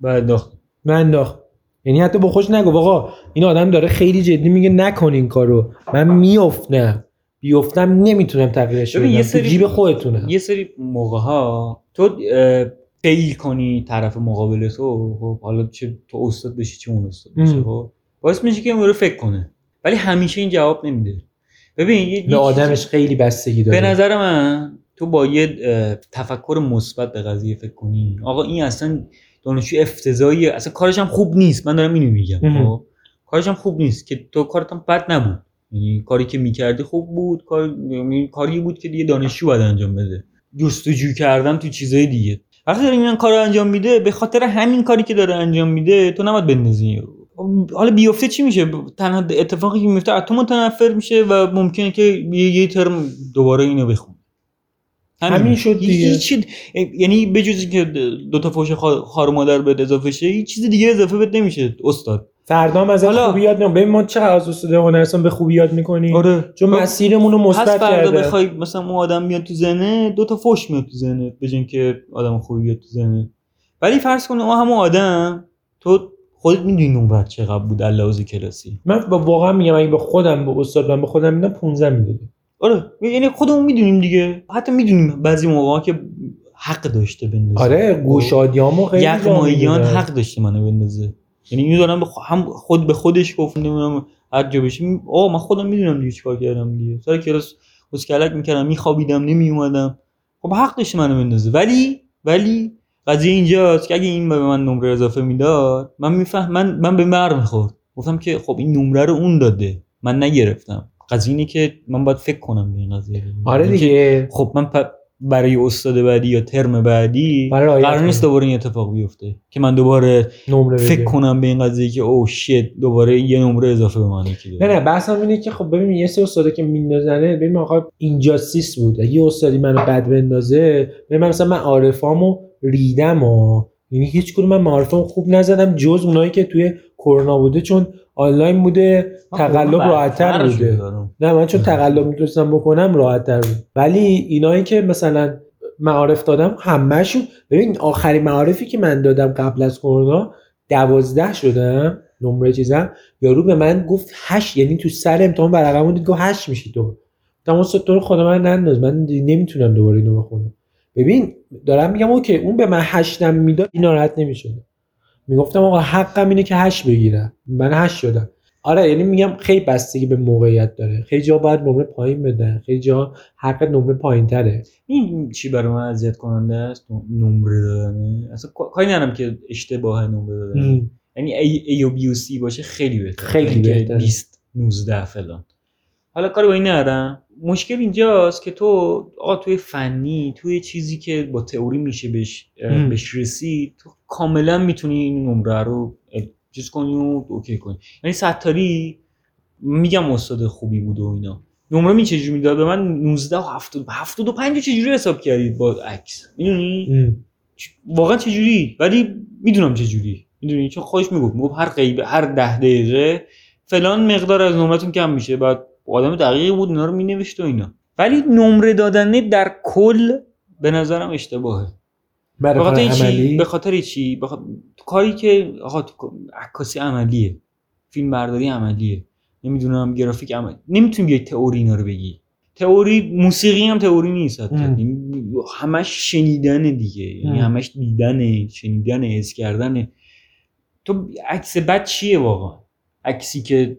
بعد داخل
من انداخت. یعنی حتی با خوش نگو. آقا این آدم داره خیلی جدی میگه نکن این کارو. من میافتم. بیفتم نمی‌تونم تغییرش بدم.
یه سری-
جیب خودتونه.
یه سری موقع ها تو قیل کنی طرف مقابل تو خب حالا چه تو استاد بشی چه اون استاد بشه
ام.
خب باعث میشه که اون رو فکر کنه. ولی همیشه این جواب نمیده. ببین یه-
آدمش خیلی بستگی داره.
به نظر من تو با یه تفکر مثبت به قضیه فکر کنی. آقا این اصلا دانشجو افتضاحیه. اصلا کارش هم خوب نیست. من دارم اینو میگم. خب. کارش هم خوب نیست که تو کارت هم بد نبود. کاری که می‌کردی خوب بود کار یعنی کاری بود که دیگه دانشجو باید انجام بده. جستجو کردن تو چیزای دیگه. وقتی داره این کار رو انجام میده به خاطر همین کاری که داره انجام میده تو نباید بندازی. حالا بیفته چی میشه؟ تنها اتفاقی که میفته از تو متنفر میشه و ممکنه که یه, یه ترم دوباره اینو بخون.
همین. شد دیگه.
هیچ یعنی بجز که دو تا فوش خا- خار مادر بهت اضافه شه هیچ چیز دیگه اضافه بهت نمیشه استاد.
فردا هم از خوبی یاد نمی‌کنم ببین ما چقدر از استاد هنرستان به خوبی یاد می‌کنیم
آره.
چون مسیرمون رو مثبت
فردا
کرده.
بخوای مثلا اون آدم میاد تو ذهنه دو تا فوش میاد تو ذهنه به جای اینکه آدم خوبی بیاد تو ذهنه. ولی فرض کن اون همون آدم تو خودت می‌دونی نمرت چقدر بود در لحاظ کلاسی.
من با واقعا میگم اگه به خودم به استاد من به خودم میدم 15 می‌دادم
آره. یعنی خودمون می‌دونیم دیگه. حتی می‌دونیم بعضی موقع که حق داشته بندازه.
آره گوشادیامو خیلی
یغماییان. حق داشته منو بندازه. یعنی اینو دارم به خ- هم خود به خودش گفت نمی‌دونم هر جا بشه آقا من خودم می‌دونم دیگه چیکار کردم دیگه. سر کلاس اسکلک می‌کردم میخوابیدم نمیومدم خب حق داشته منو بندازه ولی ولی قضیه اینجاست که اگه این به من نمره اضافه می‌داد من میفهم من من به مر می‌خورد. گفتم که خب این نمره رو اون داده. من نگرفتم. قضیه اینه که من باید فکر کنم به این قضیه
آره دیگه.
خب من پ- برای استاد بعدی یا ترم بعدی قرار نیست. دوباره این اتفاق بیفته که من دوباره
نمره
فکر. کنم به این قضیه که او شit دوباره یه نمره اضافه به من
نه. نه بحثم اینه که خب ببین یه سری استادا که میندازنه ببین آقا اینجاستیس بود اگه یه استادی منو بد بندازه ببین من مثلا من عارفامو ریدم و یعنی هیچ کدوم من معارفم خوب نزدم جز اونایی که توی کرونا بوده چون آنلاین بوده
من
تقلب راحتتر بوده. نه من چون تقلب می‌تونستم بکنم راحت تر بود. ولی اینایی که مثلا معارف دادم همهشون ببین آخرین معارفی که من دادم قبل از کرونا دوازده شدم نمره چیزم. یارو به من گفت هشت یعنی تو سر امتحان برقمون دید گفت هشت میشی تو. استاد تو رو خدا من ننداز. من نمی‌تونم دوباره اینو بخونم. ببین دارم میگم اوکی اون به من هشتم می‌داد این ناراحت نمی‌شد. می‌گفتم آقا حقم اینه که هشت بگیرم. من هشت شدم. آره یعنی میگم خیلی بستگی به موقعیت داره. خیلی جا باید نمره پایین بدن. خیلی جا حق نمره پایین تره
این چی برای من اذیت کننده است؟ نمره دادنه اصلا کاری ندارم که اشتباه نمره دادن یعنی ای, و بی و سی باشه خیلی بهتره.
خیلی بهتره.
20 19 فلان. حالا کاری با این ندارم. مشکل اینجاست که تو آقا توی فنی توی چیزی که با تئوری میشه بهش بهش رسید تو کاملا می‌تونی این نمره رو چیز کنی و اوکی کنی. یعنی ستاری میگم استاد خوبی بود و اینا. نمره می چجوری می‌داد؟ به من 19 و 70 75 چجوری حساب کردید با عکس؟ می‌دونی؟ واقعا چجوری؟ ولی می‌دونم چجوری. می‌دونی؟ چون خودش می‌گفت می‌گفت هر غیبه هر ده دقیقه فلان مقدار از نمرتون کم میشه. بعد آدم دقیقی بود اینا رو مینوشت و اینا. ولی نمره دادنه در کل به نظرم اشتباهه. به خاطر چی؟ به خاطر چی؟ بخاطر... کاری که آقا عکاسی عملیه. فیلم برداری عملیه. نمی‌دونم گرافیک عمل نمی‌تونی بیای تئوری اینا رو بگی. تئوری موسیقی هم تئوری نیست یعنی همش شنیدن دیگه. یعنی همش دیدن شنیدن حس کردن تو عکس بد چیه واقعا؟ عکسی که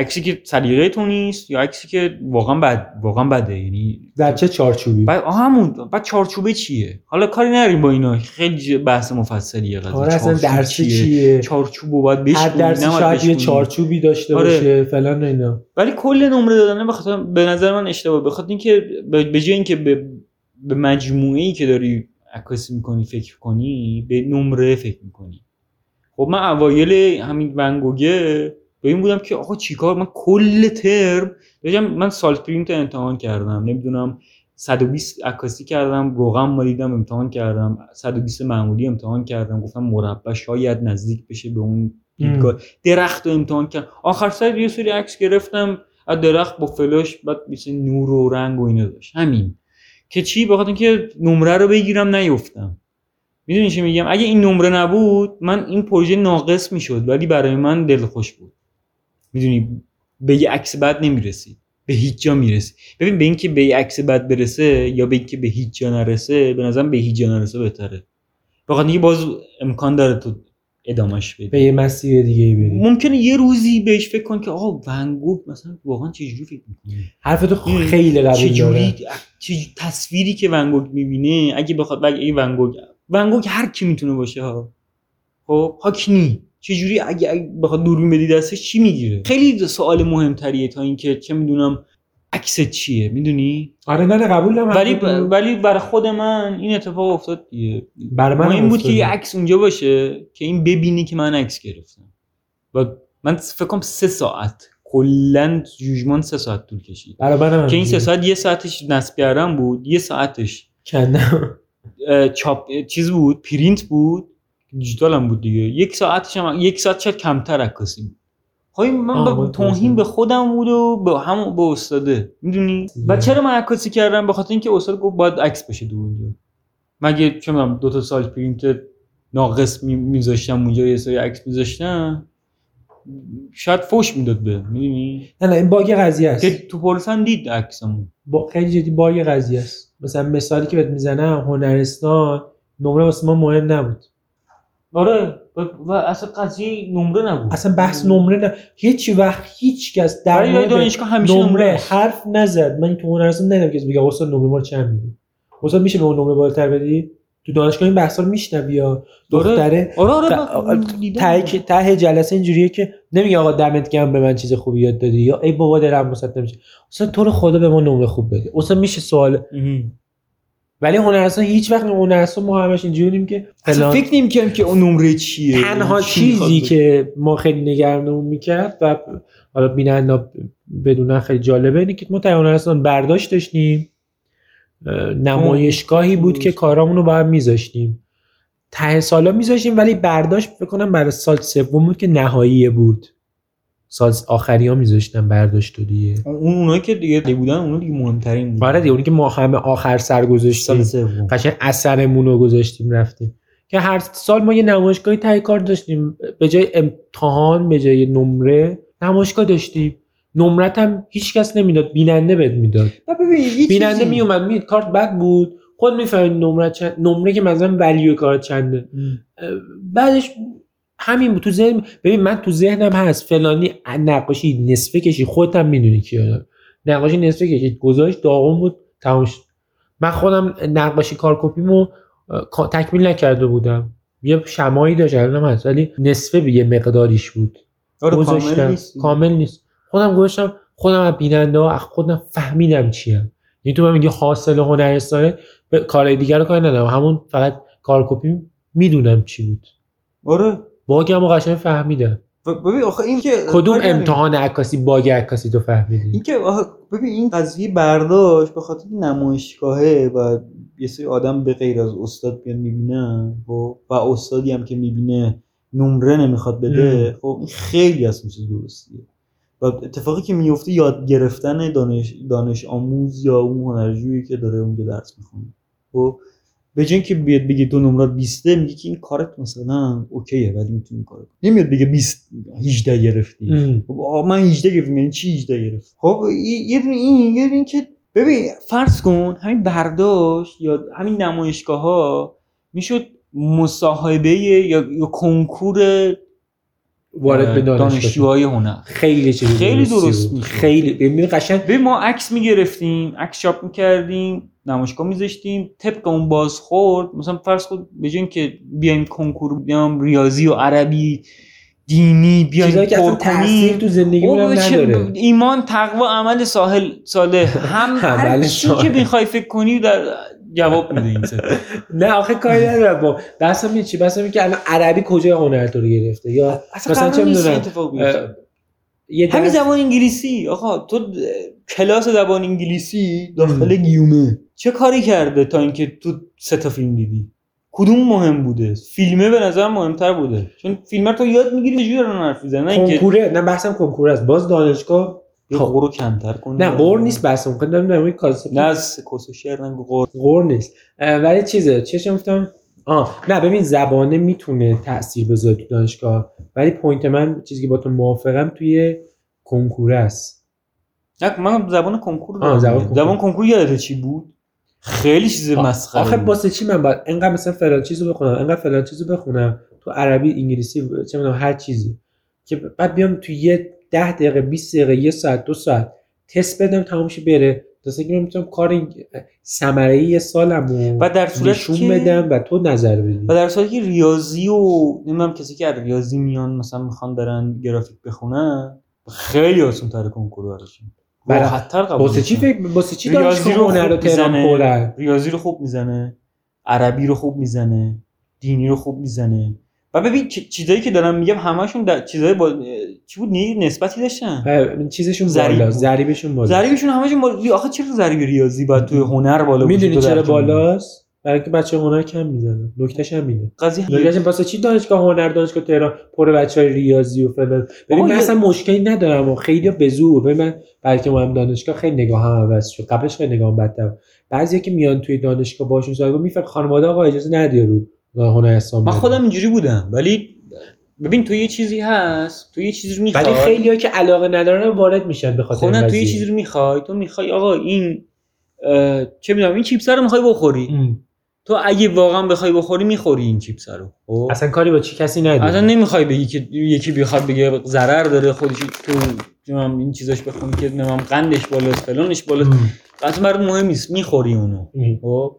عکسی که سلیقه تو نیست یا عکسی که واقعا بد واقعا بده؟ یعنی
در چه چارچوبی؟
بعد همون. بعد چارچوبه چیه؟ حالا کاری نداریم با اینا. خیلی بحث مفصلیه قضیه
آره اصلا درس چیه, چیه؟
چارچوبو باید بهش
هر درسی شاید یه چارچوبی داشته آره. باشه فلان اینا.
ولی کل نمره دادن بخاطر به نظر من اشتباه. بخاطر اینکه به جای اینکه به به مجموعه ای که داری عکاسی می‌کنی فکر کنی به نمره فکر می‌کنی. خب من اوایل همین ونگوگه به این بودم که آقا چیکار؟ من کل ترم بگم من سال پرینت امتحان کردم. نمی‌دونم 120 عکاسی کردم روغم مالیدم امتحان کردم. 120 معمولی امتحان کردم. گفتم مربع شاید نزدیک بشه به اون دیدگاه. درخت رو امتحان کردم. آخر سر یه سری عکس گرفتم. از درخت با فلاش بعد مثل نور و رنگ و اینا داشت. همین. که چی؟ بخاطر اینکه نمره رو بگیرم نیفتم. می‌دونی چی میگم؟ اگه این نمره نبود من این پروژه ناقص می‌شد ولی برای من دلخوش بود. می‌دونی به یه عکس بد نمی‌رسی به هیچ جا می‌رسی. ببین به اینکه به یه عکس بد برسه یا به اینکه به هیچ جا نرسه به نظرم به هیچ جا نرسه بهتره. بخاطر اینکه باز امکان داره تو ادامش بدی.
به یه مسیر دیگه ای بری.
ممکنه یه روزی بهش فکر کن که آقا ونگوگ مثلا واقعا چجوری فکر می‌کنی؟
حرف تو خیلی قوی
چجوری چه تصویری که ونگوگ می‌بینه اگه بخواد اگه ونگوگ ونگوگ هر کی می‌تونه باشه ها. خب هاکنی چجوری اگه بخواد دوربین بدی دستش چی می‌گیره؟ خیلی سوال مهمتریه تا اینکه چه می‌دونم عکس چیه می‌دونی؟
آره نه قبول دارم
ولی ولی برای خود من این اتفاق افتاد
برای من
این بود که یه عکس اونجا باشه که این ببینی که من عکس گرفتم. و من فکر کنم سه ساعت کلا جوجمان سه ساعت طول کشید.
برای
که این سه ساعت یه ساعتش نصب کردم بود یه ساعتش
کندم.
چاپ چیز بود پرینت بود. دیجیتال هم بود دیگه. یک ساعتش هم یک ساعت شاید کمتر عکاسی بود خب من با توهین به خودم بود و به هم به استاده. می‌دونی؟ و چرا من عکاسی کردم؟ به خاطر اینکه استاد گفت باید عکس بشه دو اونجا. مگه چه دو تا سال پرینت ناقص میذاشتم اونجا یه سری عکس میذاشتم شاید فوش می‌داد به. می‌دونی؟
نه نه این باگ قضیه است.
که تو پرسن دید عکسمو
با خیلی جدی باگ قضیه است. مثلا مثالی که بهت می‌زنم هنرستان نمره واسه ما مهم نبود.
آره و اصلا قضیه نمره نبود.
اصلا بحث نمره نه. هیچ وقت هیچ کس در
مورد دانشگاه همیشه
نمره حرف نزد. من تو هنرستان ندیدم کسی بگه استاد نمره ما چند میدی؟ استاد میشه به اون نمره بالاتر بدی؟ تو دانشگاه این بحثا رو میشنوی یا
آره.
دختره؟
آره آره
ته ته جلسه اینجوریه که نمیگه آقا دمت گرم به من چیز خوبی یاد دادی یا ای بابا دلم واسط نمیشه. اصلا تو رو خدا به ما نمره خوب بده. اصلا میشه سوال ولی هنرستان هیچ وقت هنرستان ما همش اینجوریم که
اصلا فکر نمی که اون نمره چیه
تنها چیزی که ما خیلی نگرانمون می‌کرد و حالا بیننده بدونن خیلی جالبه اینه که ما تا هنرستان برداشت داشتیم نمایشگاهی بود که کارامون رو باید میذاشتیم. ته سالا میذاشتیم ولی برداشت فکر کنم برای سال سوم بود که نهایی بود. سال آخری ها میذاشتن برداشت و دیگه.
اون اونایی که دیگه بودن اونا دیگه مهمترین بود
آره دیگه اونی که ما همه آخر سر
سال
گذاشتیم قشنگ اثرمون رو گذاشتیم رفتیم. که هر سال ما یه نمایشگاهی تهیه کار داشتیم. به جای امتحان به جای نمره نمایشگاه داشتیم. نمرت هم هیچ کس نمی‌داد بیننده بهت می‌داد. بیننده میومد می کارت بد بود. خود می‌فهمید نمره چند نمره که مثلا ولیو کارت چنده. بعدش همین بود. تو ذهن ببین من تو ذهنم هست فلانی نقاشی نصفه کشی خودت هم می‌دونی کیه نقاشی نصفه کشید. گذاشت داغون بود تمام شد. من خودم نقاشی کارکوپیمو تکمیل نکرده بودم. یه شمایی داشت الانم هست. ولی نصفه به یه مقداریش بود.
آره
گذاشتم.
کامل نیست
کامل نیست. خودم گذاشتم خودم از بیننده ها خودم فهمیدم چیم. یعنی تو من میگه حاصل هنرستانه به کارهای دیگر رو کاری ندارم. همون فقط کارکوپی می‌دونم چی بود.
آره.
باگم و قشنگ فهمیدم.
و ببین آخه این که
کدوم. امتحان عکاسی باگ عکاسی تو فهمیدی؟
این که ببین این قضیه برداشت به خاطر نمایشگاهه و یه سری آدم به غیر از استاد بیان می‌بینن خب؟ و استادی هم که می‌بینه نمره نمی‌خواد بده خب این خیلی از چیز درستیه. و اتفاقی که میفته یاد گرفتن دانش, دانش آموز یا اون هنرجویی که داره اونجا درس می‌خونه خب؟ به جای اینکه بیاد بگه تو نمرات 20 میگه که این کارت مثلا اوکیه ولی می‌تونی کنی. نمیاد بگه 20 18 گرفتی. خب من 18 گرفتم یعنی چی 18 گرفت خب یه دونه این یه دونه این که ببین فرض کن همین برداشت یا همین نمایشگاه ها می‌شد مصاحبه یا, یا کنکور
وارد به
دانشجوهای هنر
خیلی چیز
خیلی درست. میشه.
خیلی ببین قشنگ
ما عکس می‌گرفتیم عکس چاپ می‌کردیم نمایشگاه میذاشتیم. طبق اون بازخورد مثلا فرض کن به جای اینکه بیایم کنکور بیام ریاضی و عربی دینی بیایم
که
پر کنیم
تو زندگیمون نداره.
ایمان تقوا عمل ساحل صالح هم هر
عمل
چی
صالح.
که می‌خوای فکر کنی در جواب میده این.
نه آخه کاری ندارم. با بحثم چی؟ بحثم که الان عربی کجای هنر تو رو گرفته؟ یا مثلا چه می‌دونم،
همین زبان انگلیسی. آقا تو کلاس زبان انگلیسی داخل گیومه. چه کاری کرده تا اینکه تو سه تا فیلم دیدی؟ کدوم مهم بوده؟ فیلمه به نظر مهمتر بوده. چون فیلم تو یاد می‌گیری چجوری دارن حرف می‌زنن؟ نه اینکه
کنکوره نه بحثم کنکور است. باز دانشگاه
یه
خب.
قور رو کمتر کنی
نه قور نیست بحثم. کنم دارم در کانسپت
نه از شعر نگو قور
غور نیست. ولی چیزه چه گفتم آه نه ببین زبانه می‌تونه تاثیر بذاره تو دانشگاه ولی پوینت من چیزی که با تو موافقم توی کنکوره است.
نه من زبان کنکور
آه،
دارم.
زبان. کنکور.
زبان کنکور یادت چی بود؟ خیلی چیز مسخره
آخه. واسه چی من باید انقدر مثلا فلان چیزو بخونم انقدر فلان چیزو بخونم؟ تو عربی انگلیسی چه می‌دونم هر چیزی. که بعد بیام تو یه ده دقیقه 20 دقیقه یه ساعت دو ساعت تست بدم تمامش بره. تا من می‌تونم کار ثمره یه سالمو
و در صورتی
نشون
که-
بدم و تو نظر بدی
و در صورتی که ریاضی و نمی‌دونم کسی که از ریاضی میان مثلا می‌خوان برن گرافیک بخونن خیلی آسان تر کنکور براشون راحت‌تر قبول
واسه چی. فکر واسه چی
ریاضی رو
هنر رو تهران
ریاضی رو خوب می‌زنه عربی رو خوب می‌زنه دینی رو خوب می‌زنه و ببین چیزایی که دارم میگم همشون در چیزای با چی بود نی- نسبتی داشتن
چیزشون بالا. ضریبشون بالا
ضریبشون همشون بالا آخه چرا ضریب ریاضی باید توی هنر بالا
می‌دونی چرا؟ بالاست برای اینکه بچه هنر کم می‌زنن. نکتهش همینه.
قضیه
نکتهش واسه چی دانشگاه هنر دانشگاه تهران؟ پر بچه های ریاضی و فلان. ببین من اصلا مشکلی ندارم و خیلی به زور ببین من بلکه ما هم دانشگاه خیلی نگاه هم عوض شد. قبلش خیلی نگاه بدتر بعضی که میان توی دانشگاه باشون صحبت میفهم خانواده آقا اجازه ندی رو هنر اسلام
من. خودم اینجوری بودم. ولی ببین تو یه چیزی هست. تو یه چیزی رو می‌خوای.
ولی خیلی که علاقه ندارن وارد میشن به خاطر
خب تو یه. چیزی رو می‌خوای. تو می‌خوای آقا این چه می‌دونم این چیپس رو می‌خوای بخوری.
ام.
تو اگه واقعا بخوای بخوری می‌خوری این چیپس رو خب؟
اصلا کاری با چی کسی نداره.
اصلا نمی‌خوای بگی که یکی بخواد بگه ضرر داره خودش تو این چیزاش بخونی که نمی‌دونم قندش بالاست فلانش بالاست. اصلا برات مهم نیست می‌خوری اونو. خب؟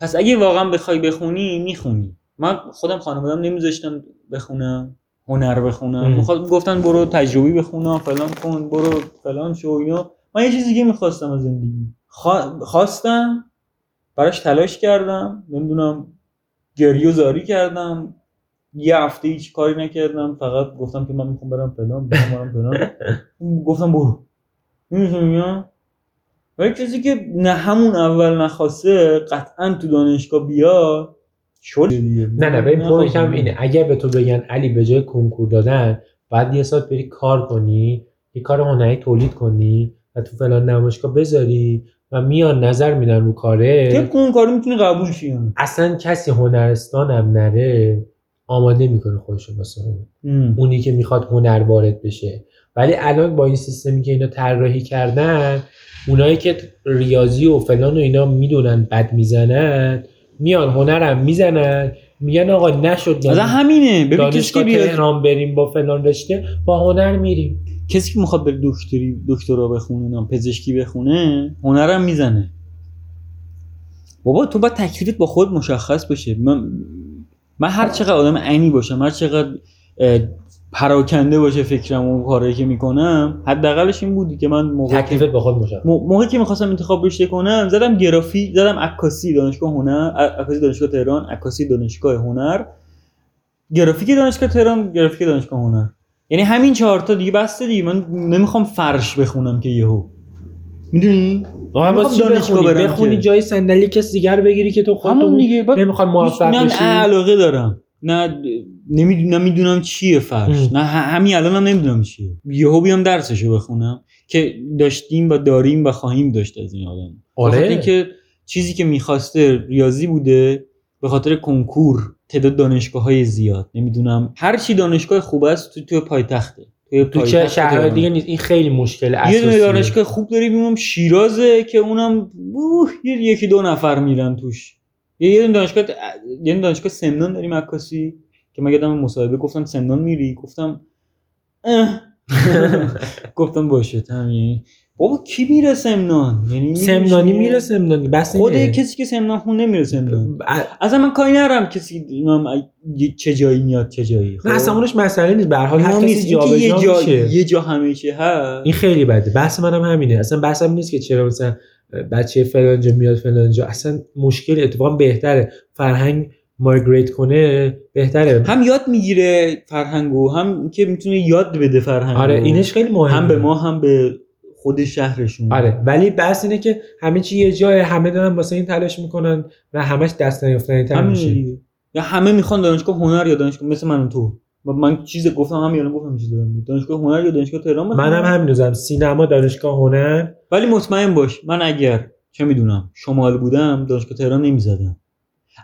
پس اگه واقعا بخوای بخونی می‌خونی. من خودم خانوادم نمیذاشتم بخونم هنر بخونم. می‌خواد گفتن برو تجربی بخونم فلان کن برو فلان شو اینا. من یه چیز دیگه می‌خواستم از زندگی. خوا- خواستم براش تلاش کردم نمی‌دونم گریه و زاری کردم. یه هفته هیچ کاری نکردم فقط گفتم که من می‌خوام برم فلان برم فلان. گفتم برو. می‌فهمی؟ ولی کسی که نه همون اول نخواسته قطعا تو دانشگاه بیاد شد. دیگه
نه نه ببین point م اینه. اگه به تو بگن علی به جای کنکور دادن بعد یه ساعت بری کار کنی یه کار هنری تولید کنی و تو فلان نمایشگاه بذاری و میان نظر میدن رو کاره.
طبق اون کارو می‌تونی قبول شی.
اصلا کسی هنرستان هم نره آماده می‌کنه خودش رو واسه اون. اونی که می‌خواد هنر وارد بشه. ولی الان با این سیستمی که اینا طراحی کردن اونایی که ریاضی و فلان و اینا می‌دونن بد می‌زنن میان هنرم می‌زنن میگن آقا نشد.
مثلا همینه. ببین کسی که بیاد
تهران بریم با فلان رشته با هنر میریم.
کسی که می‌خواد بره دکتری دکترا بخونه نه پزشکی بخونه هنرم می‌زنه. بابا تو باید تکلیفت با خود مشخص بشه. من من هر چقدر آدم عنی باشم هر چقدر پراکنده باشه فکرم و کارایی که می‌کنم حداقلش این بودی که من موقع
تکلیفت با خود مشخص.
مو- موقعی که می‌خواستم انتخاب رشته کنم زدم گرافی زدم عکاسی دانشگاه هنر عکاسی دانشگاه تهران عکاسی دانشگاه هنر. گرافیک دانشگاه تهران گرافیک دانشگاه هنر. یعنی همین چهار تا دیگه بسته دیگه. من نمی‌خوام فرش بخونم که یهو. می‌دونی؟ می‌خوام
واسه
دانشگاه
بخونی
برم
بخونی
که.
جای صندلی کس دیگر بگیری که تو خودت
دیگه. بعد
نمی‌خواد موفق بشی.
علاقه دارم. نه نمی‌دونم چیه فرش.
ام.
نه همین الان هم نمی‌دونم چیه. یهو بیام درسشو بخونم که داشتیم و داریم و خواهیم داشت از این آدم.
آره.
اینکه چیزی که می‌خواسته ریاضی بوده به خاطر کنکور تعداد دانشگاه های زیاد. نمی‌دونم. هر چی دانشگاه خوب است تو تو پایتخته. توی
تو چه شهرهای
تهران.
دیگه نیست. این خیلی مشکل
یه دونه دانشگاه خوب داریم اونم شیرازه که اونم اوه یه یکی دو نفر میرن توش. یه یه دونه دانشگاه یه دانشگاه سمنان داریم عکاسی که من یادم مصاحبه گفتم سمنان میری گفتم. گفتم باشه همین بابا کی میره سمنان؟ یعنی
سمنانی؟ میره سمنانی بس
خود. کسی که سمنان خونه نمیره سمنان. اصلا من کاری ندارم کسی چه جایی میاد چه جایی. خب؟
نه اصلا اونش مسئله نیست به هر حال هر کسی
یه
جابجا
جا
میشه.
یه جا همه چی هست.
این خیلی بده. بحث منم همینه. اصلا بحثم نیست که چرا مثلا بچه فلانجا میاد فلانجا اصلا مشکل اتفاقا بهتره. فرهنگ مایگریت کنه بهتره.
هم یاد می‌گیره فرهنگو هم که می‌تونه یاد بده فرهنگو.
آره اینش خیلی مهمه.
هم به ما هم به خود شهرشون
آره ولی بحث اینه که همه چی یه جای همه دارن واسه این تلاش می‌کنن و همش دست نیافتنی تر میشه.
یا همه می‌خوان دانشگاه هنر یا دانشگاه مثل من تو. و من چیز گفتم هم یادم گفتم چیز دارم. دانشگاه هنر یا دانشگاه تهران.
منم همین. زدم سینما دانشگاه هنر.
ولی مطمئن باش من اگر چه می‌دونم شمال بودم دانشگاه تهران نمی‌زدم.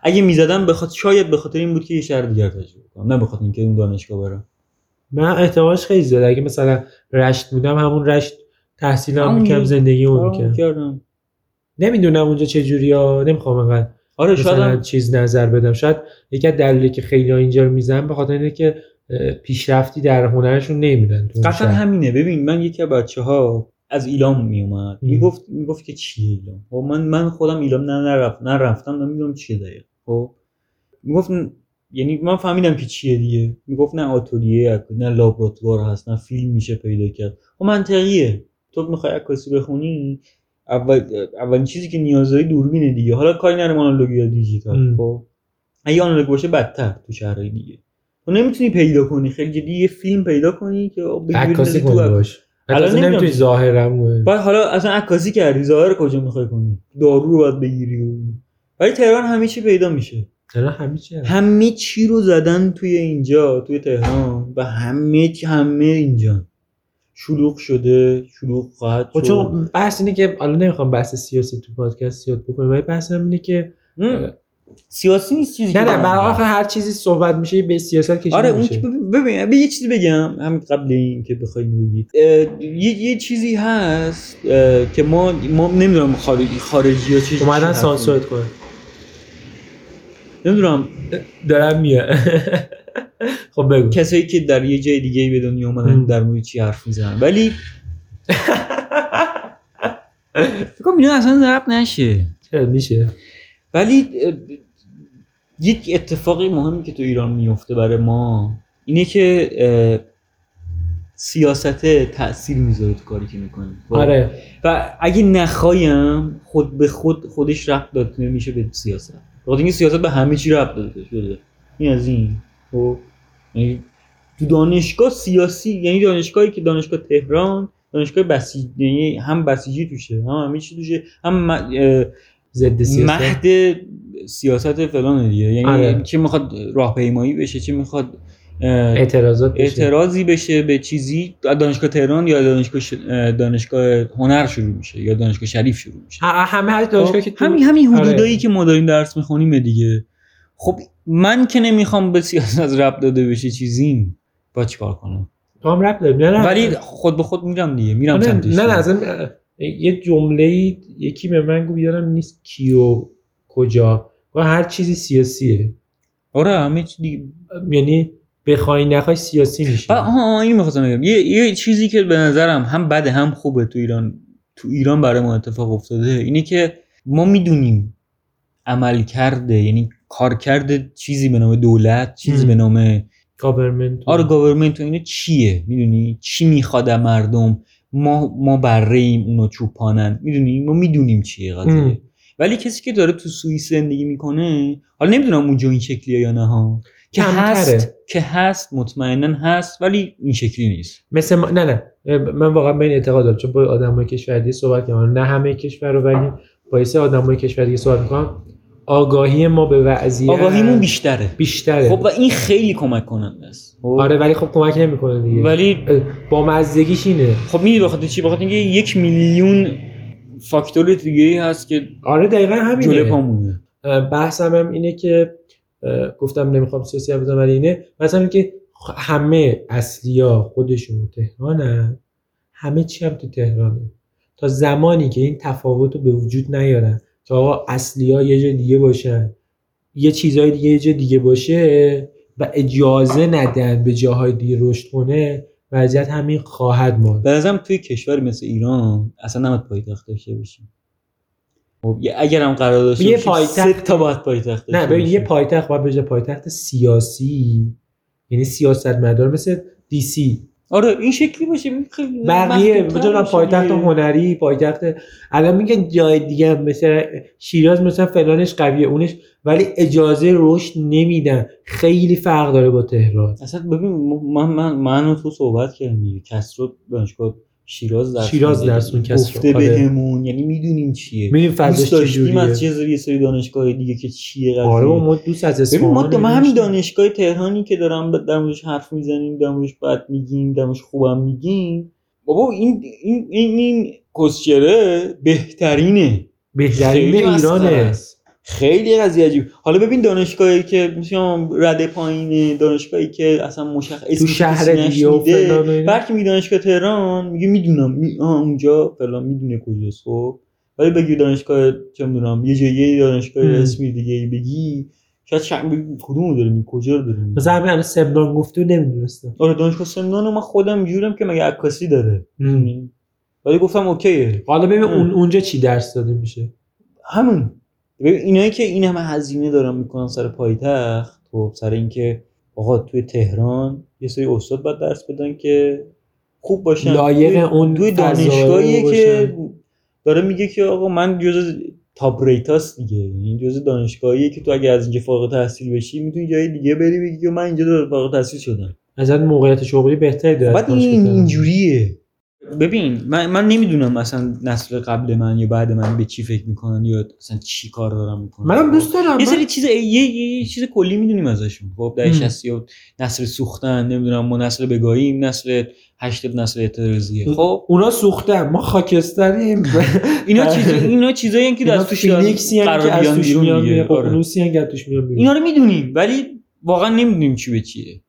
اگه می‌زدم بخاطر شاید به خاطر این بود که یه شهر دیگر تجربه کنم. نه بخاطر اینکه اون دانشگاه برم.
من احتمالش خیلی زیاده. اگه مثلا رشت بودم همون رشت می‌کردم
یه-
زندگیمو
آره،
می‌کردم
کردم.
نمی‌دونم اونجا چه جوری ها نمی‌خوام انقدر
آره شاید هم-
چیز نظر بدم. شاید یکی از دلایلی که خیلی ها اینجا رو می‌زنن به خاطر اینه که پیشرفتی در هنرشون نمیدن
قطعا. همینه. ببین من یکی از بچه ها از ایلام میومد. می‌گفت می‌گفت که چیه ایلام؟ خب من من خودم ایلام نه نرفت نه رفتم نمی‌دونم چیه دقیق خب می‌گفت یعنی من فهمیدم که چیه دیگه. می‌گفت نه آتلیه نه لابراتوار هست نه فیلم میشه پیدا کرد. خب منطقیه. تو می‌خوای عکاسی بخونی؟ اول اولین چیزی که نیاز داری دوربینه دیگه. حالا کاری نرم آنالوگ یا دیجیتال. خب؟ اگه آنالوگ باشه بدتر تو شهرهای دیگه. تو نمی‌تونی پیدا کنی. خیلی جدی یه فیلم پیدا کنی که
عکاسی کنی باش.
الان نمی‌دونم
نمی‌تونی. ظاهرم
بعد حالا اصلا عکاسی کردی. ظاهر کجا می‌خوای کنی؟ دارو رو باید بگیری و ولی تهران همه چی پیدا میشه.
الان همه چی.
همه چی رو زدن توی اینجا توی تهران و همه همه اینجا. شلوغ شده شلوغ خواهد
خب
شد.
چون بحث اینه که حالا نمی‌خوام بحث سیاسی تو پادکست زیاد بکنم ولی بحث هم اینه که.
سیاسی نیست چیزی
نه
که
نه
من
برای. آخر هر چیزی صحبت میشه به سیاست کشیده
آره اون ببین یه چیزی بگم هم قبل این که بخوای اینو بگی اه، یه یه چیزی هست که ما ما نمی‌دونم خارجی خارجی ها چه
اومدن سانسورت کنه
نمی‌دونم.
دارم میاد خب بگو.
کسایی که در یه جای دیگه به دنیا اومدن. در مورد چی حرف می‌زنن. ولی فکر کنم اینا اصلا ضبط نشه.
میشه؟
ولی یک اتفاقی مهمی که تو ایران میفته برای ما اینه که سیاست تاثیر می‌ذاره تو کاری که می‌کنی.
آره.
و اگه نخوایم خود به خود خودش ربط داده میشه به سیاست. بخاطر اینکه سیاست به همه چی ربط داده شده این از این. خب؟ یعنی تو دانشگاه سیاسی یعنی دانشگاهی که دانشگاه تهران دانشگاه بسیج یعنی هم بسیجی توشه هم همه چی توشه هم م-
ضد سیاست
مهد سیاست فلان دیگه یعنی
آره.
چه می‌خواد راهپیمایی بشه چه می‌خواد
اعتراضات بشه.
اعتراضی بشه به چیزی دانشگاه تهران یا دانشگاه ش... دانشگاه هنر شروع میشه یا دانشگاه شریف شروع میشه
همه هر دانشگاه که تو-
همین همین
آره.
حدودایی که ما داریم درس می‌خونیم دیگه خب من که نمی‌خوام به سیاست رب داده بشه چیزیم با چیکار کنم؟
تو هم رب داری نه نه.
ولی خود به خود میرم دیگه میرم
نه
سمتش.
نه, نه اصلا یه جمله یکی به من گفت یادم نیست کیو کجا. گفت هر چیزی سیاسیه.
آره همه چی دیگه.
یعنی بخوای نخوای سیاسی میشه
و آها این می‌خواستم بگم. یه, یه چیزی که به نظرم هم بده هم خوبه تو ایران تو ایران برای ما اتفاق افتاده اینه که ما می‌دونیم عمل کرده یعنی کار کرده چیزی به نام دولت چیزی. به نام
government
آره government و اینه چیه؟ می‌دونی؟ چی می‌خواد مردم؟ ما ما بره ایم اونو چوپانن. می‌دونی؟ ما می‌دونیم چیه. قضیه. ولی کسی که داره تو سوئیس زندگی می‌کنه حالا نمی‌دونم اونجا این شکلیه یا نه ها. که. هست که هست مطمئنا هست ولی این شکلی نیست.
مثل ما... نه نه. من واقعا به این اعتقاد دارم چون با آدمای کشور دیگه صحبت کردم. نه همه کشور رو ولی با آدمای کشور دیگه صحبت می‌کنم. آگاهی ما به وضعیت
آگاهیمون بیشتره.
بیشتره.
خب و این خیلی کمک کننده است. خب؟
آره ولی خب کمک نمی‌کنه دیگه.
ولی
با مزدگیش اینه.
خب می‌دونی بخاطر چی؟ بخاطر اینکه یک میلیون فاکتور دیگه ای هست که
آره دقیقا همینه.
جلوی پامونه.
بحثم هم اینه که گفتم نمی‌خوام سیاسی بزنم ولی اینه. مثلا اینکه همه اصلیا خودشون تهرانن همه چی هم تو تهرانه. تا زمانی که این تفاوت رو به وجود نیارن. که آقا اصلیا یه جا دیگه باشن. یه چیزهای دیگه یه جا دیگه باشه و اجازه ندن به جاهای دیگه رشد کنه وضعیت همین خواهد ماند.
به نظرم توی کشور مثل ایران اصلا نمید پایتخت داشته باشیم. خب اگر هم قرار داشته
یه پایتخت-
تا باید پایتخت
نه ببین یه. پایتخت باید بشه پایتخت سیاسی یعنی سیاست مدار مثل دی سی.
آره این شکلی باشه. خیلی
بقیه مثلا
باشه
پایتخت
دیگه.
هنری پایتخت الان میگن جای دیگه هم مثل شیراز مثلا فلانش قویه اونش ولی اجازه رشد نمیدن. خیلی فرق داره با تهران.
اصلا ببین من من من تو صحبت دیگه کسرو دانشگاه شیراز درس
شیراز. درس خون کسرو،
گفته
آره.
بهمون. یعنی می‌دونیم چیه.
می‌دونیم فضاش چجوریه.
از چه یه سری دانشگاه دیگه که چیه قضیه.
آره ما دوست از
ببین ما من همین. دانشگاه تهرانی که دارم در موردش حرف می‌زنیم در موردش بد میگیم در موردش خوبم میگیم. بابا این این این, این کسچره بهترینه.
بهترین ایرانه.
است. خیلی قضیه عجیب. حالا ببین دانشگاهی که مثلا رده پایینه دانشگاهی که اصلا مشخص
تو شهر دیگه.
برکی می دانشگاه تهران میگه می‌دونم. می... آه اونجا فلان می‌دونه کجاست خب. ولی بگی دانشگاه چه می‌دونم یه جایی دانشگاه. اسمی دیگه ای بگی. شاید شک بگی کدوم رو داره میگی کجا رو داره میگی
مثلا همین الان سمنان گفته نمی‌دونستم.
آره دانشگاه سمنان من خودم جورم که مگه عکاسی داره. ولی گفتم اوکیه.
حالا ببین اونجا چی درس داده میشه؟
همون. ببین اینایی که این همه هزینه دارن می‌کنن سر پایتخت خب سر اینکه آقا توی تهران یه سری استاد باید درس بدن که خوب باشن
لایق اون
توی دانشگاهیه. که داره میگه که آقا من جز تاپ ریتاست دیگه این جز دانشگاهیه که تو اگه از اینجا فارغ التحصیل بشی می‌تونی جای دیگه بری بگی که من اینجا فارغ التحصیل شدم
از موقعیت شغلی بهتری داره
بعد این. اینجوریه ببین من, من نمی‌دونم مثلا نسل قبل من یا بعد من به چی فکر می‌کنن یا اصلا چی کار دارن می‌کنن
منم دوست دارم
یه سری چیز یه, یه, یه چیز کلی می‌دونیم ازشون خب در. 60 نسل سوختن نمی‌دونم ما نسل بگاهیم نسل هشت نسل اعتراضیه خب
اونا سوختن ما خاکستریم
اینا چیز اینا چیزایی که از توش قرار بیان
توش
بیرون دیگه.
بیرون
آره. اینا رو می‌دونیم ولی واقعا نمی‌دونیم چی به چیه؟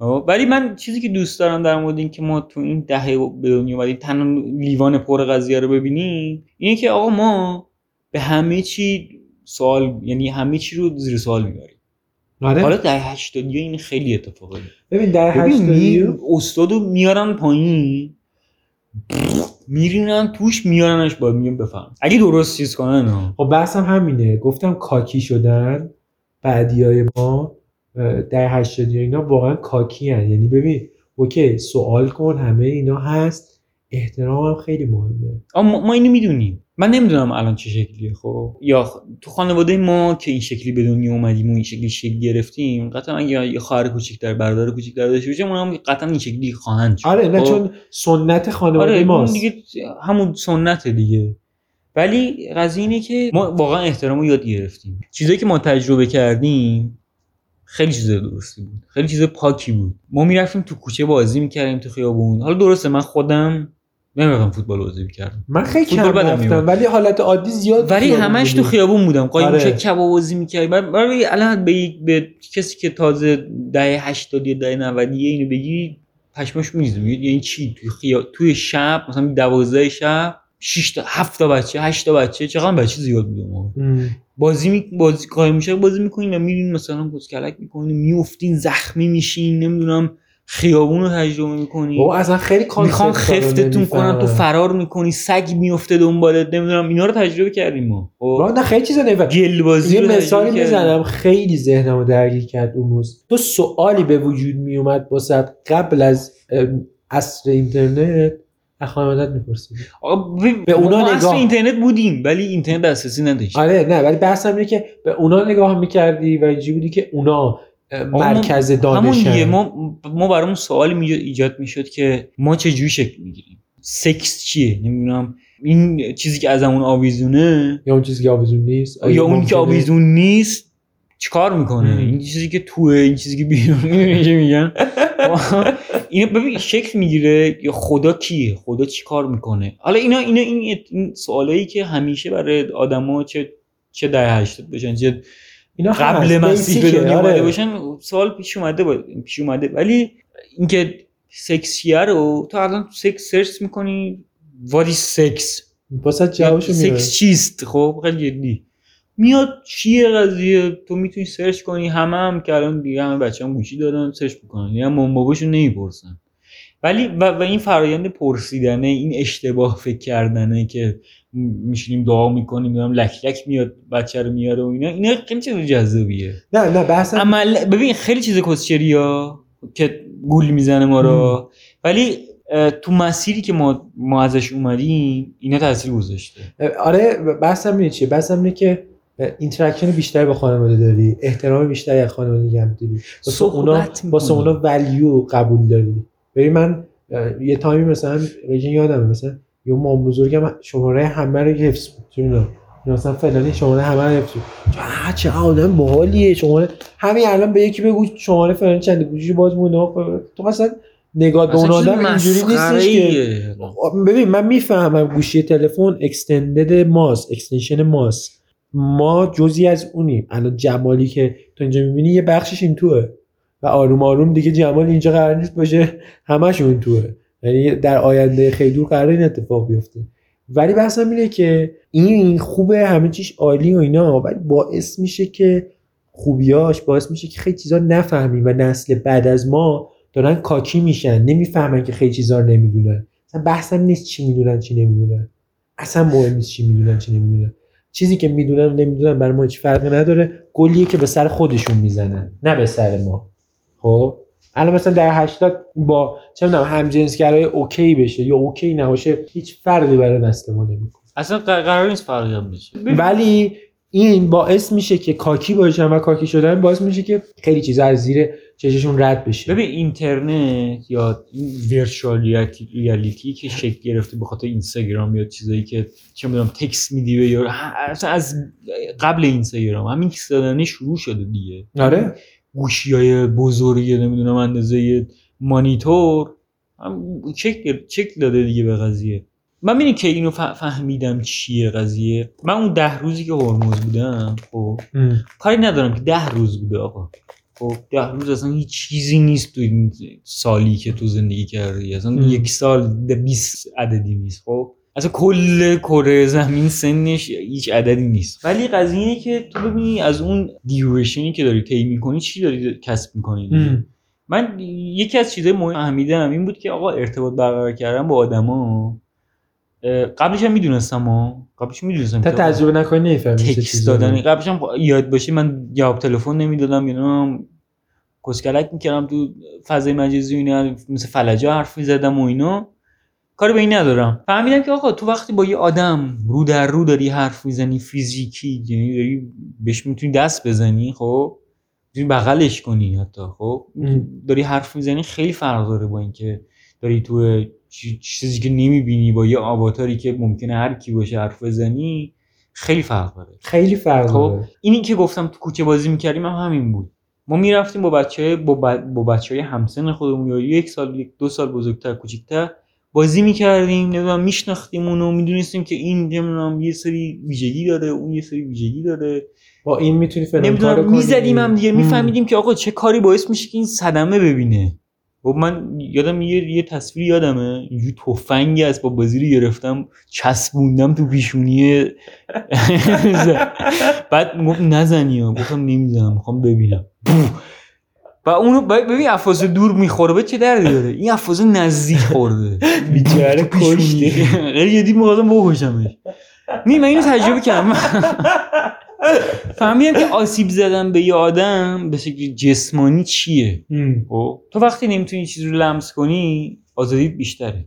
ولی من چیزی که دوست دارم در مورد اینکه ما تو این دهه به دنیا اومدیم تنها لیوان پر قضیه رو ببینیم اینه که آقا ما به همه چی سوال یعنی همه چی رو زیر سوال می‌بریم.
آره.
حالا در هشتادی این خیلی اتفاقه.
ببین در
ببین
هشتادی
می... استادو میارن پایین میرینن توش میارنش باید میگم بفهم. اگه درست چیز کنن.
خب بحثم همینه. گفتم کاکی شدن بعدی های ما. در هشتادی اینا واقعا کاکی هن. یعنی ببین اوکی سوال کن همه اینا هست. احترام هم خیلی مهمه.
اما ما, ما اینو می‌دونیم. من نمی‌دونم الان چه شکلیه خب. یا خ- تو خانواده ما که این شکلی به دنیا اومدیم و این شکلی شکل گرفتیم قطعا اگه یه خواهر کوچیک‌تر برادر کوچیک‌تر داشته باشیم اونم قطعا این شکلی خواهند شد.
آره نه
خب؟
چون سنت خانواده
آره
ماست.
دیگه همون سنت دیگه. ولی قضیه اینه که ما واقعا احترام رو یاد گرفتیم. چیزایی که ما تجربه کردیم خیلی چیز درستی بود. خیلی چیز پاکی بود. ما می‌رفتیم تو کوچه بازی می‌کردیم تو خیابون. حالا درسته من خودم نمی‌رفتم فوتبال بازی می‌کردم.
من خیلی کم رفتم. ولی حالت عادی زیاد
ولی همش تو. خیابون بودم. قایم
آره.
کباب بازی می‌کردیم برای الان به به کسی که تازه دهه 80 یا دهه 90 اینو بگی پشماش میریزه. میگه این چی؟ توی خیا... توی شب مثلا 12 شب 6 تا 7 تا بچه 8 تا بچه چقدر بچه زیاد بود. بازی می... بازی قایم میشه بازی می‌کنین و میرین مثلا گسکلک می‌کنین میافتین زخمی میشین نمی‌دونم خیابون رو تجربه می‌کنین
بابا اصلا خیلی
می‌خوان خفتتون کنن تو. فرار می‌کنی سگ میفته دنبالت نمی‌دونم اینا رو تجربه کردیم ما خب
بابا نه خیلی چیزا نمی‌فهمم.
گل بازی
یه مثالی. می‌زنم خیلی ذهنمو درگیر کرد اون روز تو سوالی به وجود میومد واسه قبل از عصر اینترنت از خانوادت می‌پرسید
آقا
به اونا
ما
نگاه.
اینترنت بودیم ولی اینترنت دسترسی نداشت.
آره نه ولی بحثم اینه که به اونا نگاه می‌کردی و اینجوری بودی که اونا مرکز
همون
دانش
دیگه ما ما برامون سوال می ایجاد می‌شد که ما چه جوری شکل می‌گیریم؟ سکس چیه؟ نمی‌دونم. این چیزی که ازمون آویزونه؟
یا اون چیزی که آویزون نیست؟
یا اون که آویزون نیست چیکار می‌کنه. این چیزی که توه این چیزی که بیرون میگن. اینو ببین شکل می‌گیره یا خدا کیه؟ خدا چیکار می‌کنه؟ حالا اینا اینا این, این سوالایی که همیشه برای آدما چه چه در هشتاد باشن چه
اینا
قبل. مسیح به دنیا
آره.
اومده باشن سوال پیش اومده با... پیش اومده. ولی اینکه سکسیه رو تو الان سکس سرچ می‌کنی وادی سکس
واسه جوابشو میاره
سکس چیست؟ خب خیلی جدی. میاد چیه قضیه؟ تو می‌تونی search کنی. همه هم که الان دیگه همه بچه هم گوشی دارن search می‌کنن. یعنی مام باباشون نمی‌پرسن ولی و, و این فرایند پرسیدنه این اشتباه فکر کردنه که میشینیم دعا می‌کنیم میگم لک لک میاد بچه رو میاره و اینا. اینا خیلی چیز جذابیه.
نه نه بحثم
عمل ببین خیلی چیز کسچری ها که گول می‌زنه ما رو. ولی تو مسیری که ما ما ازش اومدیم اینا تاثیر گذاشته.
آره بحثم اینه چیه؟ بحثم اینه که interaction بیشتری با خانواده داری. احترام بیشتری از خانواده هم داری واسه اونا. واسه اونا value قبول داری. ببین من یه تایمی مثلا رژن یادمه. مثلا یه مام بزرگم شماره همه رو حفظ بود. اینا اینا مثلا فلانی شماره همه رو حفظ بود. چه- چه آدم باحالیه. شماره همین الان به یکی بگو شماره فلانی چنده. گوشیشو باز می‌کنه. تو مثلا نگاه به اون آدم اینجوری نیستش که. ببین من می‌فهمم گوشی تلفن extended ماست extension ماست. ما جزی از اونیم. الان جمالی که تو اینجا می‌بینی یه بخشش این توه. و آروم آروم دیگه جمال اینجا قرار نیست باشه همشون توه. یعنی در آینده خیلی دور قرار این اتفاق بیفته. ولی بحثم اینه که این خوبه همه چیش عالی و اینا ولی باعث میشه که خوبیاش باعث میشه که خیلی چیزا نفهمیم و نسل بعد از ما دارن کاکی میشن. نمی‌فهمن که خیلی چیزا رو نمی‌دونن. اصلا بحثم نیست چی می‌دونن چی نمی‌دونن. اصلا مهم نیست چی می‌دونن چی نمی‌دونن. چیزی که می‌دونن نمی‌دونن برای ما هیچ فرقی نداره. گلیه که به سر خودشون می‌زنن نه به سر ما. خب؟ الان مثلا در 80 با چه می‌دونم همجنسگرای اوکی بشه یا اوکی نباشه هیچ فرقی برای نسل ما نمی‌کنه.
اصلا قر- قرار نیست فرقی هم بشه.
ولی این باعث میشه که کاکی باشن و کاکی شدن باعث میشه که خیلی چیزا از زیر چششون رد بشه.
ببین اینترنت یا این ورچوال ریالیتی که شکل گرفته به خاطر اینستاگرام یا چیزایی که چه می‌دونم تکس میدی به یا اصلا از قبل اینستاگرام همین تکس دادن شروع شده دیگه.
آره.
گوشی های بزرگی نمی‌دونم اندازه مانیتور هم شکل شکل داده دیگه به قضیه. من می‌دونی که اینو فهمیدم چیه قضیه؟ من اون ده روزی که هرمز بودم خب کاری ندارم که ده روز بوده آقا. خب ده روز اصلا هیچ چیزی نیست تو این سالی که تو زندگی کردی. اصلا
ام.
یک سال ده 20 عددی نیست خب؟ اصلا کل کره زمین سنش هیچ عددی نیست. ولی قضیه اینه که تو ببینی از اون دیوریشنی که داری طی می‌کنی چی داری کسب می‌کنی؟ من یکی از چیزهای مهم فهمیدم این بود که آقا ارتباط برقرار کردن با آدما قبلش هم می‌دونستم ها. قبلش می‌دونستم
تا تجربه نکنی نمی‌فهمی چه
تکست دادن قبلش هم یاد باشه من جواب تلفن نمی‌دادم اینا کسکلک می‌کردم تو فضای مجازی و اینا مثل فلجا حرف می‌زدم و اینا. کاری به این ندارم. فهمیدم که آقا تو وقتی با یه آدم رو در رو داری حرف می‌زنی فیزیکی یعنی داری بهش می‌تونی دست بزنی خب؟ می‌تونی بغلش کنی حتی خب. داری حرف می‌زنی خیلی فرق داره با اینکه داری تو چی- چیزی که نمی‌بینی با یه آواتاری که ممکنه هر کی باشه حرف بزنی خیلی فرق داره.
خیلی فرق
خب؟
داره.
اینی که گفتم تو کوچه بازی می‌کردیم هم همین بود. ما می‌رفتیم با بچه با, با بچه های همسن خودمون یا یک سال یک دو سال بزرگتر کوچیکتر بازی می‌کردیم نمی‌دونم میشناختیم اونو می‌دونستیم که این نمی‌دونم یه سری ویژگی داره اون یه سری ویژگی داره.
با این می‌تونی فلان
نمی‌دونم می‌زدیم هم دیگه میفهمیدیم که آقا چه کاری باعث میشه که این صدمه ببینه. و من یادم یه یه تصویر یادمه. یه تفنگی از با بازی گرفتم. چسبوندم تو پیشونی. بعد گفت نزنی گفتم نمی‌زنم می‌خوام ببینم. و اونو ببین افاز دور می‌خوره. به چه دردی داره؟ این افاز نزدیک خورده.
بیچاره کشتی
خیلی جدی می‌خواستم بکشمش. می من اینو تجربه کردم. فهمیدم که آسیب زدن به یه آدم به شکل جسمانی چیه؟ خب؟ تو وقتی نمی‌تونی چیزی رو لمس کنی آزادی بیشتره.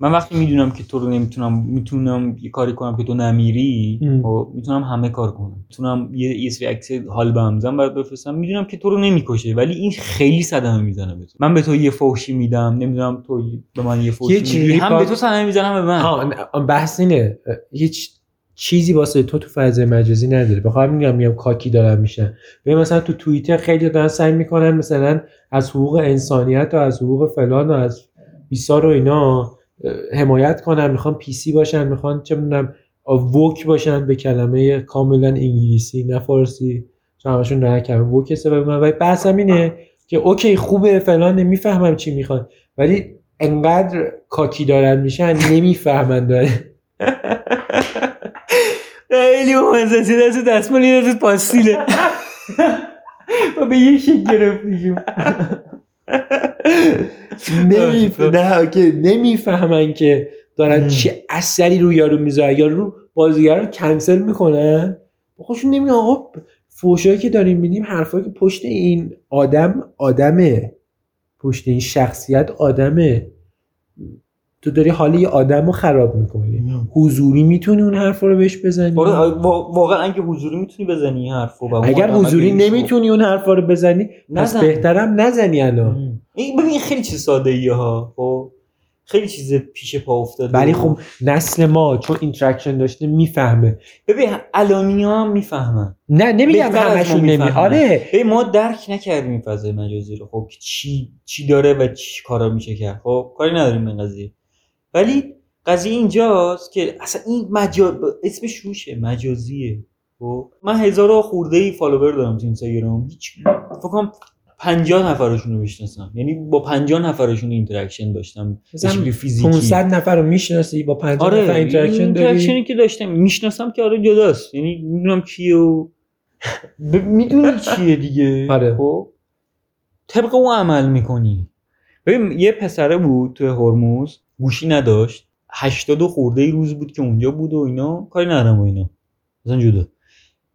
من وقتی می‌دونم که تو رو نمی‌تونم می‌تونم یه کاری کنم که تو نمیری و خب، می‌تونم همه کار کنم. می‌تونم یه یه سری عکس حال به همزن باید بفرستم. می‌دونم که تو رو نمی‌کشه ولی این خیلی صدمه می‌زنه به تو. من به تو یه فوشی میدم نمی‌دونم تو به من یه فوشی میدی هم به تو صدمه می‌زنم به
من. بحث اینه هیچ چیزی واسه تو تو فضای مجازی نداره. بخوام میگم میام کاکی دارن میشن. ببین مثلا تو توییتر خیلی دارن سعی می‌کنن مثلا از حقوق انسانیت و از حقوق فلان و از بیسار و اینا حمایت کنن. می‌خوان پی سی باشن می‌خوان چه می‌دونم ووک باشن به کلمه کاملا انگلیسی نه فارسی. چون همشون نه کلمه. ووک استفاده می‌کنن ولی بحثم اینه که اوکی خوبه فلان نمی‌فهمم چی می‌خوان. ولی انقدر کاکی دارن میشن نمی‌فهمن داره
خیلی مزسی دست دستمالی دست پاستیله. و به یه شک گرفتیشون.
نمی‌فهمن که دارن چه اثری رو یارو می‌ذارن. یا رو بازیگر رو کنسل می‌کنن خودشون نمیگن آقا فوشایی که داریم بینیم حرفایی که پشت این آدم آدمه. پشت این شخصیت آدمه. تو داری حالی یه آدم رو خراب می‌کنی. حضوری می‌تونی اون حرف رو بهش بزنی؟
واقعا اگه حضوری می‌تونی بزنی این حرف رو
اگر حضوری نمی‌تونی اون حرف رو بزنی پس بهترم نزنی الان.
این ببین خیلی چیز ساده ایه ها خب؟ خیلی چیز پیش پا افتاده.
ولی خب نسل ما چون interaction داشته می‌فهمه.
ببین الانی ها هم می‌فهمن.
نه نمیگم همشون نمی آره.
ببین ما درک نکردیم این فضای مجازی رو. خب چی چی داره و چی کارا میشه کرد. خب کاری نداریم این قضیه. ولی قضیه اینجاست که اصلا این مجا... اسمش روشه مجازیه. خب؟ من هزار خورده ای follower دارم تو اینستاگرام. هیچ فکر 50 نفرشون رو می‌شناسم. یعنی با 50 نفرشون interaction داشتم.
مثلا فیزیکی. 500 نفر رو می‌شناسی با 50
آره
نفر interaction داری؟
interaction ی که داشتم. می‌شناسم که آره جداست. یعنی می‌دونم کیه و ب... می‌دونی چیه دیگه.
آره.
خب؟ طبق اون عمل می‌کنی. ببین یه پسره بود تو هرمز گوشی نداشت. 80 خورده ای روز بود که اونجا بود و اینا. کاری ندارم و اینا. مثلا جدا.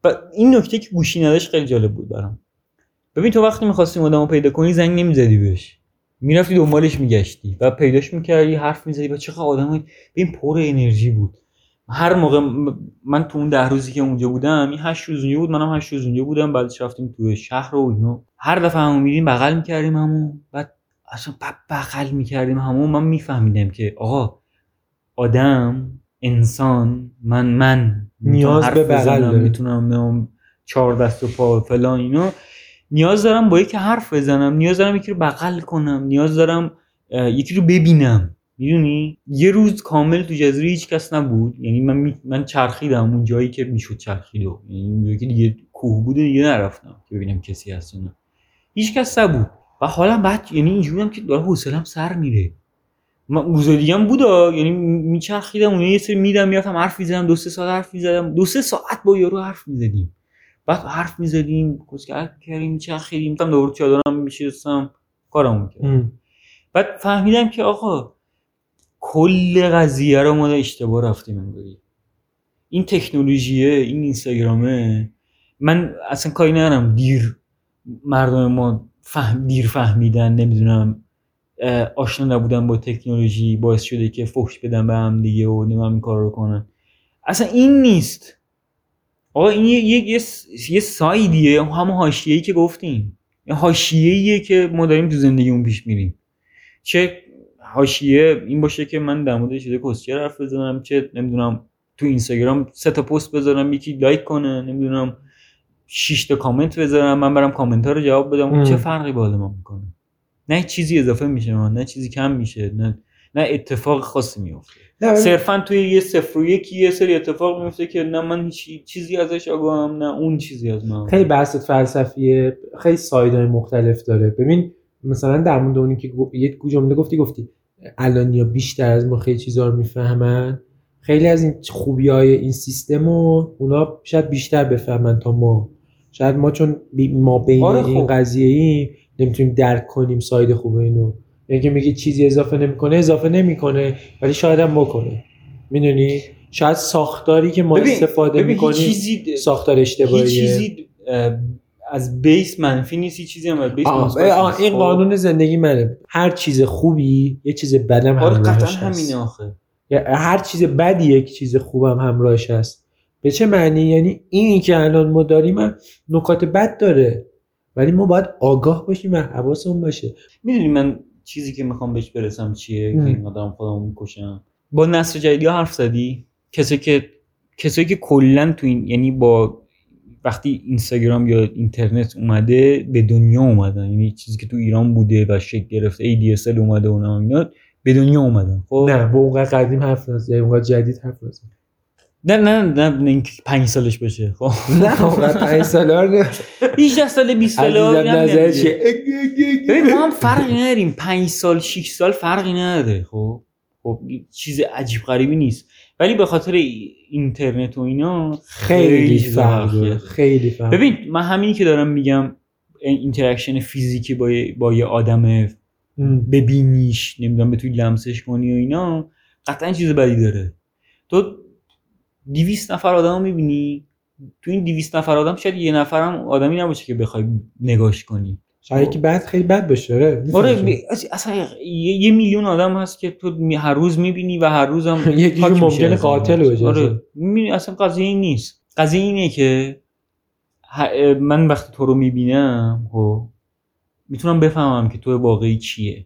و این نکته که گوشی نداشت خیلی جالب بود برام. ببین تو وقتی می‌خواستی آدمو پیدا کنی زنگ نمی‌زدی بهش. می‌رفتی دنبالش میگشتی. و پیداش می‌کردی حرف می‌زدی. و چقدر آدم ببین پر انرژی بود. هر موقع من تو اون ده روزی که اونجا بودم این هشت روز اونجا بود منم هشت روز اونجا بودم. بعدش رفتیم تو شهر و اینا. هر دفعه همون میدیم بغل می‌کردیم همون بعد اصلا بغل می‌کردیم همون من میفهمیدم که آقا آدم انسان من من
نیاز به بغل
می‌تونم چهار دست و پا فلان اینا. نیاز دارم با یکی حرف بزنم. نیاز دارم یکی رو بغل کنم. نیاز دارم یکی رو ببینم. می‌دونی؟ یه روز کامل تو جزیره هیچ کس نبود. یعنی من من چرخیدم. اون جایی که می‌شد چرخید و یعنی جایی که دیگه کوه بوده دیگه نرفتم که ببینم کسی هست نه. هیچ کس نبود. و حالا بعد یعنی اینجوریام که داره حوصله‌ام سر میره. روز دیگه هم بودا. یعنی میچرخیدم اون یه سری میدم می‌رفتم حرف می‌زدم دو سه ساعت حرف می‌زدم. دو سه ساعت با یارو حرف می‌زدیم. بعد حرف می‌زدیم کسکر کردیم میچرخیدیم. تا دوباره چادرم میشستم کارمون می‌کردم بعد فهمیدم که آقا کل قضیه رو ما اشتباه رفتیم انگاری. این تکنولوژیه این اینستاگرامه. من اصلا کاری ندارم دیر مردم ما فهم دیر فهمیدن نمی‌دونم. آشنا نبودن با تکنولوژی باعث شده که فحش بدن به هم دیگه و نمیم این کار رو کنن. اصلا این نیست. آقا این یه, یه،, یه،, یه سایدیه همه حاشیه‌ای که گفتیم. یه حاشیه‌ایه که ما داریم تو زندگیمون پیش میریم. چه حاشیه این باشه که من در مورد چیز کوسچر حرف بزنم چه نمی‌دونم تو اینستاگرام سه تا پست بذارم یکی لایک کنه نمی‌دونم شش تا کامنت بذارم من برم کامنت ها رو جواب بدم. چه فرقی با ما می‌کنه؟ نه چیزی اضافه میشه نه چیزی کم میشه نه نه اتفاق خاصی میفته.
نه
صرفا توی یه صفر و یکی یه سری اتفاق میفته که نه من هیچ چیزی ازش آگاهم نه اون چیزی از من.
خیلی بحث فلسفیه خیلی سایدهای مختلف داره. ببین مثلا در مورد اونی که یه جمله گفتی گفتی الانیا بیشتر از ما خیلی چیزا رو می‌فهمن. خیلی از این خوبی های این سیستم رو اونا شاید بیشتر بفهمن تا ما. شاید ما چون بی- ما بین
آره خب.
این قضیه ای نمی‌تونیم درک کنیم ساید خوبه اینو. یعنی که میگه چیزی اضافه نمی‌کنه اضافه نمی‌کنه ولی شاید هم بکنه. می‌دونی؟ شاید ساختاری که ما
ببین-
استفاده
ببین
می‌کنیم
چیزی
ساختار اشتباهیه.
چیزی از بیس منفی نیست چیزی هم از بیس
آه، آه،. این
خب؟
قانون زندگی منه. هر چیز خوبی یه چیز بدم
آره قطعا همینه آخه.
هر چیز بدی یک چیز خوبم همراهش هست. به چه معنی؟ یعنی اینی که الان ما داریم هم نکات بد داره. ولی ما باید آگاه باشیم و حواسمون باشه.
می‌دونی من چیزی که می‌خوام بهش برسم چیه؟
ام.
که این آدم خودمو می‌کشم با نسل جدیدی حرف زدی؟ کسی که کسایی که کلا تو این یعنی با وقتی اینستاگرام یا اینترنت اومده به دنیا اومدن. یعنی چیزی که تو ایران بوده و شکل گرفته ADSL اومده و اینا به دنیا اومدن. خب؟
نه با اونقدر قدیم حرف یا اونقدر جدید حرف نزن
نه نه نه نه اینکه پنج سالش بشه خب.
نه اونقدر پنج ساله رو
18 سال 20 سال
عزیزم نظر چیه؟
ببین ما هم فرقی نداریم. 5 سال 6 سال فرقی نداره. خب خب چیز عجیب غریبی نیست. ولی به خاطر ای- اینترنت و اینا
خیلی فرق. خیلی فرق
ببین من همینی که دارم میگم interaction فیزیکی با یه, با یه آدم. ببینیش نمی‌دونم بتونی لمسش کنی و اینا قطعا چیز بدی داره. تو 200 نفر آدم می‌بینی؟ تو این 200 نفر آدم شاید یه نفرم آدمی نباشه که بخوای نگاش کنی.
شاید که بعد خیلی بد باشه آره.
آره اصلا یه, میلیون آدم هست که تو هر روز می‌بینی و هر روز هم میشه
ممکنه قاتل. باشه.
آره.
اصلا.
قضیه این نیست. قضیه اینه که من وقتی تو رو می‌بینم خب می‌تونم بفهمم که تو واقعی چیه.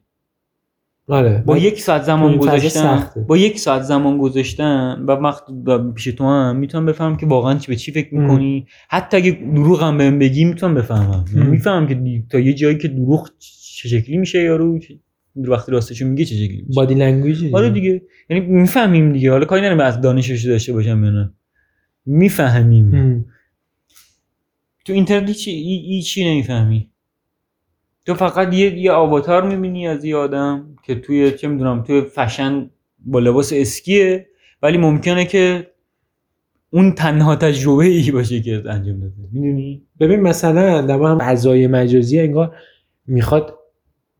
آره.
با یک ساعت زمان گذاشتم
سخته.
با یک ساعت زمان گذاشتم و وقت پیش تو هم می‌تونم بفهمم که واقعا چی به چی فکر
ام.
می‌کنی؟ حتی اگه دروغ هم بهم بگی می‌تونم بفهمم.
ام.
می‌فهمم که تا یه جایی که دروغ چه شکلی میشه یارو؟ وقتی راستشو میگه چه شکلی میشه؟
body language
آره دیگه. یعنی می‌فهمیم دیگه. حالا کاری ندارم از دانشش داشته باشم یا نه. می‌فهمیم. تو اینترنت هیچی هی- هیچی نمی‌فهمی؟ تو فقط یه یه آواتار می‌بینی از یه آدم که توی چه می‌دونم توی فشن با لباس اسکیه ولی ممکنه که اون تنها تجربه ای باشه که انجام داده. می‌دونی؟
ببین مثلا در هم فضای مجازی انگار می‌خواد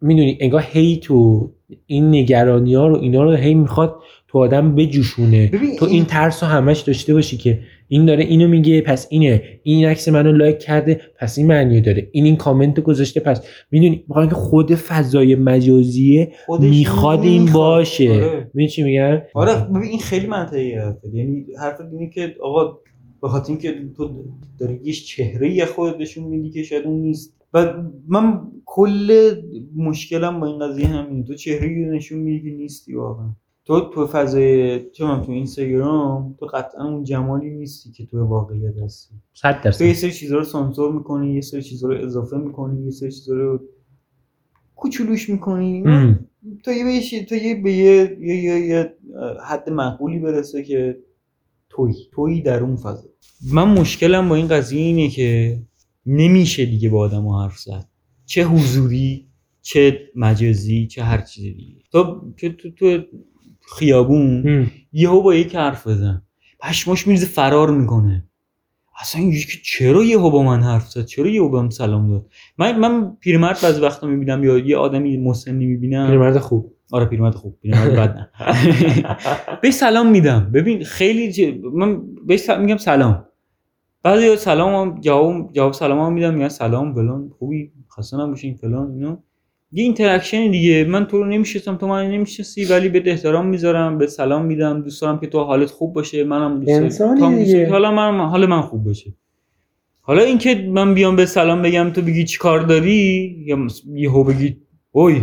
می‌دونی انگار هی تو این نگرانی ها رو اینا رو هی می‌خواد تو آدم بجوشونه. تو
این-
این ترس رو همش داشته باشی که این داره اینو میگه پس اینه. این عکس منو لایک کرده پس این معنی داره. این این کامنت گذاشته پس می‌دونی می‌خوان که خود فضای مجازیه می‌خواد این باشه.
آره.
می‌دونی چی میگم؟
آره ببین این خیلی منطقی حرفه. یعنی حرف اینه که آقا به خاطر اینکه تو داری یه چهره خودت نشون میدی که شاید اون نیست. و من کل مشکلم با این قضیه همینه. تو چهره نشون میدی که نیستی واقعا. تو تو فضای چه می‌دونم، تو اینستاگرام تو قطعا اون جمالی نیستی که تو واقعیت هستی.
100
تو یه
درصد
سری چیزا رو سانسور می‌کنی یه سری چیزا رو اضافه می‌کنی یه سری چیزا رو کوچولوش می‌کنی.
ام.
تا یه بهش تا یه به یه, یه, یه, یه حد معقولی برسه که توی توی در اون فضا. من مشکلم با این قضیه اینه که نمیشه دیگه با آدم حرف زد. چه حضوری چه مجازی چه هر چیز دیگه. تو تو تو, تو خیابون. یهو با یکی حرف بزن. پشماش میریزه فرار می‌کنه. اصلا اینجوری که چرا یهو با من حرف زد؟ چرا یهو بهم سلام داد؟ من من پیرمرد بعضی وقتا می‌بینم یا یه آدمی مسنی می‌بینم.
پیرمرد خوب.
آره پیرمرد خوب. پیرمرد بد نه. بهش سلام میدم. ببین خیلی ج... من بهش میگم سلام. بعد یا سلام هم جواب جواب سلام هم میدم میگن سلام فلان خوبی خسته نباشین فلان اینا یه interaction دیگه. من تو رو نمی‌شناسم تو من نمی‌شناسی ولی به احترام می‌ذارم به سلام میدم. دوست دارم که تو حالت خوب باشه. منم دوست دارم. حالا من حال من خوب باشه. حالا اینکه من بیام به سلام بگم تو بگی چی کار داری؟ یا یهو بگی اوی.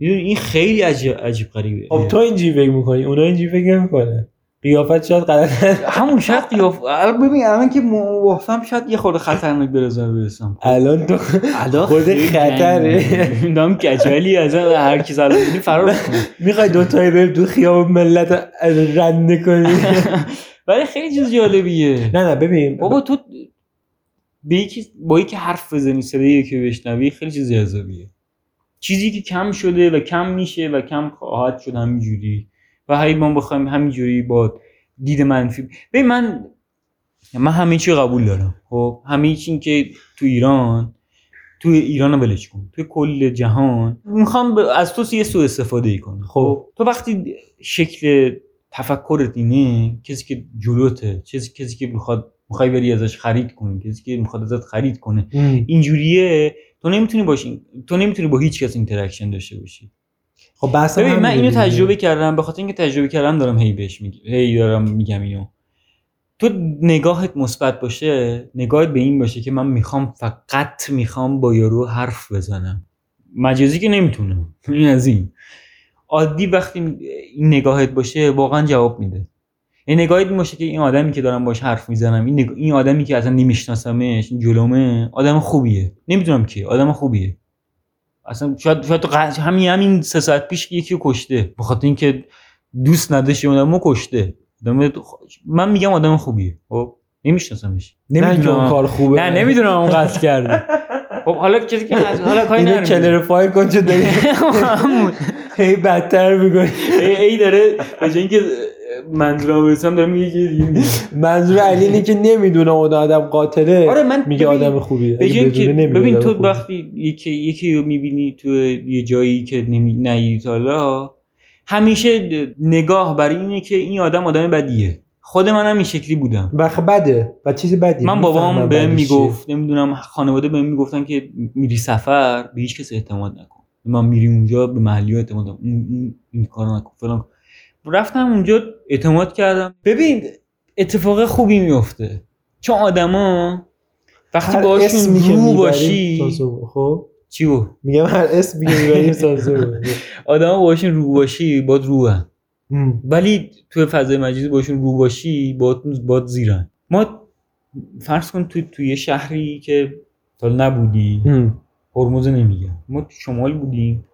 این خیلی عجیب عجیب غریبه.
خب تو اینجوری فکر می‌کنی اونا اینجوری فکر نمی‌کنه قیافت شاید غلط
همون شاید قیاف الان ببین الان که موافقم شاید یه خورده خطرناک به نظر برسم.
الان تو
الان
خود خطره.
جنگه. دام کجولی از هر کی سلام بدی فرار.
می‌خوای دوتایی بریم تو خیابون ملت رنده کنی.
ولی خیلی چیز جالبیه.
نه نه ببین.
بابا تو به یکی با یکی حرف بزنی صدای یکی بشنوی خیلی چیز جذابیه. چیزی که کم شده و کم میشه و کم خواهد شد همینجوری. و هی ما بخوایم همینجوری با دید منفی ببین من من همه چی قبول دارم. خب همه چی که تو ایران تو ایران ولش کن. تو کل جهان می‌خوام از تو یه سوء استفاده ای کنه خب. تو وقتی شکل تفکرت اینه کسی که جلوته کسی کسی که می‌خواد می‌خوای بری ازش خرید کنی کسی که می‌خواد ازت خرید کنه. اینجوریه. تو نمی‌تونی باشی تو نمی‌تونی با هیچ کس interaction داشته باشی.
خب بحث
ببین من اینو. تجربه کردم به خاطر اینکه تجربه کردم دارم هی بهش میگم هی دارم میگم اینو. تو نگاهت مثبت باشه نگاهت به این باشه که من می‌خوام فقط می‌خوام با یارو حرف بزنم. مجازی که نمی‌تونم. این از این. عادی وقتی این نگاهت باشه واقعا جواب میده. این نگاهت این باشه که این آدمی که دارم باش حرف می‌زنم این, نگ- این آدمی که اصلا نمیشناسمش این جلومه آدم خوبیه. نمی‌دونم کی آدم خوبیه. اصلا شاید شاید همین همین سه ساعت پیش یکی رو کشته. به خاطر اینکه دوست نداشته اونم کشته. من میگم آدم خوبیه. خب نمیشناسمش.
نه اون
نمی‌دونم.
کار خوبه.
نه نمی‌دونم اون قصد کرده. خب حالا کسی که حالا کاری
اینو
نداریم.
کلریفای کن چه داری؟
همون.
هی بدتر
ای ای داره به اینکه منظورم برسم داره میگه که دیگه میگه.
منظور علی اینه که نمی‌دونه اون آدم قاتله.
آره من
میگه
ببین-
آدم خوبیه.
ببین تو. وقتی یکی یکی رو می‌بینی تو یه جایی که نمی تا حالا همیشه نگاه برای اینه که این آدم آدم بدیه. خود منم این شکلی بودم.
و خب بده. و چیز بدی.
من بابام بهم می‌گفت نمی‌دونم خانواده بهم می‌گفتن که میری سفر به هیچ کس اعتماد نکن. من میری اونجا به محلی اعتماد نکن. این, این, این کارو نکن. فلان رفتم اونجا اعتماد کردم. ببین اتفاق خوبی میفته چون آدما وقتی باشون رو باشی.
خب؟
چی بود؟
میگم هر اسمی که می‌بری سانسور
آدما باشون رو باشی باد روه
ام.
ولی تو فضای مجازی باشون رو باشی باد باد زیرن. ما فرض کن تو توی یه شهری که تا نبودی. هرمز نمیگم. ما تو شمال بودیم.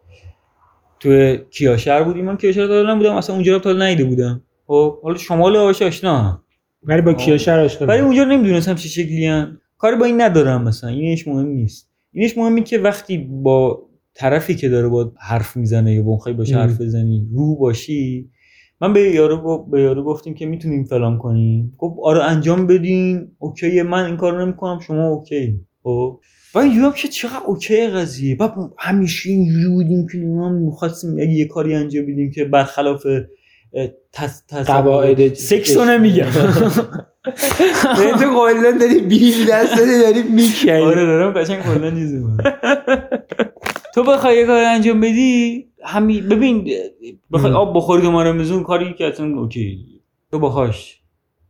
تو کیاشهر بودیم؟ من کیاشهر تا نبودم اصلا اونجا تا ندیده بودم. خب حالا شمال آش آشنا.
ولی با کیاشهر آشنا
ولی اونجا نمی‌دونستم چه شکلی هن. کاری با این ندارم مثلا اینش مهم نیست. اینش مهمی که وقتی با طرفی که داره با حرف می‌زنه یا با می‌خوای باش. حرف بزنی رو باشی. من به یارو با- به یارو گفتیم که می‌تونیم فلان کنیم. گفت آره انجام بدین. اوکی من این کارو نمی‌کنم شما اوکی. خب و اینجوری که چقدر اوکی قضیه بعد همیشه اینجوری بودیم که ما می‌خواستیم اگه یه کاری انجام بدیم که برخلاف تص... تصور-
قواعد
سکس رو نمیگم
یعنی تو کلا داری بیل دست داری داری می‌کنی
آره دارم قشنگ کلا می‌کنم. تو بخوای یه کار انجام بدی همین ببین بخوای. آب بخوری تو رمضان کاری که اصلا okay تو باهاش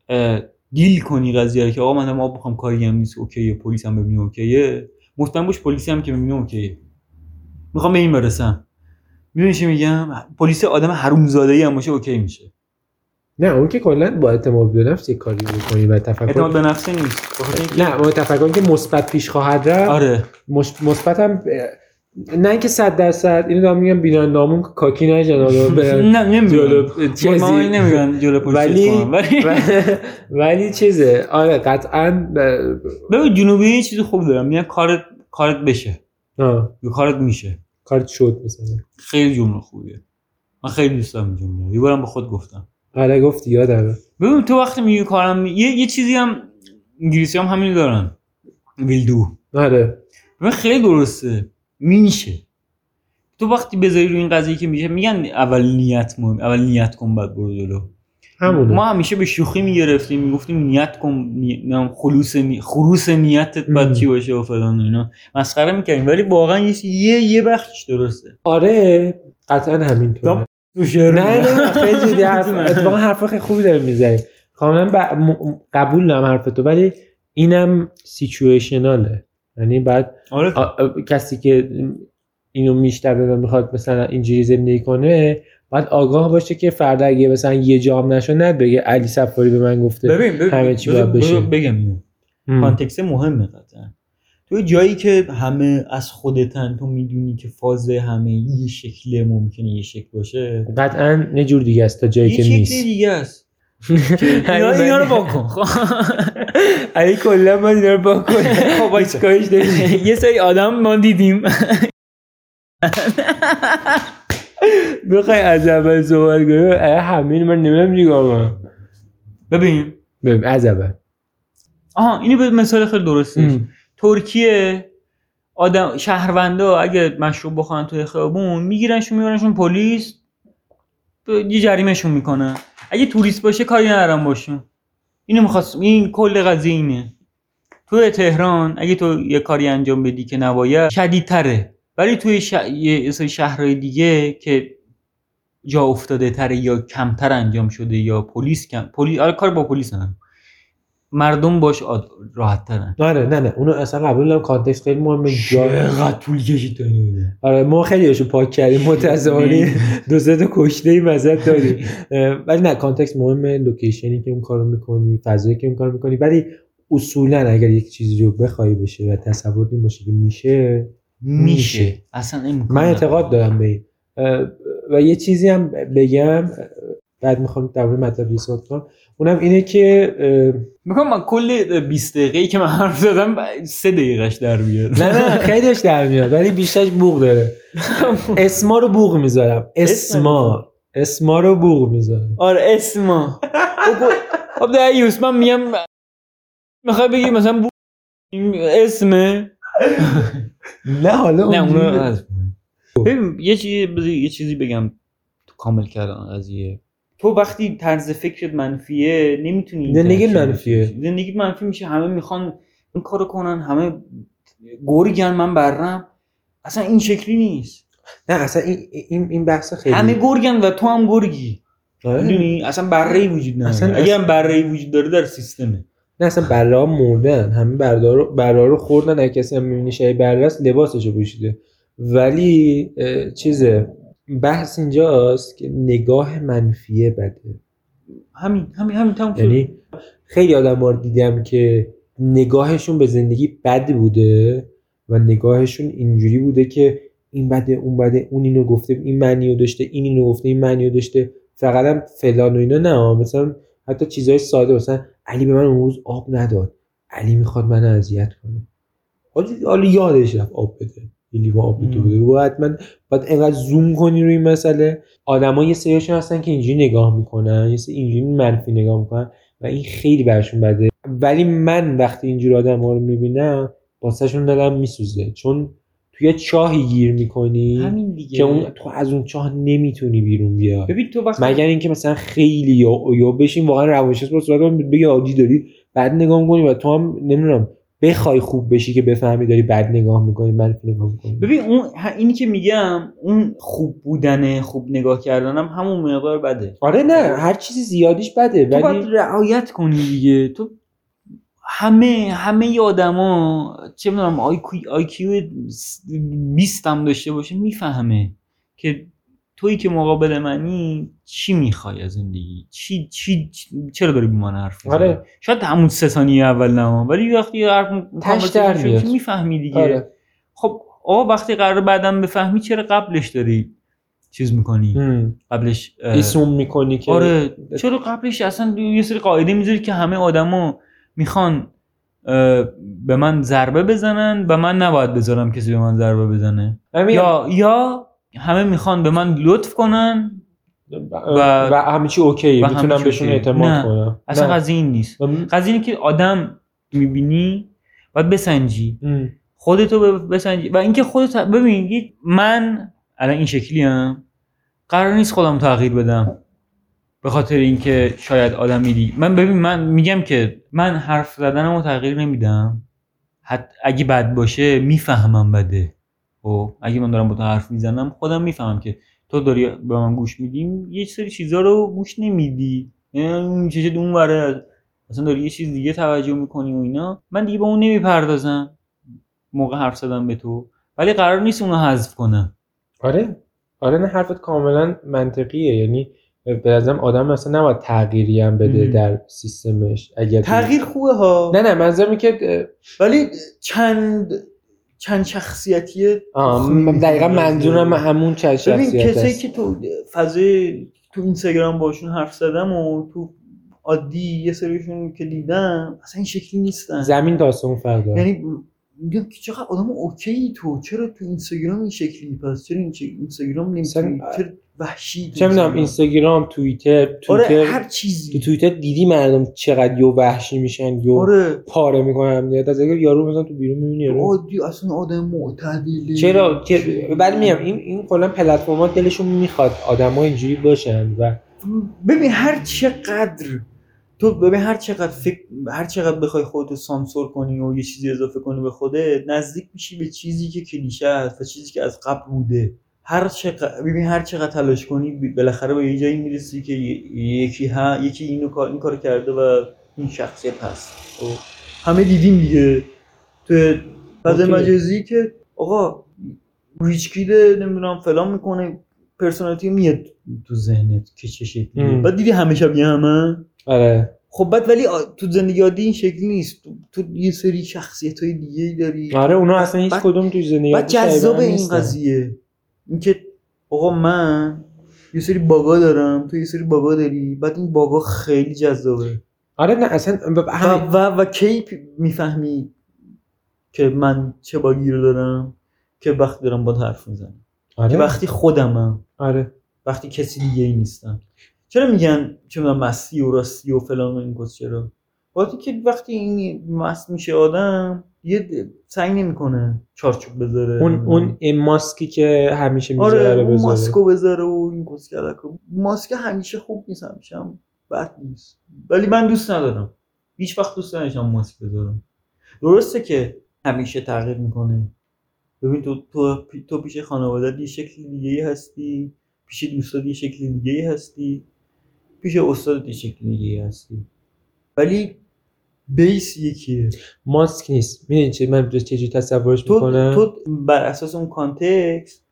اه، deal کنی قضیه که آقا من آب بخوام کاری هم نیست okay ه پلیس هم ببینه okay ه. مطمئن باش پلیسی هم که ببینه okay ه. می‌خوام به این برسم. می‌دونی چی میگم؟ پلیس آدم حرومزاده ای هم باشه okay میشه.
نه اون که کلا با اعتماد به نفس یه کاری می‌کنی و تفکر
اعتماد به نفس نیست.
نه با تفکر که مثبت پیش خواهد رفت.
آره.
مش- مثبت هم نه اینکه صد درصد اینو دارم میگم بینان نامون کاکی نشن حالا برن
نه نمیگم
جلو چیزی.
ما نمیگن جلو
ولی.
ولی
چیزه آره قطعا
ببین جنوبی یه چیز خوب دارم. میگن کارت کارت بشه.
آه،
یا کارت میشه.
کارت شد مثلا.
خیلی جمله خوبیه. من خیلی دوست دارم جمله. یه بارم به خود گفتم.
آره گفتی یادمه
ببین تو وقتی میگی کارم یه, یه چیزی هم انگلیسی هم همین دارن. ویل دو.
آره.
ببین خیلی درسته. میشه. تو وقتی بذاری رو این قضیه که میشه میگن اول نیت مهم اول نیت کن بعد برو جلو.
همونه.
ما همیشه به شوخی می‌گرفتیم می‌گفتیم نیت کن نی... نم خلوص نی... خروس نیتت. باید چی باشه و فلان اینا. مسخره می‌کردیم ولی واقعا یه یه, یه بخشش درسته.
آره قطعا همینطوره. نه نه خیلی جدی حرف اتفاقا حرف خیلی خوبی داره می‌زنی. کاملا ب... م- قبول دارم حرف تو ولی اینم سیچویشناله یعنی بعد
آره.
کسی که اینو میشنوه و می‌خواد مثلا اینجوری زندگی کنه باید آگاه باشه که فردا اگه مثلا یه جام نشد نه بگه علی سفاری به من گفته
ببین ببین
همه چی باید بشه.
بگم. کانتکست مهمه قطعا. تو جایی که همه از خودتن تو می‌دونی که فاز همه یه شکل ممکنه یه شکل باشه.
قطعا یه جور دیگه است تا جایی
یه
که
شکل
نیست.
دیگه است. اینا, اینا رو واکن
علی کلا من اینا رو با کنم خب نمیشه.
یه سری آدم ما دیدیم.
بخوای از اول صحبت کنیم همین من نمی‌دونم چیکار کنم.
ببین.
ببین از اول.
آها اینو به مثال خیلی درسته. ترکیه آدم شهروندا اگه مشروب بخورن توی خیابون میگیرنشون میبرنشون پلیس یه جریمهشون می‌کنن. اگه توریست باشه کاری ندارم باشون. اینو می‌خواست این کل قضیه اینه. توی تهران اگه تو یه کاری انجام بدی که نباید شدیدتره. ولی توی ش... یه سری شهرهای دیگه که جا افتاده تره یا کمتر انجام شده یا پلیس کم پلیس آره کار با پلیس ندارم. مردم باش آد... راحت ترن.
آره نه نه اونو اصلا قبول دارم. context خیلی مهمه. جا
طول کشید.
آره ما خیلی هاشو پاک کردیم. متاسفانه دو سه تا کشته ای ازت داریم. ولی نه context مهمه. location ی که اون کارو می‌کنی فضایی که اون کارو می‌کنی. ولی اصولا اگر یک چیزی رو بخوای بشه و تصور این باشه که میشه
میشه. اصلا امکان
من. اعتقاد دارم به این. و یه چیزی هم بگم. بعد می‌خوام در مورد مطلب یه صحبت کنم. اونم اینه که
میگم من کل 20 دقیقه که من حرف زدم سه دقیقهش در بیاد
نه نه خیلیش در میاد ولی بیشترش بوق داره. اسما رو بوق می‌ذارم. اسما. اسما رو بوق می‌ذارم.
آره اسما. خب دیوس من میگم می‌خوای بگی مثلا بو... این اسمه؟
نه حالا
نه اونو یه چیزی بذار یه چیزی بگم تو کامل کردن قضیه. تو وقتی طرز فکرت منفیه نمی‌تونی
زندگیت منفیه.
زندگیت منفی میشه. همه می‌خوان این کارو کنن همه گرگن من برم اصلا این شکلی نیست.
نه اصلا این این این بحث خیلی
همه گرگن و تو هم گرگی
آره.
می‌دونی؟ اصلا بره وجود نداره.
اصلا-
اگه هم بره وجود داره در سیستمه.
نه اصلا بره ها مردن. همه بره رو بره رو خوردن. اگه کسی هم می‌بینی شبیه بره است لباسشو پوشیده. ولی چیزه بحث اینجاست که نگاه منفیه بده.
همین همین همین تموم شد.
یعنی خیلی آدم رو دیدم که نگاهشون به زندگی بد بوده و نگاهشون اینجوری بوده که این بده اون بده اون اینو گفته این معنی رو داشته این اینو گفته این معنی رو داشته. فقط هم فلان و اینا نه. مثلا حتی چیزهای ساده مثلا علی به من اون روز آب نداد. علی می‌خواد من اذیت کنه. حالا یادش رفت آب بده. یه لیوان آب بده
ام.
بوده باید من باید انقدر زوم کنی روی این مسئله. آدما یه سریاشون هستن که اینجوری نگاه می‌کنن یه سری اینجوری منفی نگاه می‌کنن و این خیلی برشون بده. ولی من وقتی اینجور آدم ها رو می‌بینم واسهشون دلم میسوزه. چون توی چاهی گیر می‌کنی
همین دیگه.
که اون تو از اون چاه نمی‌تونی بیرون بیا
ببین تو وقتی
مگر اینکه مثلا خیلی یا یا بشین واقعا روانشناس با صورت بگه عادی داری بعد نگاه می‌کنی و تو هم نمی‌دونم بخوای خوب بشی که بفهمی داری بد نگاه می‌کنی منفی نگاه می‌کنی.
ببین اون اینی که میگم اون خوب بودن خوب نگاه کردنم همون مقدار بده.
آره نه هر چیزی زیادیش بده
تو باید
ولی
رعایت کنی دیگه. تو همه همه آدما چه می‌دونم آی کیو 20 هم داشته باشه می‌فهمه که تویی که مقابل منی چی می‌خوای از زندگی چی چی چی- چرا داری با من حرف می‌زنی
آره.
شاید همون سه ثانیه اول نه ولی وقتی حرف
تش.
می‌فهمی دیگه
آره.
خب آقا وقتی قرار بعدم بفهمی چرا قبلش داری چیز می‌کنی
هم.
قبلش
ایسوم می‌کنی که
آره چرا قبلش اصلا یه سری قاعده می‌ذاری که همه آدما می‌خوان به من ضربه بزنن و من نباید بذارم کسی به من ضربه بزنه
همین-
یا یا همه می‌خوان به من لطف کنن
و, و همه چی اوکیه می‌تونم بهشون. اعتماد
نه.
کنم
اصلا. قضیه این نیست قضیه اینه که آدم می‌بینی باید بسنجی
هم.
خودتو بسنجی و اینکه خودت ببین من الان این شکلی هم قرار نیست خودم تغییر بدم به خاطر اینکه شاید آدمی دیگه من ببین من میگم که من حرف زدنم رو تغییر نمیدم حتی اگه بد باشه می‌فهمم بده و اگه من دارم با تو حرف می‌زنم خودم می‌فهمم که تو داری به من گوش میدیم یه سری چیزا رو گوش نمیدی. یعنی اون چشت اون وره مثلا داری یه چیز دیگه توجه می‌کنی و اینا. من دیگه به اون نمی‌پردازم. موقع حرف زدن به تو. ولی قرار نیست اونو حذف کنم.
آره. آره نه حرفت کاملا منطقیه. یعنی به نظرم آدم مثلا نباید تغییری هم بده
مم.
در سیستمش. اگر
تغییر خوبه ها.
نه نه منظورم اینه که
ولی چند چند شخصیتی
دقیقا منظورم. همون چند
ببین
شخصیت
کسایی
هست.
که تو فضای تو اینستاگرام باشون حرف زدم و تو عادی یه سریشون که دیدم اصلا این شکلی نیستن.
زمین تا آسمون فرق داره
یعنی میگم که چقدر آدم اوکی تو چرا تو اینستاگرام این شکلی؟ پس چرا این اینستاگرام نمی‌تونی؟ چرا وحشی تو
چه می‌دونم
اینستاگرام؟
اینستاگرام توییتر.
آره
توییتر
هر
تو
چیزی
توییتر دیدی مردم چقدر یو وحشی میشن یو
آره.
پاره می‌کنن؟ یاد از اگر یارو مثلا تو بیرون می‌بینی یارو.
عادی اصلا آدم معتدله.
چرا؟ که ولی میگم این این کلا پلتفرما دلشون می‌خواد آدما اینجوری باشن و
ببین هر چقدر تو ببین هر چقدر فکر هر چقدر بخوای خودتو سانسور کنی و یه چیزی اضافه کنی به خودت نزدیک میشی به چیزی که کلیشه است و چیزی که از قبل بوده. هر چقدر ببین هر چقدر تلاش کنی بالاخره به یه جایی می‌رسی که یکی ها یکی اینو کار این کار کرده و این شخصیت هست. خب، همه دیدیم دیگه. تو فضای. مجازی که آقا ریچ کیده نمی‌دونم فلان می‌کنه پرسونالیتی میاد تو ذهنت که چه شکلیه
ام.
بعد دیدی همه شبیه همه؟
آره.
خب بعد ولی تو زندگی عادی این شکلی نیست. تو, تو یه سری شخصیت های دیگه داری.
آره اونا اصلا هیچ کدوم تو زندگی
بعد جذاب این. قضیه. اینکه آقا من یه سری باگا دارم تو یه سری باگا داری بعد این باگا خیلی جذابه.
آره نه اصلا
و, و, و کی می‌فهمی که من چه باگی رو دارم؟ که وقتی دارم با حرف می‌زنم. که
آره
وقتی خودمم.
آره.
وقتی کسی دیگه ای نیستم. چرا میگن چه می‌دونم مستی و راستی و فلان و این چرا؟ وقتی که وقتی این مست میشه آدم یه سعی نمی‌کنه چارچوب بذاره.
اون اون این ماسکی که همیشه
آره
می‌ذاره
اون
بذاره
ماسکو بذاره و این کس ماسک همیشه خوب نیست همیشه هم بد نیست. ولی من دوست ندارم. هیچ وقت دوست نداشتم ماسک بذارم. درسته که همیشه تغییر می‌کنه. ببین تو تو تو پیش خانواده یه شکل دیگه هستی. پیش دوستات یه شکل دیگه هستی. پیش استادت یه شکل دیگه هستی. ولی بیس یکیه.
ماسک نیست. می‌دونی چه من چجوری تصورش
تو
می‌کنم؟
تو بر اساس اون کانتکست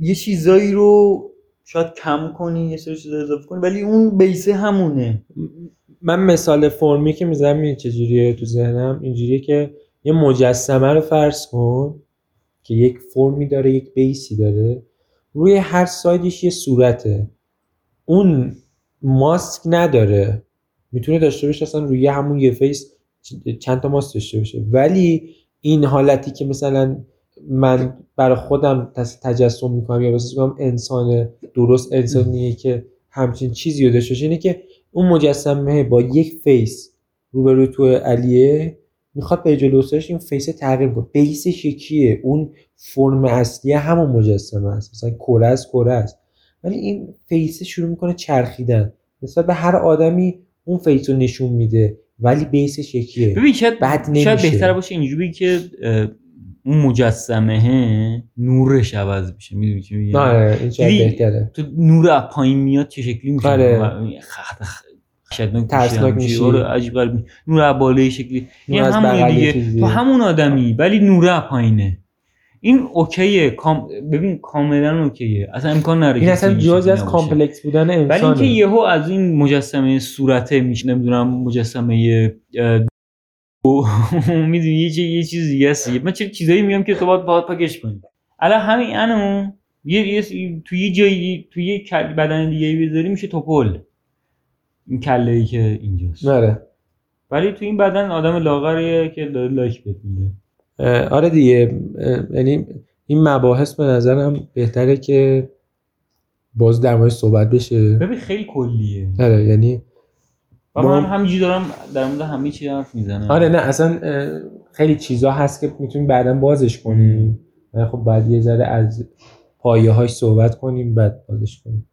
یه چیزایی رو شاید کم کنی یه سری چیزا اضافه کنی ولی اون base ه همونه.
من مثال فرمی که می‌زنم این چجوریه تو ذهنم؟ اینجوریه که یه مجسمه رو فرض کن که یک فرمی داره یک base ی داره. روی هر side ش یه صورته. اون ماسک نداره. می‌تونه داشته باشه اصلا روی همون یه face چند تا ماسک داشته باشه. ولی این حالتی که مثلا من برای خودم تجسم می‌کنم یا بسیار می‌کنم انسان درست انسانیه که همچین چیزی رو داشته باشه اینه که اون مجسمه با یک فیس روبروی تو علیه می‌خواد به جلوسش این فیس تغییر کنه بیسش یکیه اون فرم اصلی همون مجسمه است. مثلا کره است کره است. ولی این فیس شروع می‌کنه چرخیدن. نسبت به هر آدمی اون face رو نشون میده. ولی base ش یکیه
ببین شاید
بد
شاید
نمیشه.
بهتر باشه اینجوری که اون مجسمه نورش عوض میشه می‌دونی چی میگم
آره این شاید
دیدی؟
بهتره
تو نور از پایین میاد چه شکلی میشه
آره.
وحشتناک
ترسناک
میشه. آره عجیب غریب نور از بالای شکلی
بغل یه
دیگه. تو همون آدمی ولی نور از پایینه این okay ه کام... ببین کاملا okay ه. اصلا امکان نداره
این اصلا
شکلی
از. کامپلکس بودن
ولی اینکه
انسانه
یهو از این مجسمه صورته میشه نمی‌دونم مجسمه می‌دونی یه چی- یه چیز دیگه است. من چه چیزایی میگم که تو باید باید پاکش کنی. الان همین انو یه یه تو یه جایی تو یه بدن دیگه بذاری میشه توپل. این کله ای که اینجاست.
آره.
ولی تو این بدن آدم لاغریه که لایک میده.
اه، آره دیگه یعنی این مباحث به نظرم بهتره که باز در مورد صحبت بشه.
ببین خیلی کلیه.
آره یعنی
و
ما-
من همینجوری دارم در مورد همه چی حرف می‌زنم.
آره نه اصلا خیلی چیزا هست که می‌تونیم بعدا بازش کنیم. خب بعد یه ذره از پایه هاش صحبت کنیم بعد بازش کنیم.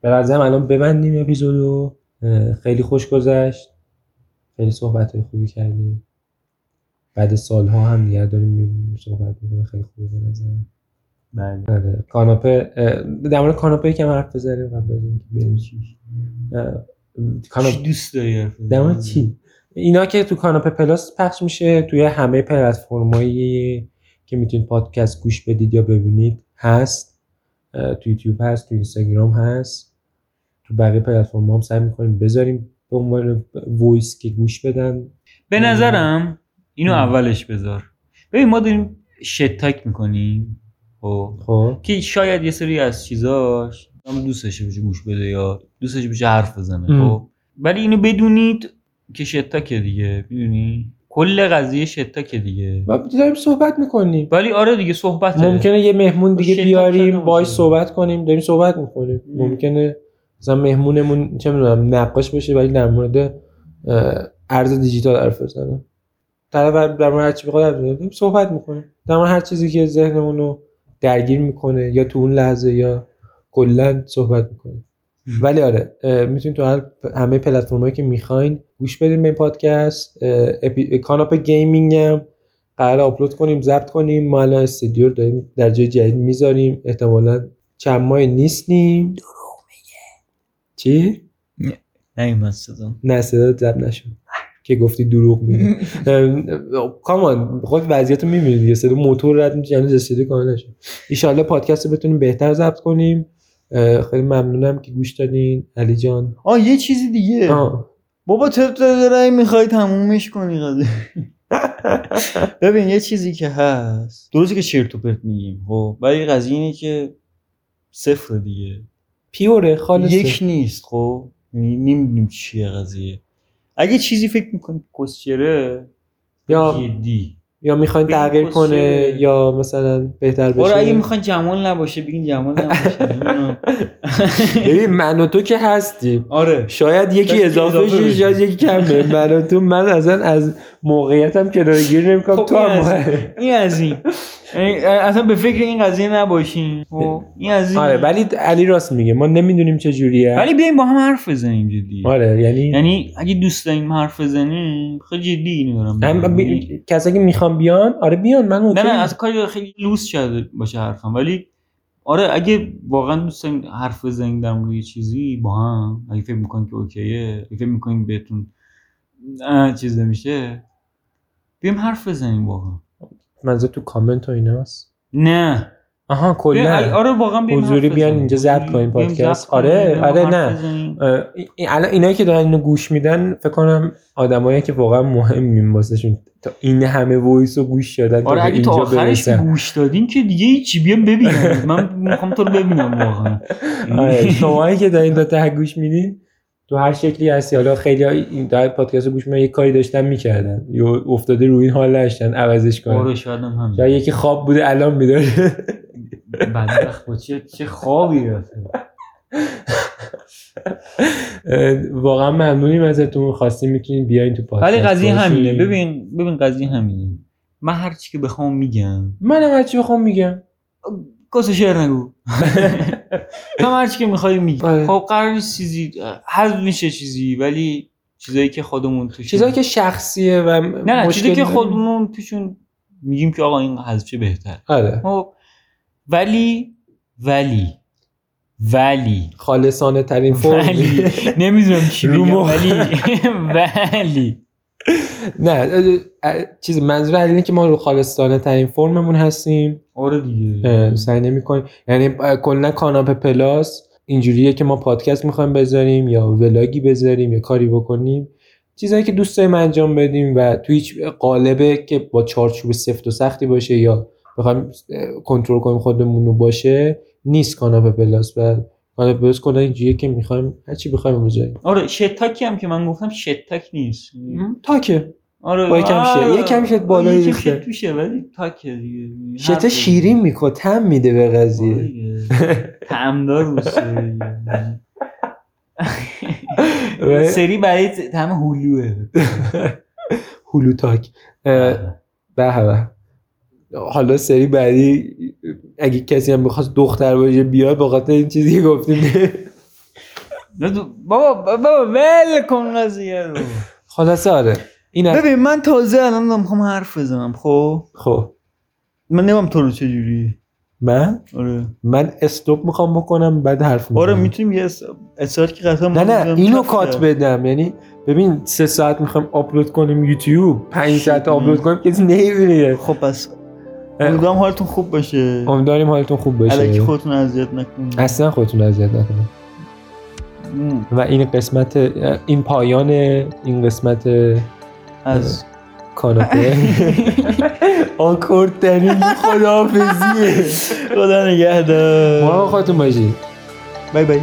به نظرم الان ببندیم اپیزودو. خیلی خوش گذشت. خیلی صحبت های خوبی کردیم. بعد سالها هم دیگه داریم صحبت می‌کنیم. خیلی خوبه به نظرم.
بله.
آره. کاناپه در مورد کاناپه یکم حرف بزنیم قبل از اینکه بریم. چی؟ کاناپه
دوست داری؟
در مورد چی؟ اینا که تو کاناپه پلاس پخش میشه توی همه پلتفرمایی که می‌تونید پادکست گوش بدید یا ببینید هست. تو یوتیوب هست تو اینستاگرام هست. تو بقیه پلتفرم هم سعی می‌کنیم بذاریم به عنوان voice که گوش بدن.
به نظرم اینو
ام.
اولش بذار. ببین ما داریم شتک می‌کنیم خب؟
خب.
که شاید یه سری از چیزاش هم دوست داشته باشه گوش بده یا دوست داشته باشه حرف بزنه. خب؟ ولی اینو بدونید که شتکه دیگه می‌دونی؟ کل قضیه شتکه دیگه.
و داریم صحبت می‌کنیم.
ولی آره دیگه صحبت
ممکنه یه مهمون دیگه بیاریم باهاش. صحبت کنیم داریم صحبت می‌کنیم.
ام.
ممکنه مثلا مهمونمون چه می‌دونم نقاش باشه ولی در مورد ارز دیجیتال حرف بزنه. طرف در مورد هر چی صحبت می‌کنیم. در مورد هر چیزی که ذهنمون رو درگیر می‌کنه یا تو اون لحظه یا کلا صحبت می‌کنیم. ولی آره می‌تونید تو هر همه پلتفرمایی که می‌خواین گوش بدین به این پادکست. اپی... کاناپ گیمینگ هم قرار آپلود کنیم ضبط کنیم. ما الان استودیو رو داریم در جای جدید می‌ذاریم. احتمالا چند ماه نیستیم. دروغ میگه. چی؟
نیومد صدا.
نه صدا ضبط نشد. که گفتی دروغ میگه کامان خود وضعیت رو می‌بینید دیگه صدا موتور رد میشه هنوز استودیو کامل نشد ایشالله پادکست رو بتونیم بهتر ضبط کنیم. خیلی ممنونم که گوش دادین. علی جان.
آه یه چیزی دیگه.
آه.
بابا تو داره می‌خوای تمومش کنی قضیه. ببین یه چیزی که هست. درسته که چرت و پرت میگیم خب. ولی قضیه اینه که صفر دیگه.
پیوره خالصه.
یک نیست خب. نمی‌دونیم چیه قضیه. اگه چیزی فکر می‌کنی کسچره
یا
جدی.
یا می‌خواین تغییر کنه؟ یا مثلا بهتر
آره اگه
بشه
می‌خواین جمال نباشه بگین جمال نباشه.
ببین من و تو که هستیم.
آره.
شاید یکی اضافه شه
بشه.
شاید یکی کمه. من و تو من اصلا از موقعیتم کنارگیری نمی‌کنم.
خب
تو
این
هم
از این از این. اصلا به فکر این قضیه نباشین. خب این از این
آره ولی علی راست میگه. ما نمی‌دونیم چه جوریه.
ولی بیایم با هم حرف بزنیم جدی.
آره یعنی
یعنی اگه دوست داریم حرف بزنیم خیلی جدی اینو دارم.
بی... کسایی که می‌خوام بیان آره بیان. من
نه
اوکی.
نه از کاری خیلی لوس شده باشه حرفم. ولی آره اگه واقعا دوست داریم حرف بزنیم در مورد چیزی با هم. اگه فکر می‌کنین که اوکیه اگه فکر می‌کنین بهتون چیز نمیشه بیایم حرف بزنیم واقعا.
منظور تو کامنت و ایناست؟
نه.
آها کلا.
آره واقعا
حضوری بیان. اینجا ضبط کنیم پادکست. آره، آره، نه. الان اینایی که دارن اینو گوش میدن فکر کنم آدمایی که واقعا مهمیم واسهشون. تا این همه voice رو گوش دادن
آره اگه تا آخرش گوش دادین که دیگه هیچی بیام ببینم. من می‌خوام تو رو ببینم واقعا.
آره شماهایی که دارین تا ته گوش میدین تو هر شکلی هستی. حالا خیلی این در پادکست گوش میدن یه کاری داشتن می‌کردن. یا افتاده روی این حال نشتن عوضش کنن.
آره شاید هم همین
یا یکی خواب بوده الان میداره
بدبخت با چه چه خوابی رفته؟
واقعا ممنونیم ازتون. خواستیم می‌تونین بیاین تو پادکست.
ولی قضیه. همینه ببین ببین قضیه همینه. من هر چی که بخوام میگم.
منم هرچی بخوام میگم.
کس شعر نگو. هم هر چی که می‌خوای میگی.
آره.
خب قرار نیست چیزی حذف میشه چیزی ولی چیزایی که خودمون توش
چیزایی که شخصیه و
نه نه چیزایی
مشکل
که. خودمون توشون میگیم که آقا این حذف بهتر
آره.
خب ولی ولی ولی.
خالصانه ترین فرم.
ولی. نمی‌دونم چی
رو.
ولی. ولی.
نه چیز منظور اینه که ما رو خالصانه ترین فرممون هستیم.
آره دیگه.
سعی نمی‌کنیم. یعنی کلا کاناپ پلاس. اینجوریه که ما پادکست می‌خوایم بذاریم یا vlog ی بذاریم یا کاری بکنیم. چیزایی که دوست داریم انجام بدیم و تو هیچ قالبه که با چارچوب سفت و سختی باشه یا بخوایم کنترل کنیم خودمون رو باشه نیست کاناپ پلاس. و کاناپ پلاس کلا اینجوریه که می‌خوایم هر چی بخوایم بذاریم
آره shit talk ی هم که من گفتم shit talk نیست.
talk ه.
آره
با یکم shit-
آره.
یکم shit بالایی ریخته.
shit توشه ولی تاکه دیگه.
شته
حرف
شیرین می‌کنه تم میده به
آره
قضیه
روسه دیگه.
و-
سری برای تم هلوه.
هلو تاک. به به. حالا سری بعدی اگه کسی هم می‌خواست دختر باشه بیاد به خاطر این چیزی که گفتیم.
بابا بابا ول کن قضیه رو.
خلاصه آره. این
ببین من تازه الان می‌خوام حرف بزنم خب؟
خب.
من نمیم تو رو چجوری.
من؟
آره.
من استوب می‌خوام بکنم بعد حرف
آره
می‌زنم
می‌تونیم یه اس- اصرار که قطعا
نه نه اینو کات. بدم. یعنی ببین سه ساعت می‌خوام آپلود کنیم یوتیوب پنج ساعت. آپلود کنیم کسی نمی‌بینه.
خب پس امیدوارم حالتون خوب باشه.
امیدواریم حالتون خوب
الکی
باشه
خودتون اذیت نکنید.
اصلا خودتون اذیت نکنید. و این قسمت این پایان این قسمت
از
کاناپه. آکورد ترین خداحافظیه.
خدا نگهدار.
ما خودتون باشید.
بای بای.